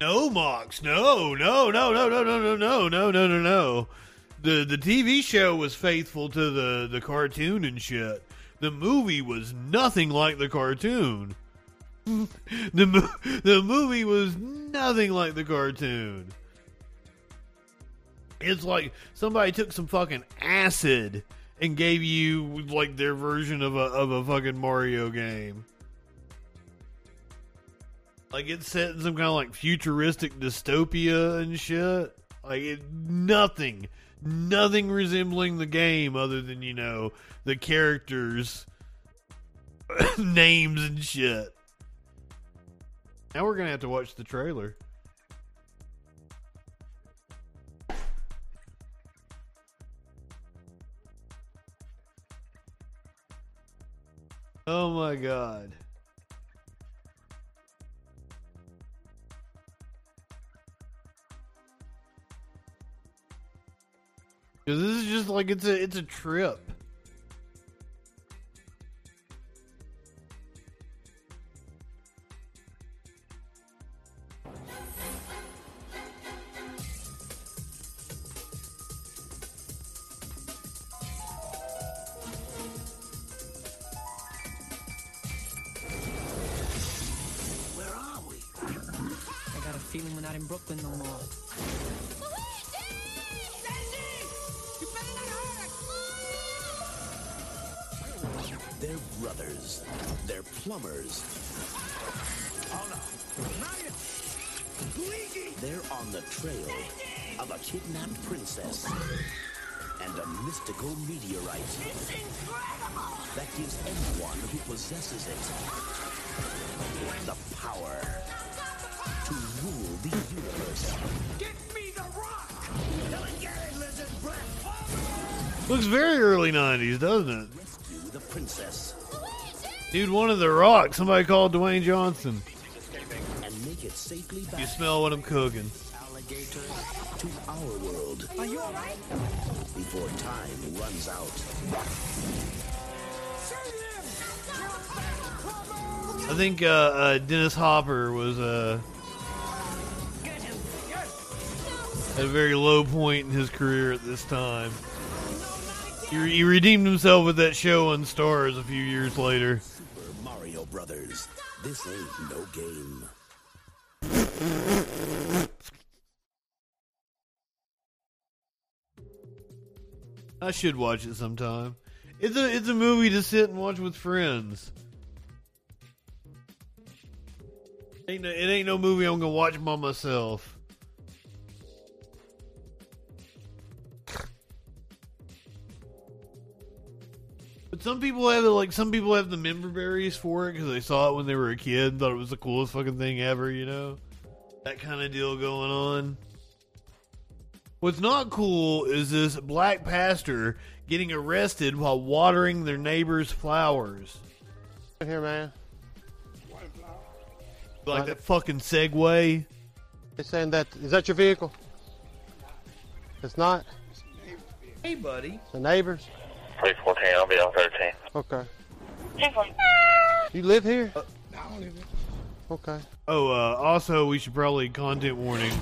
No, Mox. No, no, no, no, no, no, no, no, no, no, no, no. The the TV show was faithful to the the cartoon and shit. The movie was nothing like the cartoon. the the movie was nothing like the cartoon. It's like somebody took some fucking acid and gave you like their version of a of a fucking Mario game. Like it's set in some kind of like futuristic dystopia and shit. Like it, nothing, nothing resembling the game other than you know the characters, names and shit. Now we're gonna have to watch the trailer. Oh my god. Cause this is just like it's a it's a trip. Where are we? I got a feeling we're not in Brooklyn no more. Brothers. They're plumbers. oh no They're on the trail of a kidnapped princess and a mystical meteorite that gives anyone who possesses it the power to rule the universe. Get me the rock! Come and get it, lizard breath! Looks very early '90s, doesn't it? Rescue the princess Dude, one of the rocks. Somebody called Dwayne Johnson. and make it safely back You smell what I'm cooking. to our world Are you alright? before time runs out. I think uh, uh, Dennis Hopper was uh, at a very low point in his career at this time. He, re- he redeemed himself with that show on Starz a few years later. Brothers. This ain't no game. I should watch it sometime. It's a it's a movie to sit and watch with friends. Ain't no, it ain't no movie I'm gonna watch by myself. Some people have it like some people have the member berries for it because they saw it when they were a kid and thought it was the coolest fucking thing ever. You know, that kind of deal going on. What's not cool is this black pastor getting arrested while watering their neighbor's flowers. Here, man. Like that fucking Segway. They're saying that is that your vehicle? It's not. Hey, buddy. The neighbors. Three fourteen. I'll be on thirteen. Okay. You live here? No, I don't live here. Okay. Oh, uh, also we should probably content warning.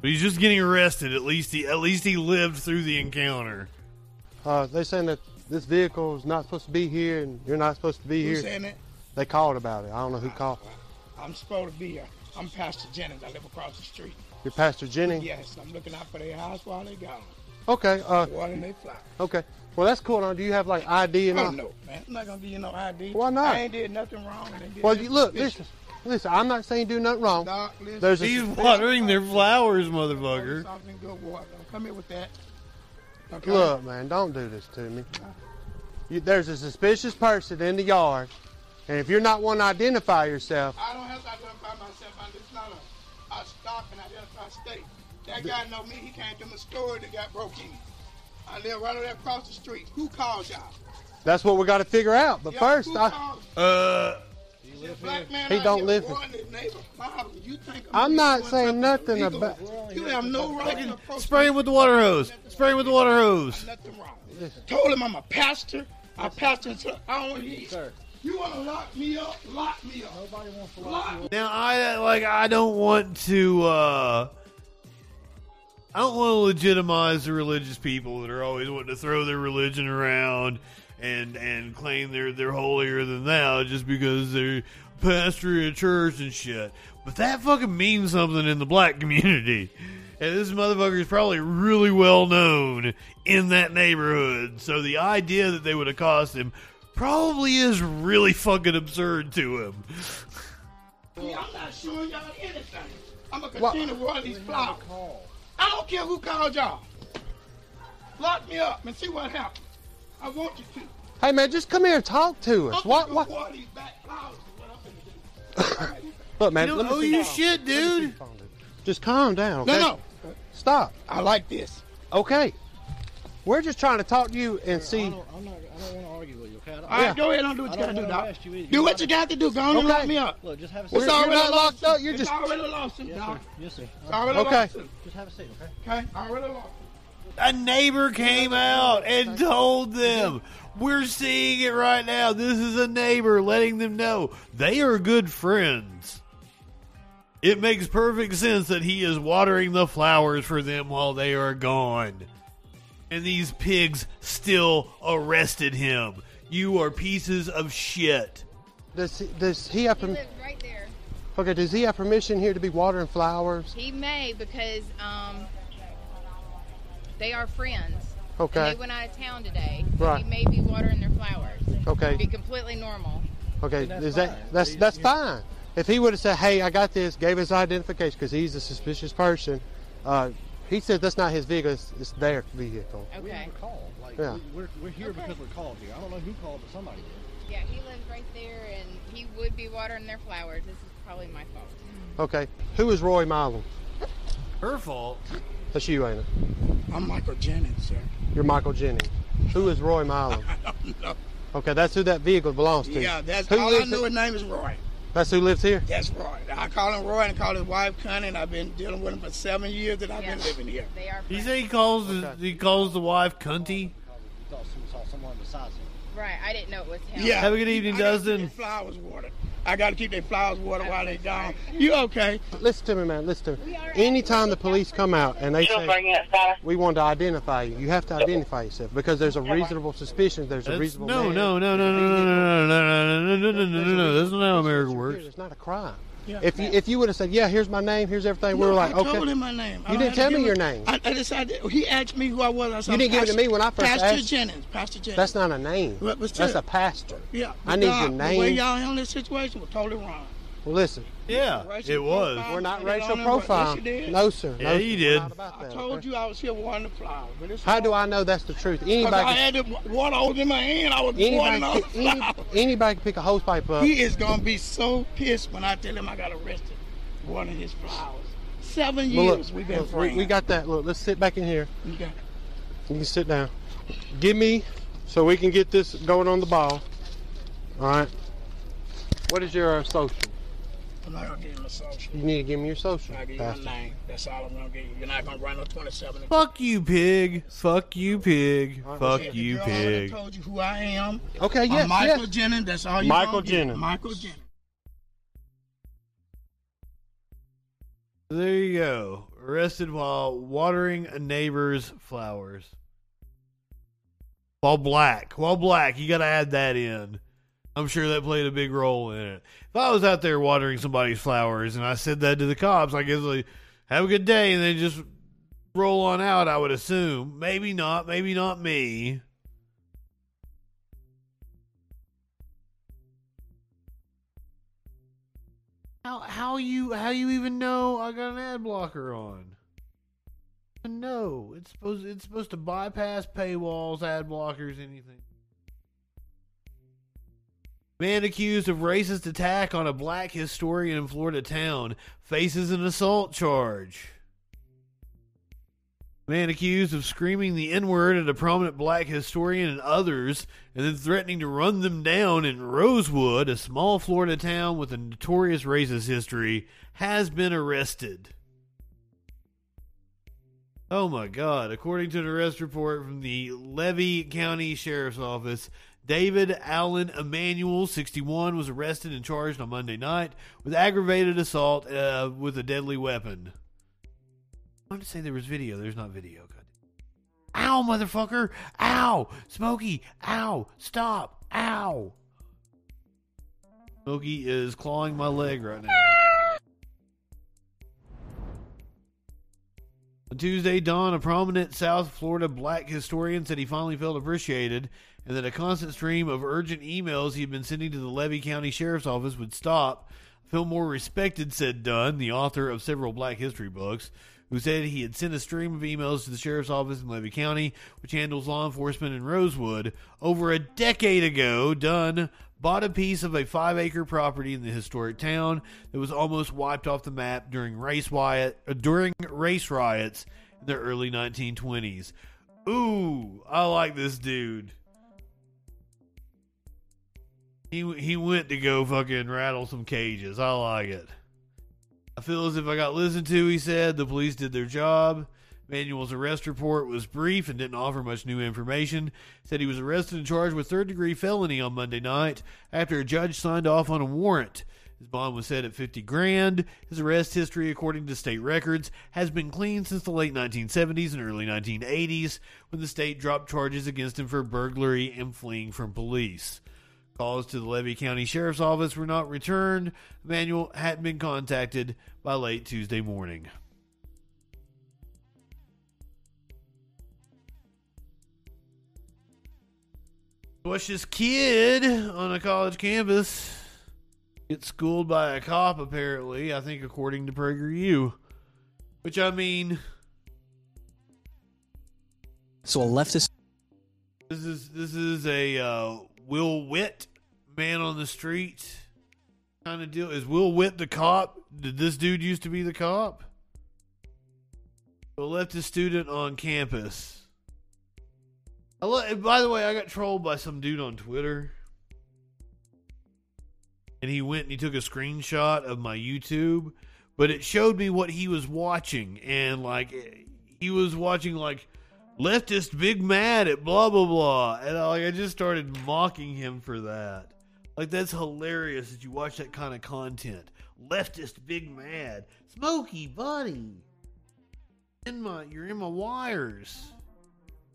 But he's just getting arrested. At least he at least he lived through the encounter. Uh, they're saying that this vehicle is not supposed to be here, and you're not supposed to be Who's here. saying that? They called about it. I don't know who called. I'm supposed to be here. I'm Pastor Jennings. I live across the street. You're Pastor Jennings. Yes, I'm looking out for their house while they gone. Okay. Uh, Watering their flowers. okay. Well, that's cool. Now, do you have like ID and Oh all? no, man! I'm not gonna give you no ID. Why not? I ain't did nothing wrong. Did Well, you, look, suspicious. listen, listen. I'm not saying do nothing wrong. Doc, listen. There's He's suspicion- watering their flowers, motherfucker. Something good water. Don't come here with that. Okay? Look, man, don't do this to me. You, there's a suspicious person in the yard, and if you're not one to identify yourself, I don't have to identify myself. I'm just not a, a stock and identify state. That guy know me. He came to my store that got broke in. I live right over there across the street. Who called y'all? that's what we got to figure out. But Yeah, first, I, called? Uh, This He don't live here. warning his neighbor flowers. You think I'm not saying nothing illegal? about. You have no right to approach Spray him with the water hose. Spray him with the water hose. Nothing wrong. Told him I'm a pastor. I pastor until I don't hear. You want to lock me up? Lock me up. Nobody wants to lock me up. Now I like I don't want to uh I don't want to legitimize the religious people that are always wanting to throw their religion around and and claim they're they're holier than thou just because they're pastor at a church and shit. But that fucking means something in the black community. And this motherfucker is probably really well known in that neighborhood. So the idea that they would accost him probably is really fucking absurd to him. Me, I'm not showing y'all anything. I'm gonna continue to water these flowers. I don't care who called y'all. Lock me up and see what happens. I want you to. Hey, man, just come here and talk to us. I'm What? What? go water these back flowers. is what I'm gonna do. Look, man. You let don't owe you shit, dude. Just calm down. Okay? No, no. Stop. I like this. Okay. We're just trying to talk to you and see. I'm not, I don't want to argue with you, okay? I don't, All right, go ahead and do what you gotta don't do, Doc. you either. Do what you got to do. Go on and lock me up. Look, just have a It's seat. You're- already you're not locked up, you're It's just- already a lawsuit, Yes, Doc. sir. Yes, sir. It's already a Okay. lawsuit. Just have a seat, okay? Okay, already a lawsuit. A neighbor came out and told them, We're seeing it right now. This is a neighbor letting them know they are good friends. It makes perfect sense that he is watering the flowers for them while they are gone. And these pigs still arrested him. You are pieces of shit. Does he, does he have? He lives right there. okay. Does he have permission here to be watering flowers? He may because um, they are friends. Okay. And they went out of town today. so Right. He may be watering their flowers. Okay. Be completely normal. Okay. Is that that's that's fine. If he would have said, "Hey, I got this," gave his identification because he's a suspicious person. Uh, he said that's not his vehicle; it's, it's their vehicle. We Okay. Have a call. Like, Yeah. we, we're, we're here because we're called here. I don't know who called, but somebody did. Yeah, he lives right there, and he would be watering their flowers. This is probably my fault. Okay. Who is Roy Milam? Her fault. That's you, ain't it? I'm Michael Jennings, sir. You're Michael Jennings. Who is Roy Milam? No. Okay, that's who that vehicle belongs to. Yeah, that's who all I lives know. His name is Roy. That's who lives here. That's Roy. I call him Roy and call his wife Connie, and I've been dealing with him for seven years that I've been living here. They are He friends. say he calls the, he calls the wife cunty. Thought someone saw someone besides him. Right, I didn't know it was him. Yeah. Have a good evening, I Dustin. keep flowers watered. I got to keep their flowers watered while they're gone. You okay? Listen to me, man. Listen to me. Anytime the police come out and they say we want to identify you, you have to identify yourself because there's a reasonable suspicion. There's a reasonable no, man. no, no, no, no, no, no, no, no, no, no, no, no, no, no, no. That's not how America works. It's not a crime. Yeah. If you if you would have said, yeah, here's my name, here's everything, we were like, I okay. told him my name. I You didn't to tell me give your name. I, I decided he asked me who I was. I said, You didn't give it to me when I first Pastor asked. Jennings. Pastor Jennings. That's not a name. But- but That's a pastor. Yeah. I but need God, your The way name. y'all handled this situation was totally wrong. Well, listen. Yeah, it was. We're not racial on him, but- profile. Yes, you did. No, sir. Yeah, no, you sir. Did. not I told you I was here watering the flowers. How do I know that's the truth? Because Anybody, I can, had the water hose in my hand. I was anybody, watering all the can, any, flowers. anybody can pick a hose pipe up. He is gonna be so pissed when I tell him I got arrested watering his flowers. Seven Well, years look, we've been look, friends. we got that. Look, let's sit back in here. Okay. You can sit down. Give me, so we can get this going on the ball. All right. What is your uh, social? I'm not gonna give him a social. You need to give me your social. I'll give you Pastor. my name. That's all I'm gonna give you. You're not gonna run no 27. Fuck you, pig. Fuck you, pig. Fuck If you, the girl already pig. told you who I am. Okay, I'm yes, Michael yes. Jennings. That's all you Michael gonna get. Jennings. Michael Jennings. There you go. Arrested while watering a neighbor's flowers. While black. While black. You got to add that in. I'm sure that played a big role in it. If I was out there watering somebody's flowers and I said that to the cops, I guess like, have a good day, and then just roll on out, I would assume. Maybe not. Maybe not me. How how you how you even know I got an ad blocker on? No, it's supposed it's supposed to bypass paywalls, ad blockers, anything. Man accused of racist attack on a black historian in Florida town faces an assault charge. Man accused of screaming the N word at a prominent black historian and others, and then threatening to run them down in Rosewood, a small Florida town with a notorious racist history, has been arrested. Oh my God. According to an arrest report from the Levy County Sheriff's Office, David Allen Emanuel, 61, was arrested and charged on Monday night with aggravated assault uh, with a deadly weapon. I want to say there was video. There's not video. God. Ow, motherfucker! Ow! Smokey! Ow! Stop! Ow! Smokey is clawing my leg right now. On Tuesday, Dunn, a prominent South Florida black historian, said he finally felt appreciated and that a constant stream of urgent emails he had been sending to the Levy County Sheriff's Office would stop. I feel more respected, said Dunn, the author of several black history books, who said he had sent a stream of emails to the Sheriff's Office in Levy County, which handles law enforcement in Rosewood. Over a decade ago, Dunn bought a piece of a five acre property in the historic town that was almost wiped off the map during race riot uh, during race riots in the early 1920s. Ooh, I like this dude. He he went to go fucking rattle some cages. I like it. I feel as if I got listened to, he said. The police did their job. Manuel's arrest report was brief and didn't offer much new information. Said he was arrested and charged with third degree felony on Monday night after a judge signed off on a warrant. His bond was set at 50 grand. His arrest history, according to state records, has been clean since the late 1970s and early 1980s when the state dropped charges against him for burglary and fleeing from police. Calls to the Levy County Sheriff's Office were not returned. Manuel hadn't been contacted by late Tuesday morning. Watch this kid on a college campus get schooled by a cop, apparently, I think according to PragerU. Which, I mean, So a leftist. this is this is a uh, Will Witt man on the street kind of deal. Is Will Witt the cop? Did this dude used to be the cop? But left a student on campus. I by the way, I got trolled by some dude on Twitter. And he went and he took a screenshot of my YouTube, but it showed me what he was watching. And, like, he was watching, like, leftist big mad at blah, blah, blah. And, I, like, I just started mocking him for that. Like, that's hilarious that you watch that kind of content. Leftist big mad. Smokey, buddy. In my, you're in my wires.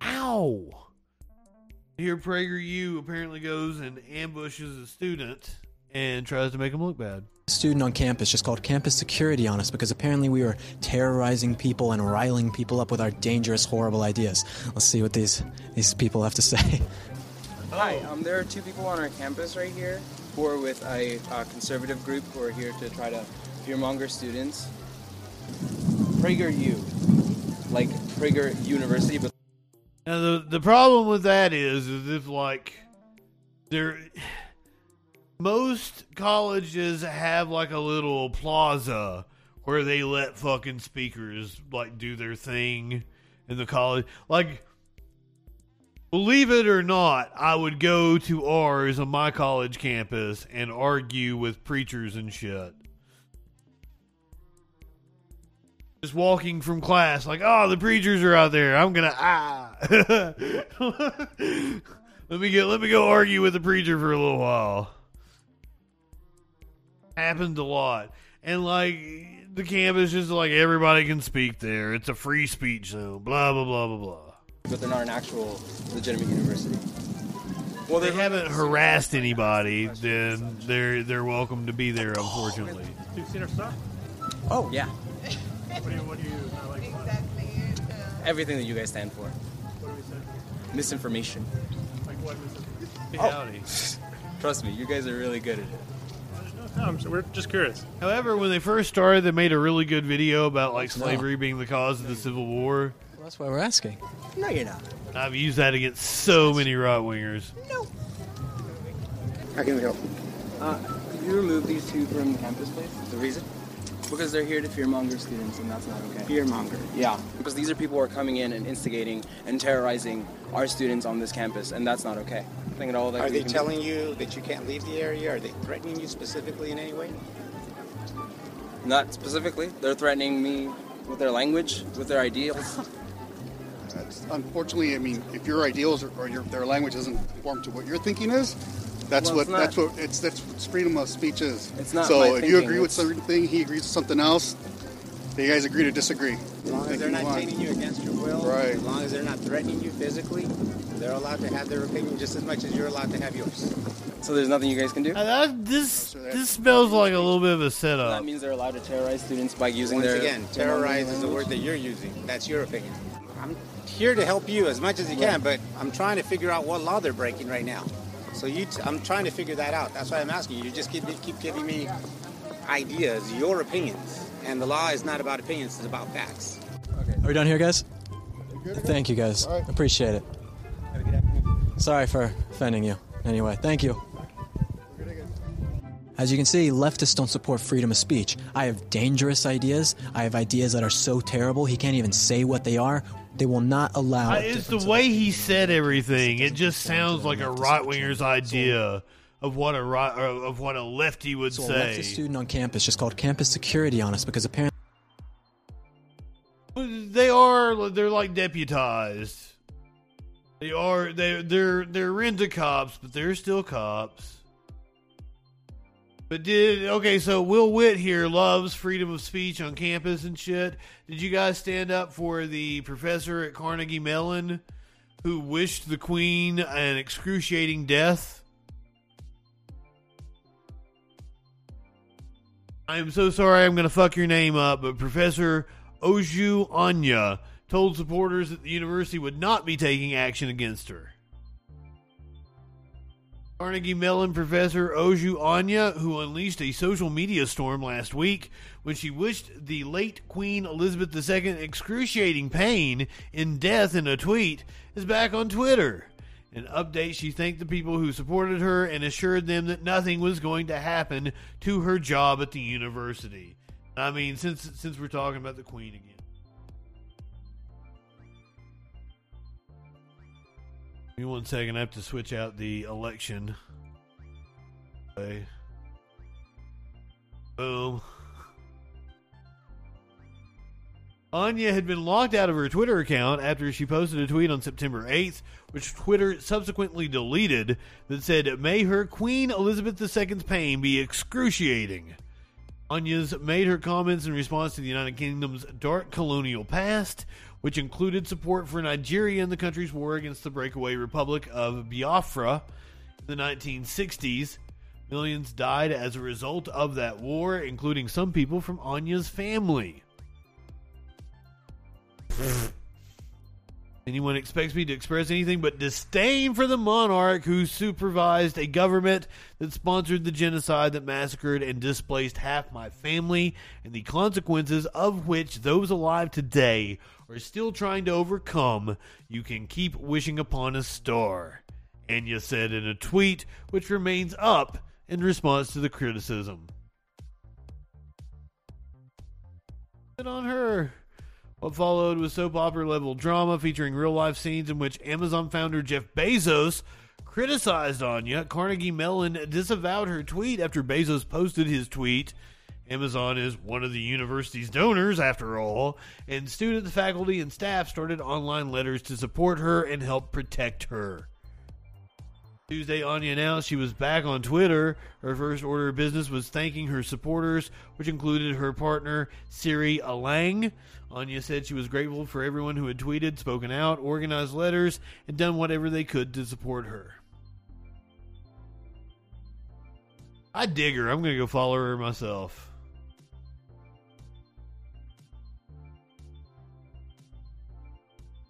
Ow. Here, PragerU apparently goes and ambushes a student and tries to make him look bad. Student on campus just called campus security on us because apparently we were terrorizing people and riling people up with our dangerous, horrible ideas. Let's see what these these people have to say. Hi, um, there are two people on our campus right here who are with a uh, conservative group who are here to try to fearmonger students. PragerU, like Prager University, but Now the the problem with that is is if like there most colleges have like a little plaza where they let fucking speakers like do their thing in the college. Like believe it or not I would go to ours on my college campus and argue with preachers and shit. Just walking from class like oh the preachers are out there. I'm gonna ah. Let me get let me go argue with the preacher for a little while happens a lot and like the campus is like everybody can speak there it's a free speech zone blah blah blah blah blah but they're not an actual legitimate university. well they haven't harassed anybody then they're they're welcome to be there oh, unfortunately You've seen our stuff? Oh yeah, What do you, what do you not like? Uh, everything that you guys stand for. What do we say? Misinformation. Like what is it? Hey, howdy. Trust me, you guys are really good at it. No, I'm, we're just curious. However, when they first started, they made a really good video about like slavery being the cause of the Civil War. That's why we're asking. No, you're not. I've used that against so many right wingers. No. How can we help? Uh, could you remove these two from the campus, please? The reason? Because they're here to fearmonger students, and that's not okay. Fearmonger? Yeah, because these are people who are coming in and instigating and terrorizing our students on this campus, and that's not okay. I think at all that Are they can do- telling you that you can't leave the area? Are they threatening you specifically in any way? Not specifically. They're threatening me with their language, with their ideals. Unfortunately, I mean, if your ideals or, or your, their language doesn't conform to what your thinking is, that's Well, what not- that's what it's that's what freedom of speech is. It's not so my if you agree with it's- something, he agrees with something else. You guys agree to disagree. As long as they're not chaining you against your will, Right. as long as they're not threatening you physically, they're allowed to have their opinion just as much as you're allowed to have yours. So there's nothing you guys can do? Uh, that- this this smells like a little bit of a setup. That means they're allowed to terrorize students by using Once their again, their terrorize is the word that you're using. That's your opinion. I'm here to help you as much as you can, but I'm trying to figure out what law they're breaking right now. So you, t- I'm trying to figure that out. That's why I'm asking you. You just keep, keep giving me ideas, your opinions, and the law is not about opinions; it's about facts. Are we done here, guys? Thank you, guys. Appreciate it. Sorry for offending you. Anyway, thank you. As you can see, leftists don't support freedom of speech. I have dangerous ideas. I have ideas that are so terrible he can't even say what they are. They will not allow. Uh, it's the way he said everything. It just sounds like a right winger's idea of what a right of what a lefty would say. So a say. leftist student on campus just called campus security on us because apparently. They are. They're like deputized. They are. They they're they're a cops, but they're still cops. But did okay? So Will Witt here loves freedom of speech on campus and shit. Did you guys stand up for the professor at Carnegie Mellon who wished the Queen an excruciating death? I am so sorry I'm going to fuck your name up, but Professor Oju Anya told supporters that the university would not be taking action against her. Carnegie Mellon professor Oju Anya, who unleashed a social media storm last week when she wished the late Queen Elizabeth II excruciating pain in death in a tweet, is back on Twitter. In an update, she thanked the people who supported her and assured them that nothing was going to happen to her job at the university. I mean, since since we're talking about the Queen again. Give me one second. I have to switch out the election. Okay. Boom. Anya had been locked out of her Twitter account after she posted a tweet on September 8th, which Twitter subsequently deleted, that said, May her Queen Elizabeth II's pain be excruciating. Anya's made her comments in response to the United Kingdom's dark colonial past, which included support for Nigeria in the country's war against the breakaway Republic of Biafra in the 1960s. Millions died as a result of that war, including some people from Anya's family. Anyone expects me to express anything but disdain for the monarch who supervised a government that sponsored the genocide that massacred and displaced half my family, and the consequences of which those alive today are still trying to overcome. You can keep wishing upon a star. Anya said in a tweet, which remains up in response to the criticism. Good on her. What followed was soap opera level drama featuring real life scenes in which Amazon founder Jeff Bezos criticized Anya. Carnegie Mellon disavowed her tweet after Bezos posted his tweet. Amazon is one of the university's donors, after all, and students, faculty, and staff started online letters to support her and help protect her. Tuesday, Anya announced she was back on Twitter. Her first order of business was thanking her supporters, which included her partner, Sirry Alang. Anya said she was grateful for everyone who had tweeted, spoken out, organized letters, and done whatever they could to support her. I dig her. I'm going to go follow her myself.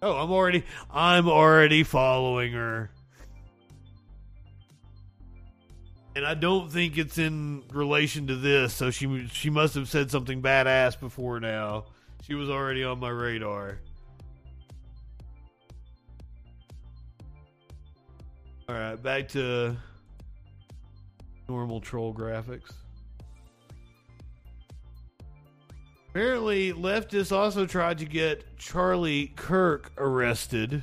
Oh, I'm already I'm already following her. And I don't think it's in relation to this, so she she must have said something badass before now. She was already on my radar. All right, back to normal troll graphics. Apparently, leftists also tried to get Charlie Kirk arrested.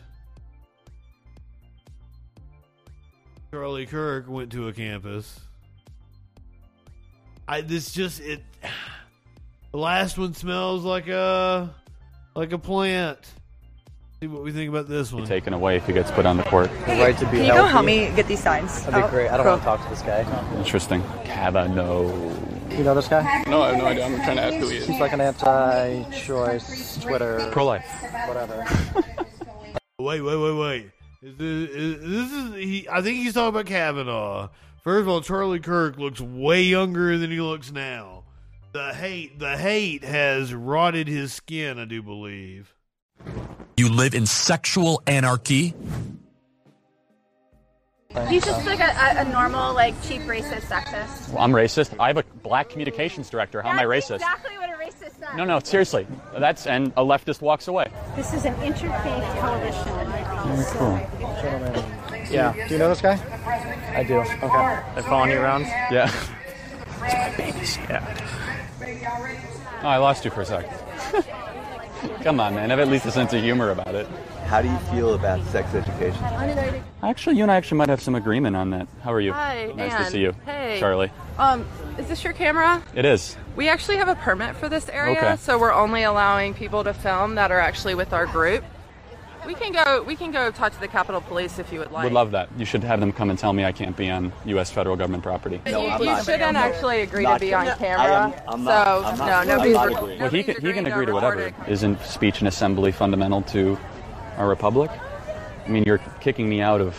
Charlie Kirk went to a campus. I this just it. The last one smells like a like a plant. See what we think about this one. taken away if he gets put on the court. The right to be Can you go help me get these signs? That'd be Oh, great. I don't cool. want to talk to this guy. Interesting. Kavanaugh. You know this guy? No, I have no idea. I'm trying to ask who he is. He's like an anti-choice Twitter. Pro-life. Whatever. Wait, wait, wait, wait. Is this, is, this is he? I think he's talking about Kavanaugh. First of all, Charlie Kirk looks way younger than he looks now. The hate, the hate has rotted his skin. I do believe. You live in sexual anarchy? He's just like a, a, a normal, like cheap racist sexist. Well, I'm racist. I have a black communications director. How am I racist? Exactly what a racist does. No, no, seriously. That's and a leftist walks away. This is an interfaith coalition. Very cool. Yeah. Do you know this guy? I do. Okay. They're following you around? Yeah. it's my babies. Yeah. Oh, I lost you for a second. Come on, man. I have at least a sense of humor about it. How do you feel about sex education? Actually, you and I actually might have some agreement on that. How are you? Hi, Nice to see you. Hey. Charlie. Um, is this your camera? It is. We actually have a permit for this area, Okay. so we're only allowing people to film that are actually with our group. We can go. We can go talk to the Capitol Police if you would like. Would love that. You should have them come and tell me I can't be on U.S. federal government property. But you, you shouldn't actually agree to be on gonna- camera. I am- I'm not- so I'm not- no, nobody's. not rec- agreeing. Well, he can, he can agree to recording. whatever. Isn't speech and assembly fundamental to our republic? I mean, you're kicking me out of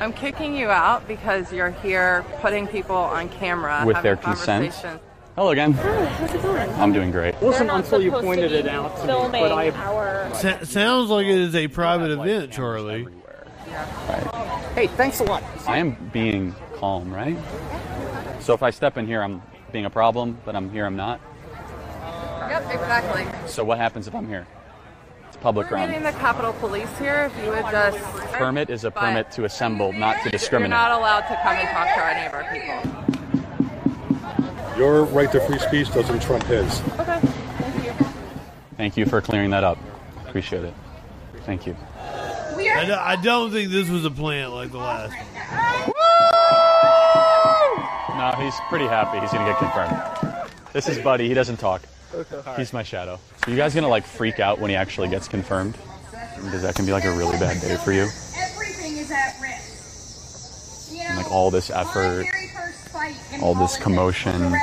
I'm kicking you out because you're here putting people on camera with having their consent. conversations. Hello again. how's it going? I'm doing great. Wasn't until you pointed it out to me, but I- our. Sa- sounds like it is a private event, Charlie. Hey, thanks a lot. I am being calm, right? So if I step in here, I'm being a problem, but I'm here, I'm not. Yep, exactly. So what happens if I'm here? It's public We're getting ground. the Capitol Police here. If you would just. Permit is a permit to assemble, not to You're discriminate. not allowed to come and talk to any of our people. Your right to free speech doesn't trump his. Okay, thank you. Thank you for clearing that up. Appreciate it. Thank you. I, do- I don't think this was a plant like the last one. No, he's pretty happy. He's gonna get confirmed. This is Buddy. He doesn't talk. He's my shadow. So you guys gonna like freak out when he actually gets confirmed? Because that can be like a really bad day for you. Everything is at risk. You And like all this effort, all this commotion.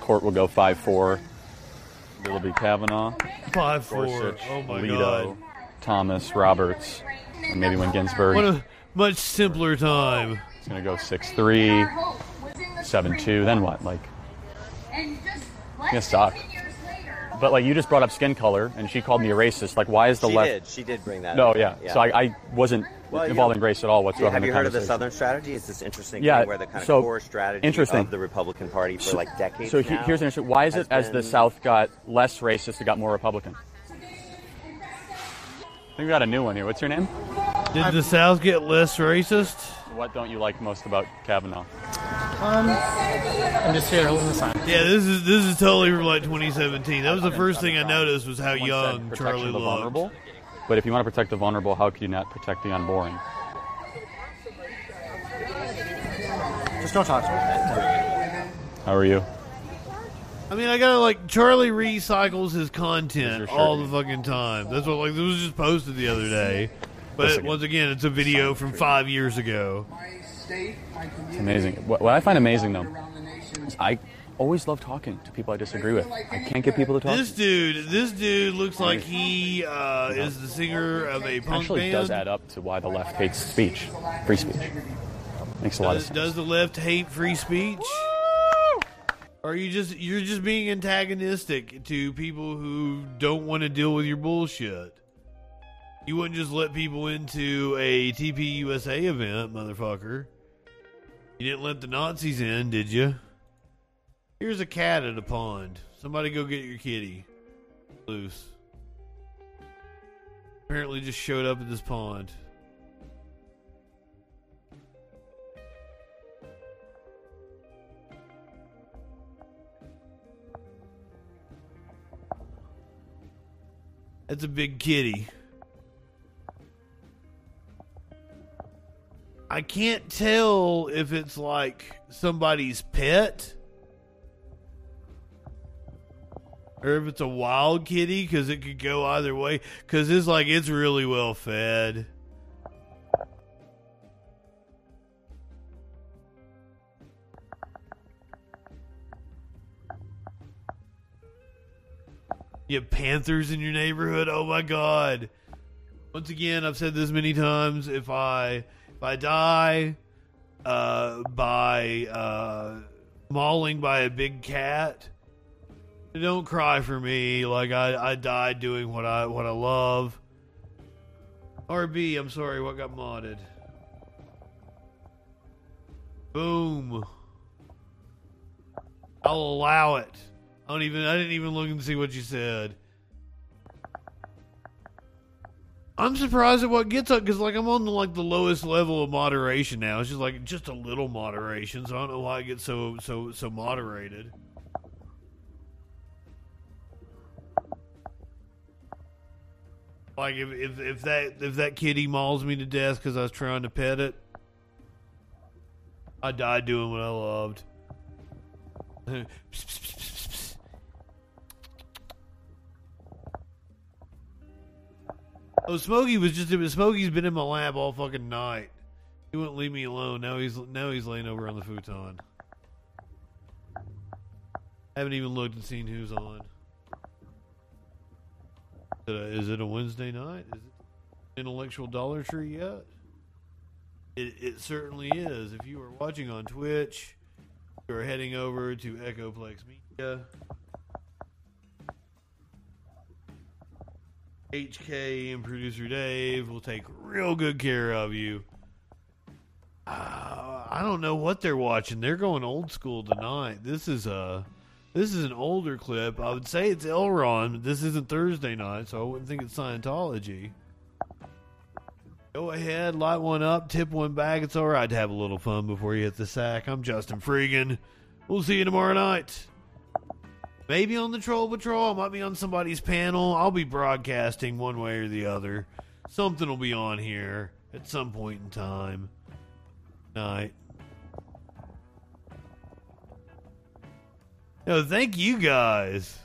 Court will go five four. It'll be Kavanaugh, Five four. Gorsuch, Oh my Alito, god. Thomas, Roberts, and maybe when Ginsburg. What a much simpler time. It's gonna go six three. seven two. Then what? Like, it's gonna suck. But like you just brought up skin color, and she called me a racist. Like, why is the she left? did. She did bring that. No, up. yeah. So I, I wasn't Well, you involved know, in race at all whatsoever. Have you heard of the. Southern strategy? It's this interesting Yeah, thing where the kind of so, core strategy interesting. of the Republican Party for like decades. So he- now here's an interesting. Why is it as the South got less racist, it got more Republican? I think we got a new one here. What's your name? Did the South get less racist? What don't you like most about Kavanaugh? Um, I'm just here holding the sign. Yeah, this is this is totally from like 2017. That was the first thing I noticed was how Someone said young protection Charlie of the looked. vulnerable. But if you want to protect the vulnerable, how could you not protect the unborn? Just don't talk to me. How are you? I mean, I gotta like Charlie recycles his content shirt. all the fucking time. That's what like this was just posted the other day. But Listen. once again, it's a video from five years ago. It's amazing. What, what I find amazing though, is I always love talking to people I disagree with. I can't get people to talk. This dude, this dude looks like he uh, is the singer of a punk actually band. does add up to why the left hates speech, free speech. Makes a lot of Does, sense. does the left hate free speech? Or are you just you're just being antagonistic to people who don't want to deal with your bullshit? You wouldn't just let people into a TPUSA event, motherfucker. You didn't let the Nazis in, did you? Here's a cat at a pond. Somebody go get your kitty. Loose. Apparently just showed up at this pond. That's a big kitty. I can't tell if it's like somebody's pet or if it's a wild kitty because it could go either way. Because it's like it's really well fed. You have panthers in your neighborhood. Oh my god! Once again, I've said this many times. If I if I die uh, by uh, mauling by a big cat, don't cry for me. Like I, I died doing what I what I love. RB, I'm sorry. What got modded? Boom. I'll allow it. I don't even. I didn't even look and see what you said. I'm surprised at what gets up because like I'm on the, like the lowest level of moderation now. It's just like just a little moderation, so I don't know why I get so so so moderated. Like if if, if that if that kitty mauls me to death because I was trying to pet it, I died doing what I loved. Oh, Smokey was just Smokey's been in my lap all fucking night. He wouldn't leave me alone. Now he's now he's laying over on the futon. I Haven't even looked and seen who's on. Is it a, Wednesday night? Is it intellectual Dollar Tree yet? It, it certainly is. If you are watching on Twitch, you are heading over to Echoplex Media. HK and producer Dave will take real good care of you. Uh, I don't know what they're watching. They're going old school tonight. This is a this is an older clip. I would say it's L. Ron. but This isn't Thursday night, so I wouldn't think it's Scientology. Go ahead, light one up, tip one back. It's all right to have a little fun before you hit the sack. I'm Justin Freegan. We'll see you tomorrow night. Maybe on the Troll Patrol. I might be on somebody's panel. I'll be broadcasting one way or the other. Something will be on here at some point in time. Night. No, thank you guys.